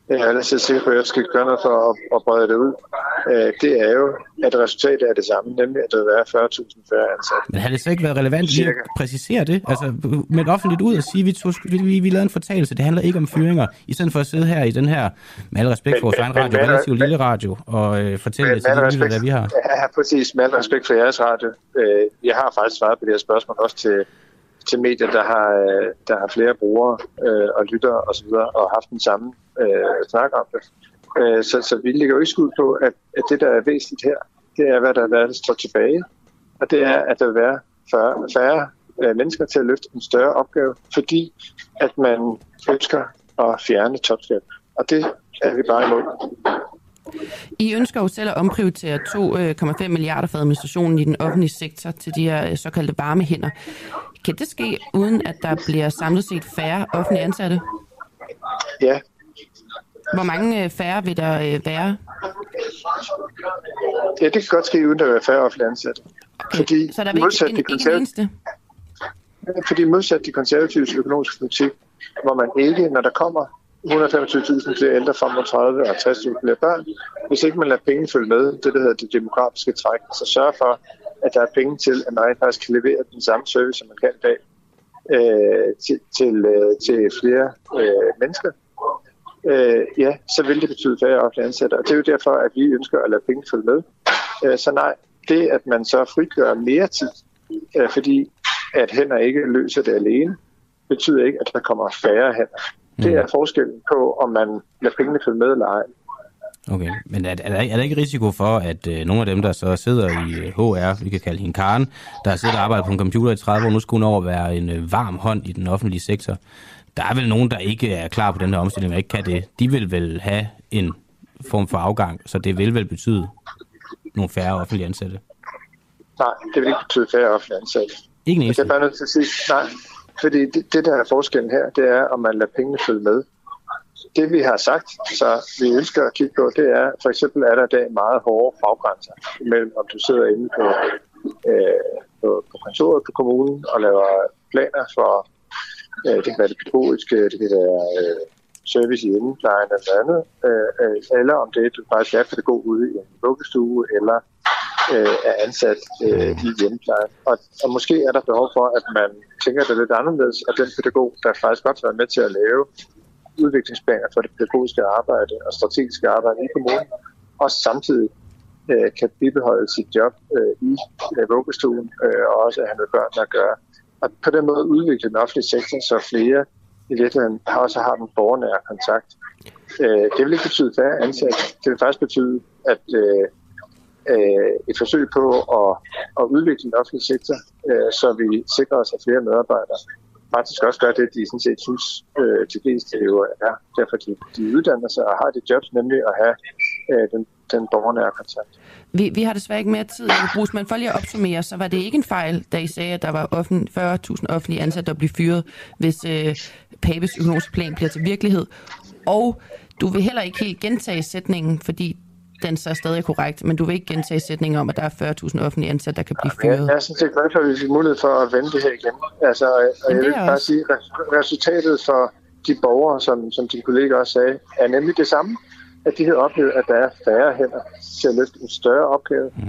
Jeg er ellers sikker på, at jeg skal gøre noget for at, at brede det ud. Øh, Det er jo, at resultatet er det samme, nemlig at der vil være 40.000 færre ansatte. Men har det så ikke været relevant lige at præcisere det? Altså med offentligt ud og sige, at vi, tog, vi, vi, lavede en fortalelse, det handler ikke om fyringer. I stedet for at sidde her i den her, med al respekt for vores egen radio, men- relativt lille radio, og øh, fortælle det til de der vi har. Ja, præcis. Med al respekt for jeres radio. Øh, Jeg har faktisk svaret på det her spørgsmål også til, til medier, der har, øh, der har flere brugere øh, og lyttere osv., og, og haft den samme øh, snak om det. Øh, så, så vi ligger jo ikke skud på, at, at det, der er væsentligt her, det er, hvad der, der står tilbage. Og det er, at der vil være færre, færre øh, mennesker til at løfte en større opgave, fordi at man ønsker at fjerne topskat. Og det er vi bare imod. I ønsker jo selv at omprioritere 2,5 milliarder for administrationen i den offentlige sektor til de her øh, såkaldte varme hænder. Kan det ske, uden at der bliver samlet set færre offentlige ansatte? Ja, Hvor mange øh, færre vil der øh, være? Ja, det kan godt ske, uden at være færre offentlige ansatte. Okay. Fordi Så der er modsat ikke, en, de en eneste? Fordi modsat de konservatives økonomiske politik, hvor man ikke, når der kommer 125.000 flere ældre frem mod 30 og 60.000 flere børn, hvis ikke man lader penge følge med, det der hedder det demografiske træk, så sørge for, at der er penge til, at man faktisk kan levere den samme service, som man kan i dag, øh, til, til, øh, til flere øh, mennesker, øh, ja, så vil det betyde færre offentlige ansatte. Og det er jo derfor, at vi ønsker at lade penge følge med. Øh, så nej, det at man så frigør mere tid, øh, fordi at hænder ikke løser det alene, betyder ikke, at der kommer færre hænder. Det er forskellen på, om man lader pengene følge med eller ej. Okay, men er, er, der, er der ikke risiko for, at øh, nogle af dem, der så sidder i øh, HR, vi kan kalde hende Karen, der har siddet og arbejdet på en computer i 30 år, nu skulle hun over være en øh, varm hånd i den offentlige sektor. Der er vel nogen, der ikke er klar på den her omstilling og ikke kan det. De vil vel have en form for afgang, så det vil vel betyde nogle færre offentlige ansatte. Nej, det vil ikke betyde færre offentlige ansatte. Ikke en Jeg kan bare nødt til at sige, nej, fordi det, det, der er forskellen her, det er, om man lader pengene følge med. Det vi har sagt, så vi ønsker at kigge på, det er, for eksempel er der i dag meget hårde faggrænser mellem, om du sidder inde på, øh, på, på kontoret på kommunen og laver planer for, øh, det kan være det pædagogiske, det kan være øh, service i hjemmeplejen eller andet, øh, øh, eller om det er, du faktisk er pædagog ude i en vuggestue, eller øh, er ansat øh, i hjemmeplejen. Og, og måske er der behov for, at man tænker det lidt anderledes, og den pædagog, der faktisk godt har været med til at lave udviklingsplaner for det pædagogiske arbejde og strategiske arbejde i kommunen, og samtidig øh, kan bibeholde sit job øh, i øh, vuggestuen, øh, og også have med børn at gøre. Og på den måde udvikle den offentlige sektor, så flere i virkeligheden også har den borgernære kontakt. Øh, det vil ikke betyde færre ansatte. Det vil faktisk betyde, at øh, øh, et forsøg på at, at udvikle den offentlige sektor, øh, så vi sikrer os, at flere medarbejdere faktisk også gør det, de sådan set synes, øh, de fleste jo er. Derfor de, de uddanner sig og har det job, nemlig at have øh, den, den borgernære kontakt. Vi, vi har desværre ikke mere tid, Bruce, men for lige at opsummere, så var det ikke en fejl, da I sagde, at der var offent, 40.000 offentlige ansatte, der blev fyret, hvis øh, Papes økonomiske plan bliver til virkelighed. Og du vil heller ikke helt gentage sætningen, fordi den så er stadig korrekt, men du vil ikke gentage sætningen om, at der er 40.000 offentlige ansatte, der kan blive Jeg, fyret. jeg er sådan set glad for, at vi fik mulighed for at vende det her igen. Altså, og jeg det vil er bare også- sige, at resultatet for de borgere, som, som din kollega også sagde, er nemlig det samme. At de har oplevet, at der er færre hænder til at løfte en større opgave, mm.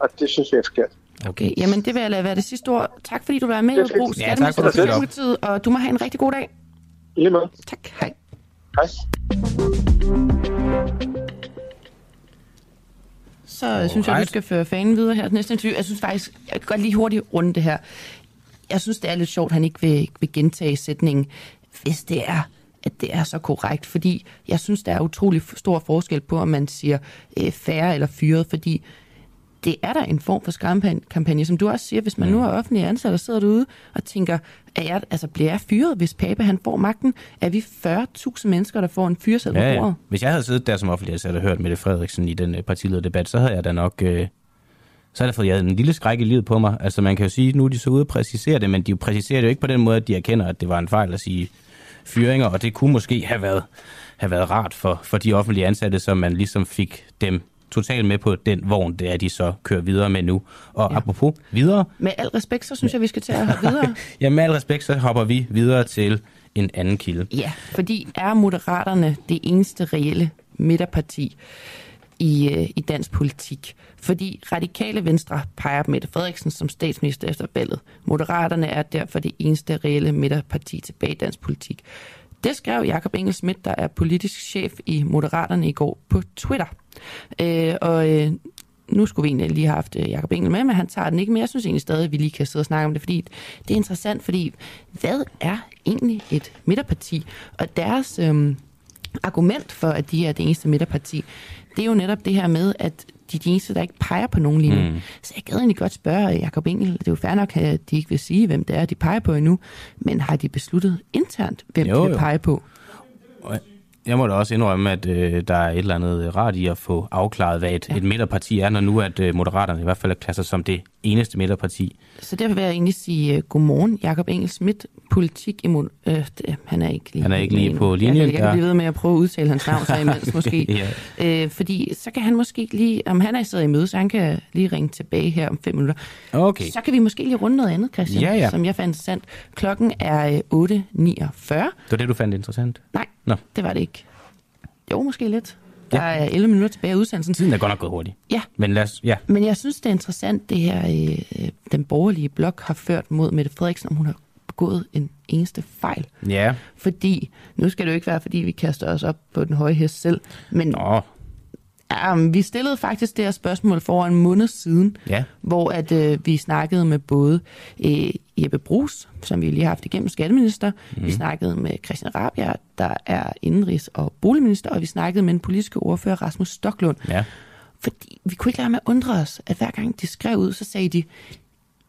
og det synes vi er forkert. Okay, jamen det vil jeg lade være det sidste ord. Tak fordi du var med. Bruce, Ja, tak for det. og du må have en rigtig god dag. I lige måde. Tak, hej. Hej. Så Alright. synes jeg, du skal føre fanen videre her til næste interview. Jeg synes faktisk, jeg kan godt lige hurtigt runde det her. Jeg synes, det er lidt sjovt, at han ikke vil, vil gentage sætningen, hvis det er at det er så korrekt, fordi jeg synes, der er utrolig stor forskel på, om man siger øh, færre eller fyret, fordi det er der en form for skamkampagne, som du også siger, hvis man nu er offentlig ansat og sidder derude og tænker, er jeg, altså, bliver jeg fyret, hvis Pape han får magten? Er vi 40.000 mennesker, der får en fyrsel Ja, på ja. Hvis jeg havde siddet der som offentlig ansat og hørt Mette Frederiksen i den øh, partilederdebat, så havde jeg da nok... Øh, så havde jeg fået jeg en lille skræk i livet på mig. Altså man kan jo sige, nu er de så ude og præcisere det, men de præciserer det jo ikke på den måde, at de erkender, at det var en fejl at sige fyringer, og det kunne måske have været, have været rart for, for de offentlige ansatte, som man ligesom fik dem totalt med på den vogn, det er de så kører videre med nu. Og ja. apropos videre, Med al respekt, så synes jeg, vi skal til at hoppe videre. ja, med al respekt, så hopper vi videre til en anden kilde. Ja, fordi er Moderaterne det eneste reelle midterparti i, øh, i dansk politik? Fordi radikale venstre peger på Mette Frederiksen som statsminister efter valget. Moderaterne er derfor det eneste reelle midterparti tilbage i dansk politik. Det skrev Jakob Engel Schmidt, der er politisk chef i Moderaterne i går på Twitter. Øh, og øh, nu skulle vi egentlig lige have haft øh, Jacob Engel med, men han tager den ikke, men jeg synes egentlig stadig, at vi lige kan sidde og snakke om det, fordi det er interessant, fordi hvad er egentlig et midterparti? Og deres øhm, argument for, at de er det eneste midterparti, det er jo netop det her med, at de er de eneste, der ikke peger på nogen lige nu. Mm. Så jeg gad egentlig godt spørge Jacob Engel, det er jo fair nok, at de ikke vil sige, hvem det er, de peger på endnu, men har de besluttet internt, hvem Jo, de vil jo. pege på? Jeg må da også indrømme, at øh, der er et eller andet rart i at få afklaret, hvad et, ja. et midterparti er, når nu at øh, Moderaterne i hvert fald er klasser som det eneste midterparti. Så derfor vil jeg egentlig sige uh, godmorgen, Jakob Engel Schmidt, politik imod... Øh, han er ikke lige, Han er ikke lige med på linjen, Jeg, jeg kan der. blive ved med at prøve at udtale hans navn så imens måske. ja. øh, fordi så kan han måske lige... Om han er siddet i møde, så han kan lige ringe tilbage her om fem minutter. Okay. Så kan vi måske lige runde noget andet, Christian, Ja, ja. som jeg fandt interessant. Klokken er øh, 8.49. Det var det, du fandt interessant? Nej, Nå. det var det ikke. Jo, måske lidt. Der er 11 minutter tilbage af udsendelsen. Tiden er godt nok gået hurtigt. Ja. Men lad os, ja. Men jeg synes, det er interessant, det her, øh, den borgerlige blok har ført mod Mette Frederiksen, om hun har begået en eneste fejl. Ja. Fordi, nu skal det jo ikke være, fordi vi kaster os op på den høje hest selv, men Nå. Men vi stillede faktisk det her spørgsmål for en måned siden, Ja. hvor at, øh, vi snakkede med både øh, Jeppe Brugs, som vi lige har haft igennem skatteminister, mm. Mhm. vi snakkede med Christian Rabia, der er indenrigs- og boligminister, og vi snakkede med den politiske ordfører Rasmus Stoklund. Ja. Fordi vi kunne ikke lade med at undre os, at hver gang de skrev ud, så sagde de,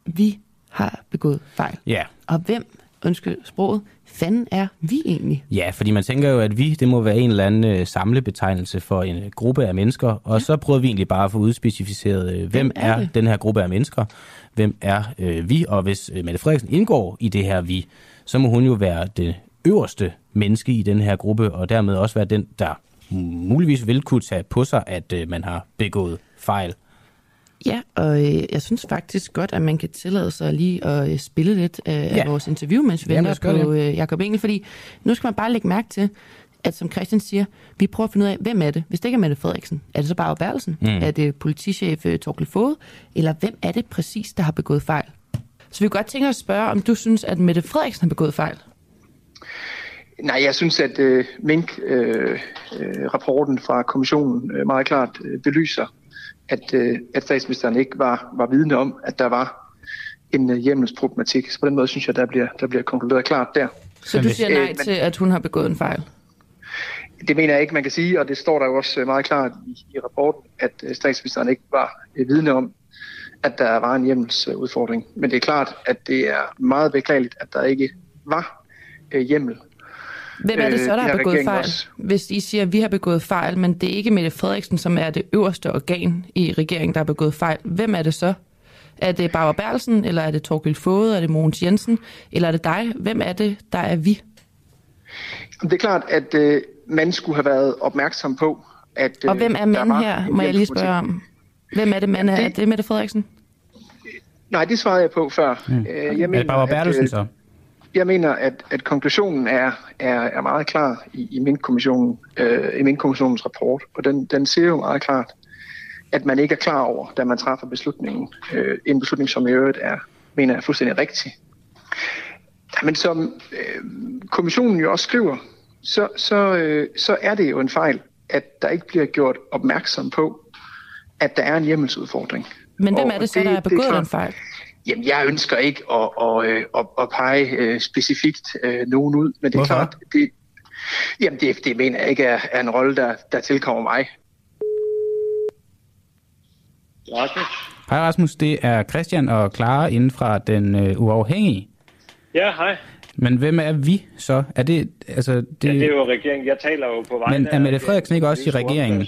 vi har begået fejl. Ja. Og hvem, undskyld sproget, fanden er vi egentlig? Ja, fordi man tænker jo, at vi, det må være en eller anden øh, samlebetegnelse for en øh, gruppe af mennesker, og så prøver vi egentlig bare at få udspecificeret, øh, hvem er er, det? den her gruppe af mennesker, hvem er øh, vi, og hvis øh, Mette Frederiksen indgår i det her vi, så må hun jo være det øverste menneske i den her gruppe, og dermed også være den, der muligvis vil kunne tage på sig, at øh, man har begået fejl. Ja, og øh, jeg synes faktisk godt, at man kan tillade sig lige at øh, spille lidt øh, af Ja. vores interview, mens vi Jamen, venter gøre på øh, Jacob Engel, fordi nu skal man bare lægge mærke til, at som Christian siger, vi prøver at finde ud af, hvem er det? Hvis det ikke er Mette Frederiksen, er det så bare Berlsen? Mm. Er det politichef øh, Torkel Fode? Eller hvem er det præcis, der har begået fejl? Så vi kunne godt tænke os at spørge, om du synes, at Mette Frederiksen har begået fejl? Nej, jeg synes, at øh, Mink-rapporten fra kommissionen øh, meget klart øh, belyser, at, øh, at statsministeren ikke var, var vidne om, at der var en øh, hjemmelsproblematik. Så på den måde synes jeg, der bliver, der bliver konkluderet klart der. Så du siger nej Øh, men- til, at hun har begået en fejl? Det mener jeg ikke, man kan sige, og det står der jo også øh, meget klart i, i rapporten, at øh, statsministeren ikke var øh, vidne om, at der var en hjemmelsudfordring. Men det er klart, at det er meget beklageligt, at der ikke var øh, hjemmel. Hvem er det så, Øh, der det har begået fejl? også. Hvis I siger, at vi har begået fejl, men det er ikke Mette Frederiksen, som er det øverste organ i regeringen, der har begået fejl. Hvem er det så? Er det Barbara Berlsen, eller er det Torgild Fode, er det Mogens Jensen, eller er det dig? Hvem er det, der er vi? Det er klart, at øh, man skulle have været opmærksom på, at øh, Og hvem er der manden var her, må jeg lige spørge om? Hvem er det, mand er? Er det Mette Frederiksen? Nej, det svarede jeg på før. Mm. Jeg Er det Barbara Bertelsen øh, så? Jeg mener, at, at konklusionen er, er, er meget klar i, i Mink-kommissionen, øh, i Mink-kommissionens rapport, og den, den siger jo meget klart, at man ikke er klar over, da man træffer beslutningen. Øh, en beslutning, som i øvrigt er, mener er fuldstændig rigtig. Men som øh, kommissionen jo også skriver, så, så, øh, så er det jo en fejl, at der ikke bliver gjort opmærksom på, at der er en hjemmelsudfordring. Men hvem er det så, der har er begået den fejl? Jamen, jeg ønsker ikke at, at, øh, at, at pege øh, specifikt øh, nogen ud, men det er Hvorfor? klart, det, jamen det, det mener jeg ikke er, er en rolle, der, der tilkommer mig. Rasmus. Hej Rasmus, det er Christian og Clara inden fra Den øh, Uafhængige. Ja, hej. Men hvem er vi så? Er det, altså, det... Ja, det er jo regeringen. Jeg taler jo på vegne Men er Mette Frederiksen ikke også i er regeringen?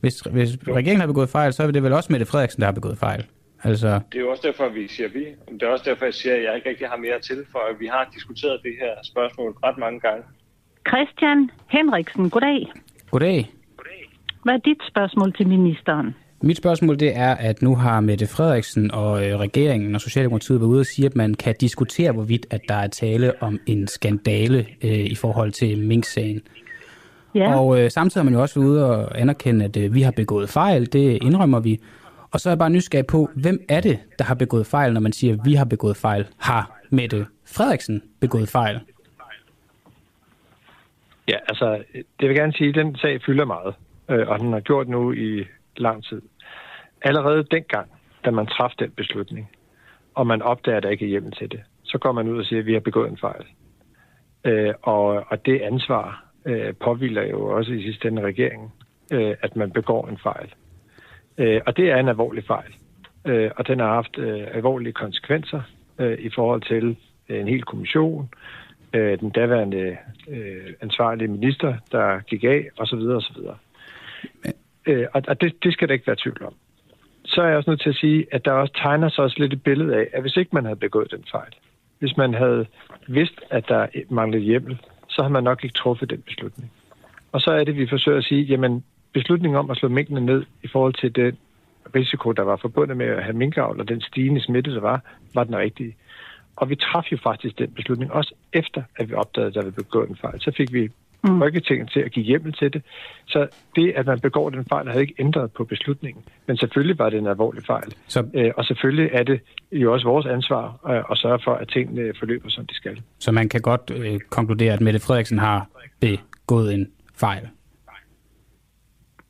Hvis, hvis regeringen har begået fejl, så er det vel også Mette Frederiksen, der har begået fejl. Altså, Det er jo også derfor, vi siger vi. Det er også derfor, jeg siger, at jeg ikke rigtig har mere til, for at vi har diskuteret det her spørgsmål ret mange gange. Christian Henriksen, goddag. goddag. Hvad er dit spørgsmål til ministeren? Mit spørgsmål det er, at nu har Mette Frederiksen og øh, regeringen og Socialdemokratiet været ude og sige, at man kan diskutere, hvorvidt at der er tale om en skandale øh, i forhold til Mink-sagen. Ja. Og øh, samtidig har man jo også været ude og anerkende, at øh, vi har begået fejl, det indrømmer vi. Og så er jeg bare nysgerrig på, hvem er det, der har begået fejl, når man siger, at vi har begået fejl? Har Mette Frederiksen begået fejl? Ja, altså, det vil jeg gerne sige, at den sag fylder meget, øh, og den har gjort nu i lang tid. Allerede dengang, da man træffede den beslutning, og man opdager, at der ikke er hjemmel til det, så går man ud og siger, at vi har begået en fejl. Øh, og, og det ansvar øh, påviler jo også i sidste ende regeringen, øh, at man begår en fejl. Øh, og det er en alvorlig fejl, øh, og den har haft øh, alvorlige konsekvenser øh, i forhold til øh, en hel kommission, øh, den daværende øh, ansvarlige minister, der gik af, osv. osv. Øh, og og det, det skal der ikke være tvivl om. Så er jeg også nødt til at sige, at der også tegner sig også lidt et billede af, at hvis ikke man havde begået den fejl, hvis man havde vidst, at der manglede hjemmel, så havde man nok ikke truffet den beslutning. Og så er det, vi forsøger at sige, jamen beslutningen om at slå minkene ned i forhold til den risiko, der var forbundet med at have minkavl og den stigende smitte, der var, var den rigtige. Og vi traf jo faktisk den beslutning, også efter at vi opdagede, at der var begået en fejl. Så fik vi mm. Folketinget til at give hjemmel til det. Så det, at man begår den fejl, havde ikke ændret på beslutningen. Men selvfølgelig var det en alvorlig fejl. Så... Øh, og selvfølgelig er det jo også vores ansvar øh, at sørge for, at tingene forløber, som de skal. Så man kan godt øh, konkludere, at Mette Frederiksen har begået en fejl.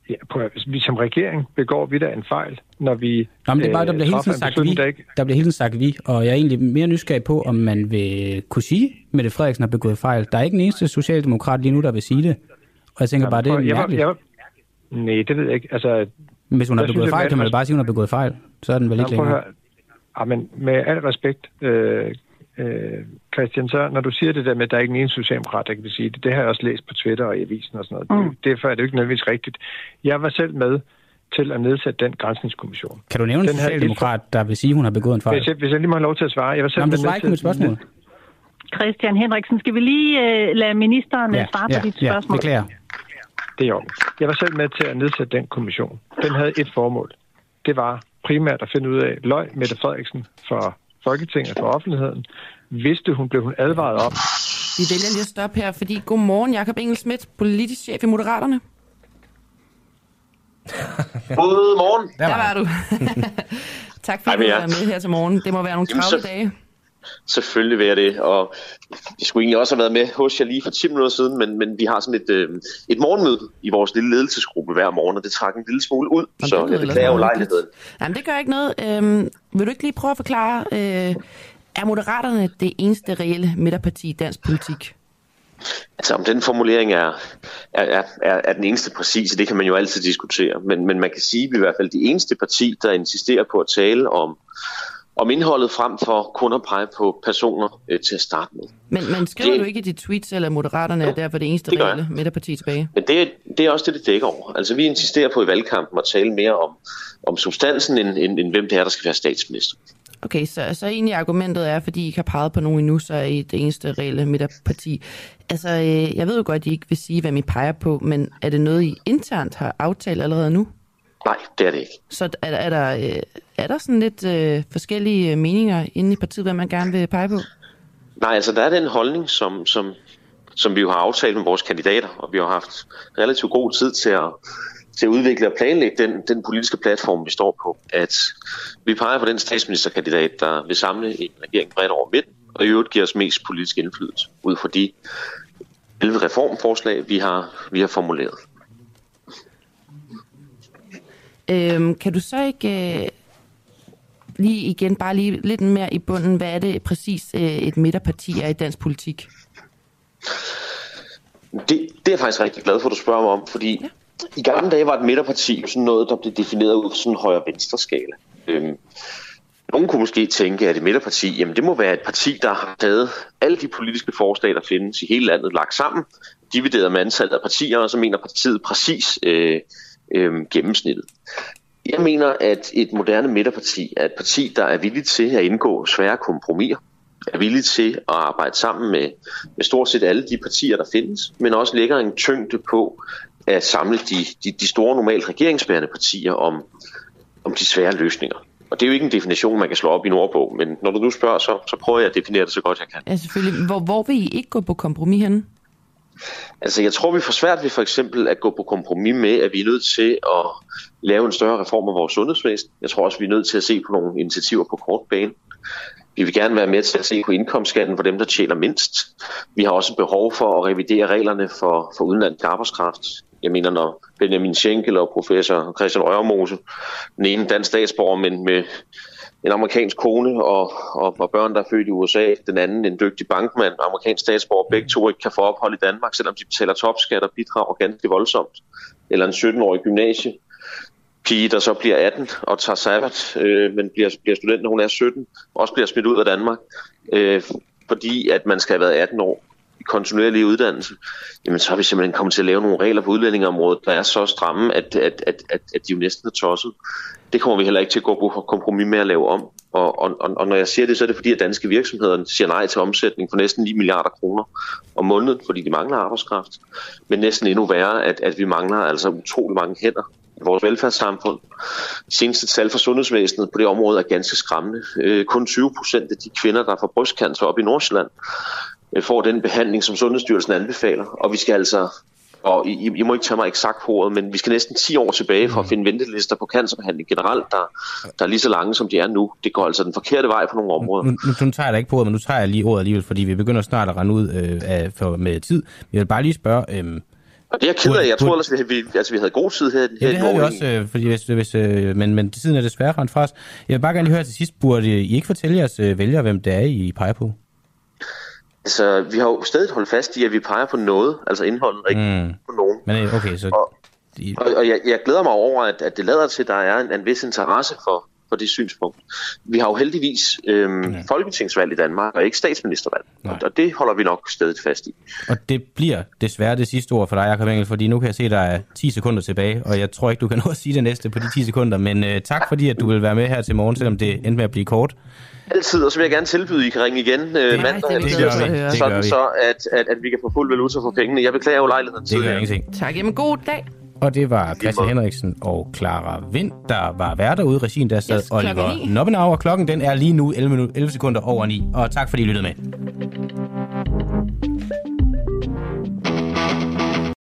Ja, at- vi som regering begår vi da en fejl, når vi Nå, men det er bare, der øh, bliver hele tiden en sagt vi. der ikke Der bliver hele tiden sagt vi, og jeg er egentlig mere nysgerrig på, om man vil kunne sige, at Mette Frederiksen har begået fejl. Der er ikke en eneste socialdemokrat lige nu, der vil sige det. Og jeg tænker Jamen, bare, det er jeg mærkeligt. jeg var- Nej, det ved jeg ikke. Altså, Hvis hun har jeg synes, begået fejl, kan man bare sige, hun har begået fejl. Så er den vel ikke længere. høre. Ja, men med al respekt, øh, øh, Christian, så når du siger det der med, at der er ikke en socialdemokrat, der kan sige det, det har jeg også læst på Twitter og i avisen og sådan noget. Mm. Derfor er det jo ikke nødvendigvis rigtigt. Jeg var selv med til at nedsætte den grænsningskommission. Kan du nævne en Den havde socialdemokrat, der vil sige, at hun har begået en fejl? Hvis jeg, hvis jeg lige må have lov til at svare. Jeg var selv Nå, men du med svarer ikke på mit til- spørgsmål. Christian Henriksen, skal vi lige øh, lade ministeren ja, svare på dit spørgsmål? beklager. Det er jo. Jeg var selv med til at nedsætte den kommission. Den havde et formål. Det var primært at finde ud af, løg Mette Frederiksen for Folketinget, for offentligheden. Vidste hun, blev hun advaret om, Vi vælger lige at stoppe her, fordi godmorgen, Jakob Engel Schmidt, politisk chef i Moderaterne. Godmorgen. Der var du. tak fordi Hej du med var med her til morgen. Det må være nogle travle dage. Selvfølgelig vil jeg det, og jeg skulle egentlig også have været med hos jer lige for 10 minutter siden, men, men vi har sådan et, øh, et morgenmøde i vores lille ledelsesgruppe hver morgen, og det trak en lille smule ud, så det lyder jeg beklager jo lejligheden. Jamen, det gør ikke noget. Øhm, vil du ikke lige prøve at forklare, øh, er Moderaterne det eneste reelle midterparti i dansk politik? Altså om den formulering er, er, er, er, er den eneste præcise, det kan man jo altid diskutere, men, men man kan sige, at vi er i hvert fald det eneste parti, der insisterer på at tale om, om indholdet frem for kun at pege på personer øh, til at starte med. Men, men skriver Det- du ikke i dit tweets, eller Moderaterne er derfor det eneste det reelle midterparti tilbage? Men det, det er også det, det dækker over. Altså vi insisterer på i valgkampen at tale mere om, om substansen, end, end, end hvem det er, der skal være statsminister. Okay, så, så egentlig argumentet er, fordi I ikke har peget på nogen endnu, så er I det eneste reelle midterparti. Altså, øh, jeg ved jo godt, at I ikke vil sige, hvem I peger på, men er det noget, I internt har aftalt allerede nu? Nej, det er det ikke. Så er, er, der, øh, er der sådan lidt øh, forskellige meninger inde i partiet, hvad man gerne vil pege på? Nej, altså der er den holdning, som, som, som vi jo har aftalt med vores kandidater, og vi har haft relativt god tid til at, til at udvikle og planlægge den, den politiske platform, vi står på. At vi peger på den statsministerkandidat, der vil samle en regering bredt over midten, og i øvrigt giver os mest politisk indflydelse ud fra de 11 reformforslag, vi har, vi har formuleret. Øhm, kan du så ikke øh, lige igen, bare lige lidt mere i bunden, hvad er det præcis øh, et midterparti er i dansk politik? Det, det er jeg faktisk rigtig glad for, at du spørger mig om, fordi I gamle dage var et midterparti sådan noget, der blev defineret ud fra sådan en højre-venstre skala. Øhm, nogen kunne måske tænke, at et midterparti, jamen det må være et parti, der har taget alle de politiske forslag, der findes i hele landet, lagt sammen, divideret med antallet af partier, og så mener partiet præcis øh, øh, gennemsnittet. Jeg mener, at et moderne midterparti er et parti, der er villigt til at indgå svære kompromiser, er villig til at arbejde sammen med, med stort set alle de partier, der findes, men også lægger en tyngde på at samle de, de, de store normalt regeringsbærende partier om, om de svære løsninger. Og det er jo ikke en definition, man kan slå op i en ordbog, men når du nu spørger, så, så prøver jeg at definere det så godt jeg kan. Ja, selvfølgelig. Hvor, hvor vil I ikke gå på kompromis henne? Altså, jeg tror, vi får svært ved for eksempel at gå på kompromis med, at vi er nødt til at lave en større reform af vores sundhedsvæsen. Jeg tror også, vi er nødt til at se på nogle initiativer på kort bane. Vi vil gerne være med til at se på indkomstskatten for dem, der tjener mindst. Vi har også behov for at revidere reglerne for, for udenlandsk arbejdskraft. Jeg mener, når Benjamin Schenkel og professor Christian Rørmose, den ene dansk statsborger, men med en amerikansk kone og, og, og børn, der er født i USA, den anden en dygtig bankmand, amerikansk statsborger, begge to ikke kan få ophold i Danmark, selvom de betaler topskat og bidrager ganske voldsomt. Eller en 17-årig gymnasie pige, der så bliver 18 og tager sabbat, øh, men bliver, bliver student, når hun er 17, også bliver smidt ud af Danmark, øh, fordi at man skal have været 18 år kontinuerlige uddannelse, jamen så har vi simpelthen kommet til at lave nogle regler på udlændingeområdet, der er så stramme, at, at, at, at, at de jo næsten er tosset. Det kommer vi heller ikke til at gå på kompromis med at lave om. Og, og, og når jeg siger det, så er det fordi, at danske virksomheder siger nej til omsætning for næsten 9 milliarder kroner om måneden, fordi de mangler arbejdskraft. Men næsten endnu værre, at, at vi mangler altså utrolig mange hænder i vores velfærdssamfund. Seneste tal for sundhedsvæsenet på det område er ganske skræmmende. Øh, kun 20 procent af de kvinder, der får brystcancer op i Nordsjælland, får den behandling, som Sundhedsstyrelsen anbefaler. Og vi skal altså og I, I må ikke tage mig eksakt på ordet, men vi skal næsten 10 år tilbage for at finde ventelister på cancerbehandling generelt, der, der er lige så lange, som de er nu. Det går altså den forkerte vej på nogle områder. Nu, nu, nu tager jeg da ikke på ordet, men nu tager jeg lige ordet alligevel, fordi vi begynder snart at rende ud øh, af, for, med tid. Jeg vil bare lige spørge... Øh, og det er jeg ked af. Jeg tror ellers, vi, altså, vi havde god tid her. Ja, det havde vi også, øh, fordi hvis, hvis, øh, men, men tiden er desværre rent fra os. Jeg vil bare gerne lige høre til sidst, burde I ikke fortælle jeres øh, vælgere, hvem det er, I peger på? Altså, vi har jo stadig holdt fast i, at vi peger på noget, altså indholdet, ikke mm. på nogen. Men okay, så... Og, og, og jeg, jeg glæder mig over, at, at det lader til, at der er en, en vis interesse for, for det synspunkt. Vi har jo heldigvis øhm, ja. folketingsvalg i Danmark, og ikke statsministervalg. Nej. Og det holder vi nok stadig fast i. Og det bliver desværre det sidste ord for dig, Jacob Engel, fordi nu kan jeg se, at der er 10 sekunder tilbage, og jeg tror ikke, du kan nå at sige det næste på de 10 sekunder. Men øh, tak fordi, at du vil være med her til morgen, selvom det endte med at blive kort. Altid, og så vil jeg gerne tilbyde, at I kan ringe igen øh, mandag. Det, det, det, sådan så, at, at, at vi kan få fuld valuta for pengene. Jeg beklager jo lejligheden Det gør ingenting. Tak, jamen god dag. Og det var Christian Henriksen og Clara Vind, der var værter ude i regien. Der sad yes, Oliver Nobbenauer. Klokken den er lige nu 11, 11 sekunder over 9. Og tak fordi I lyttede med.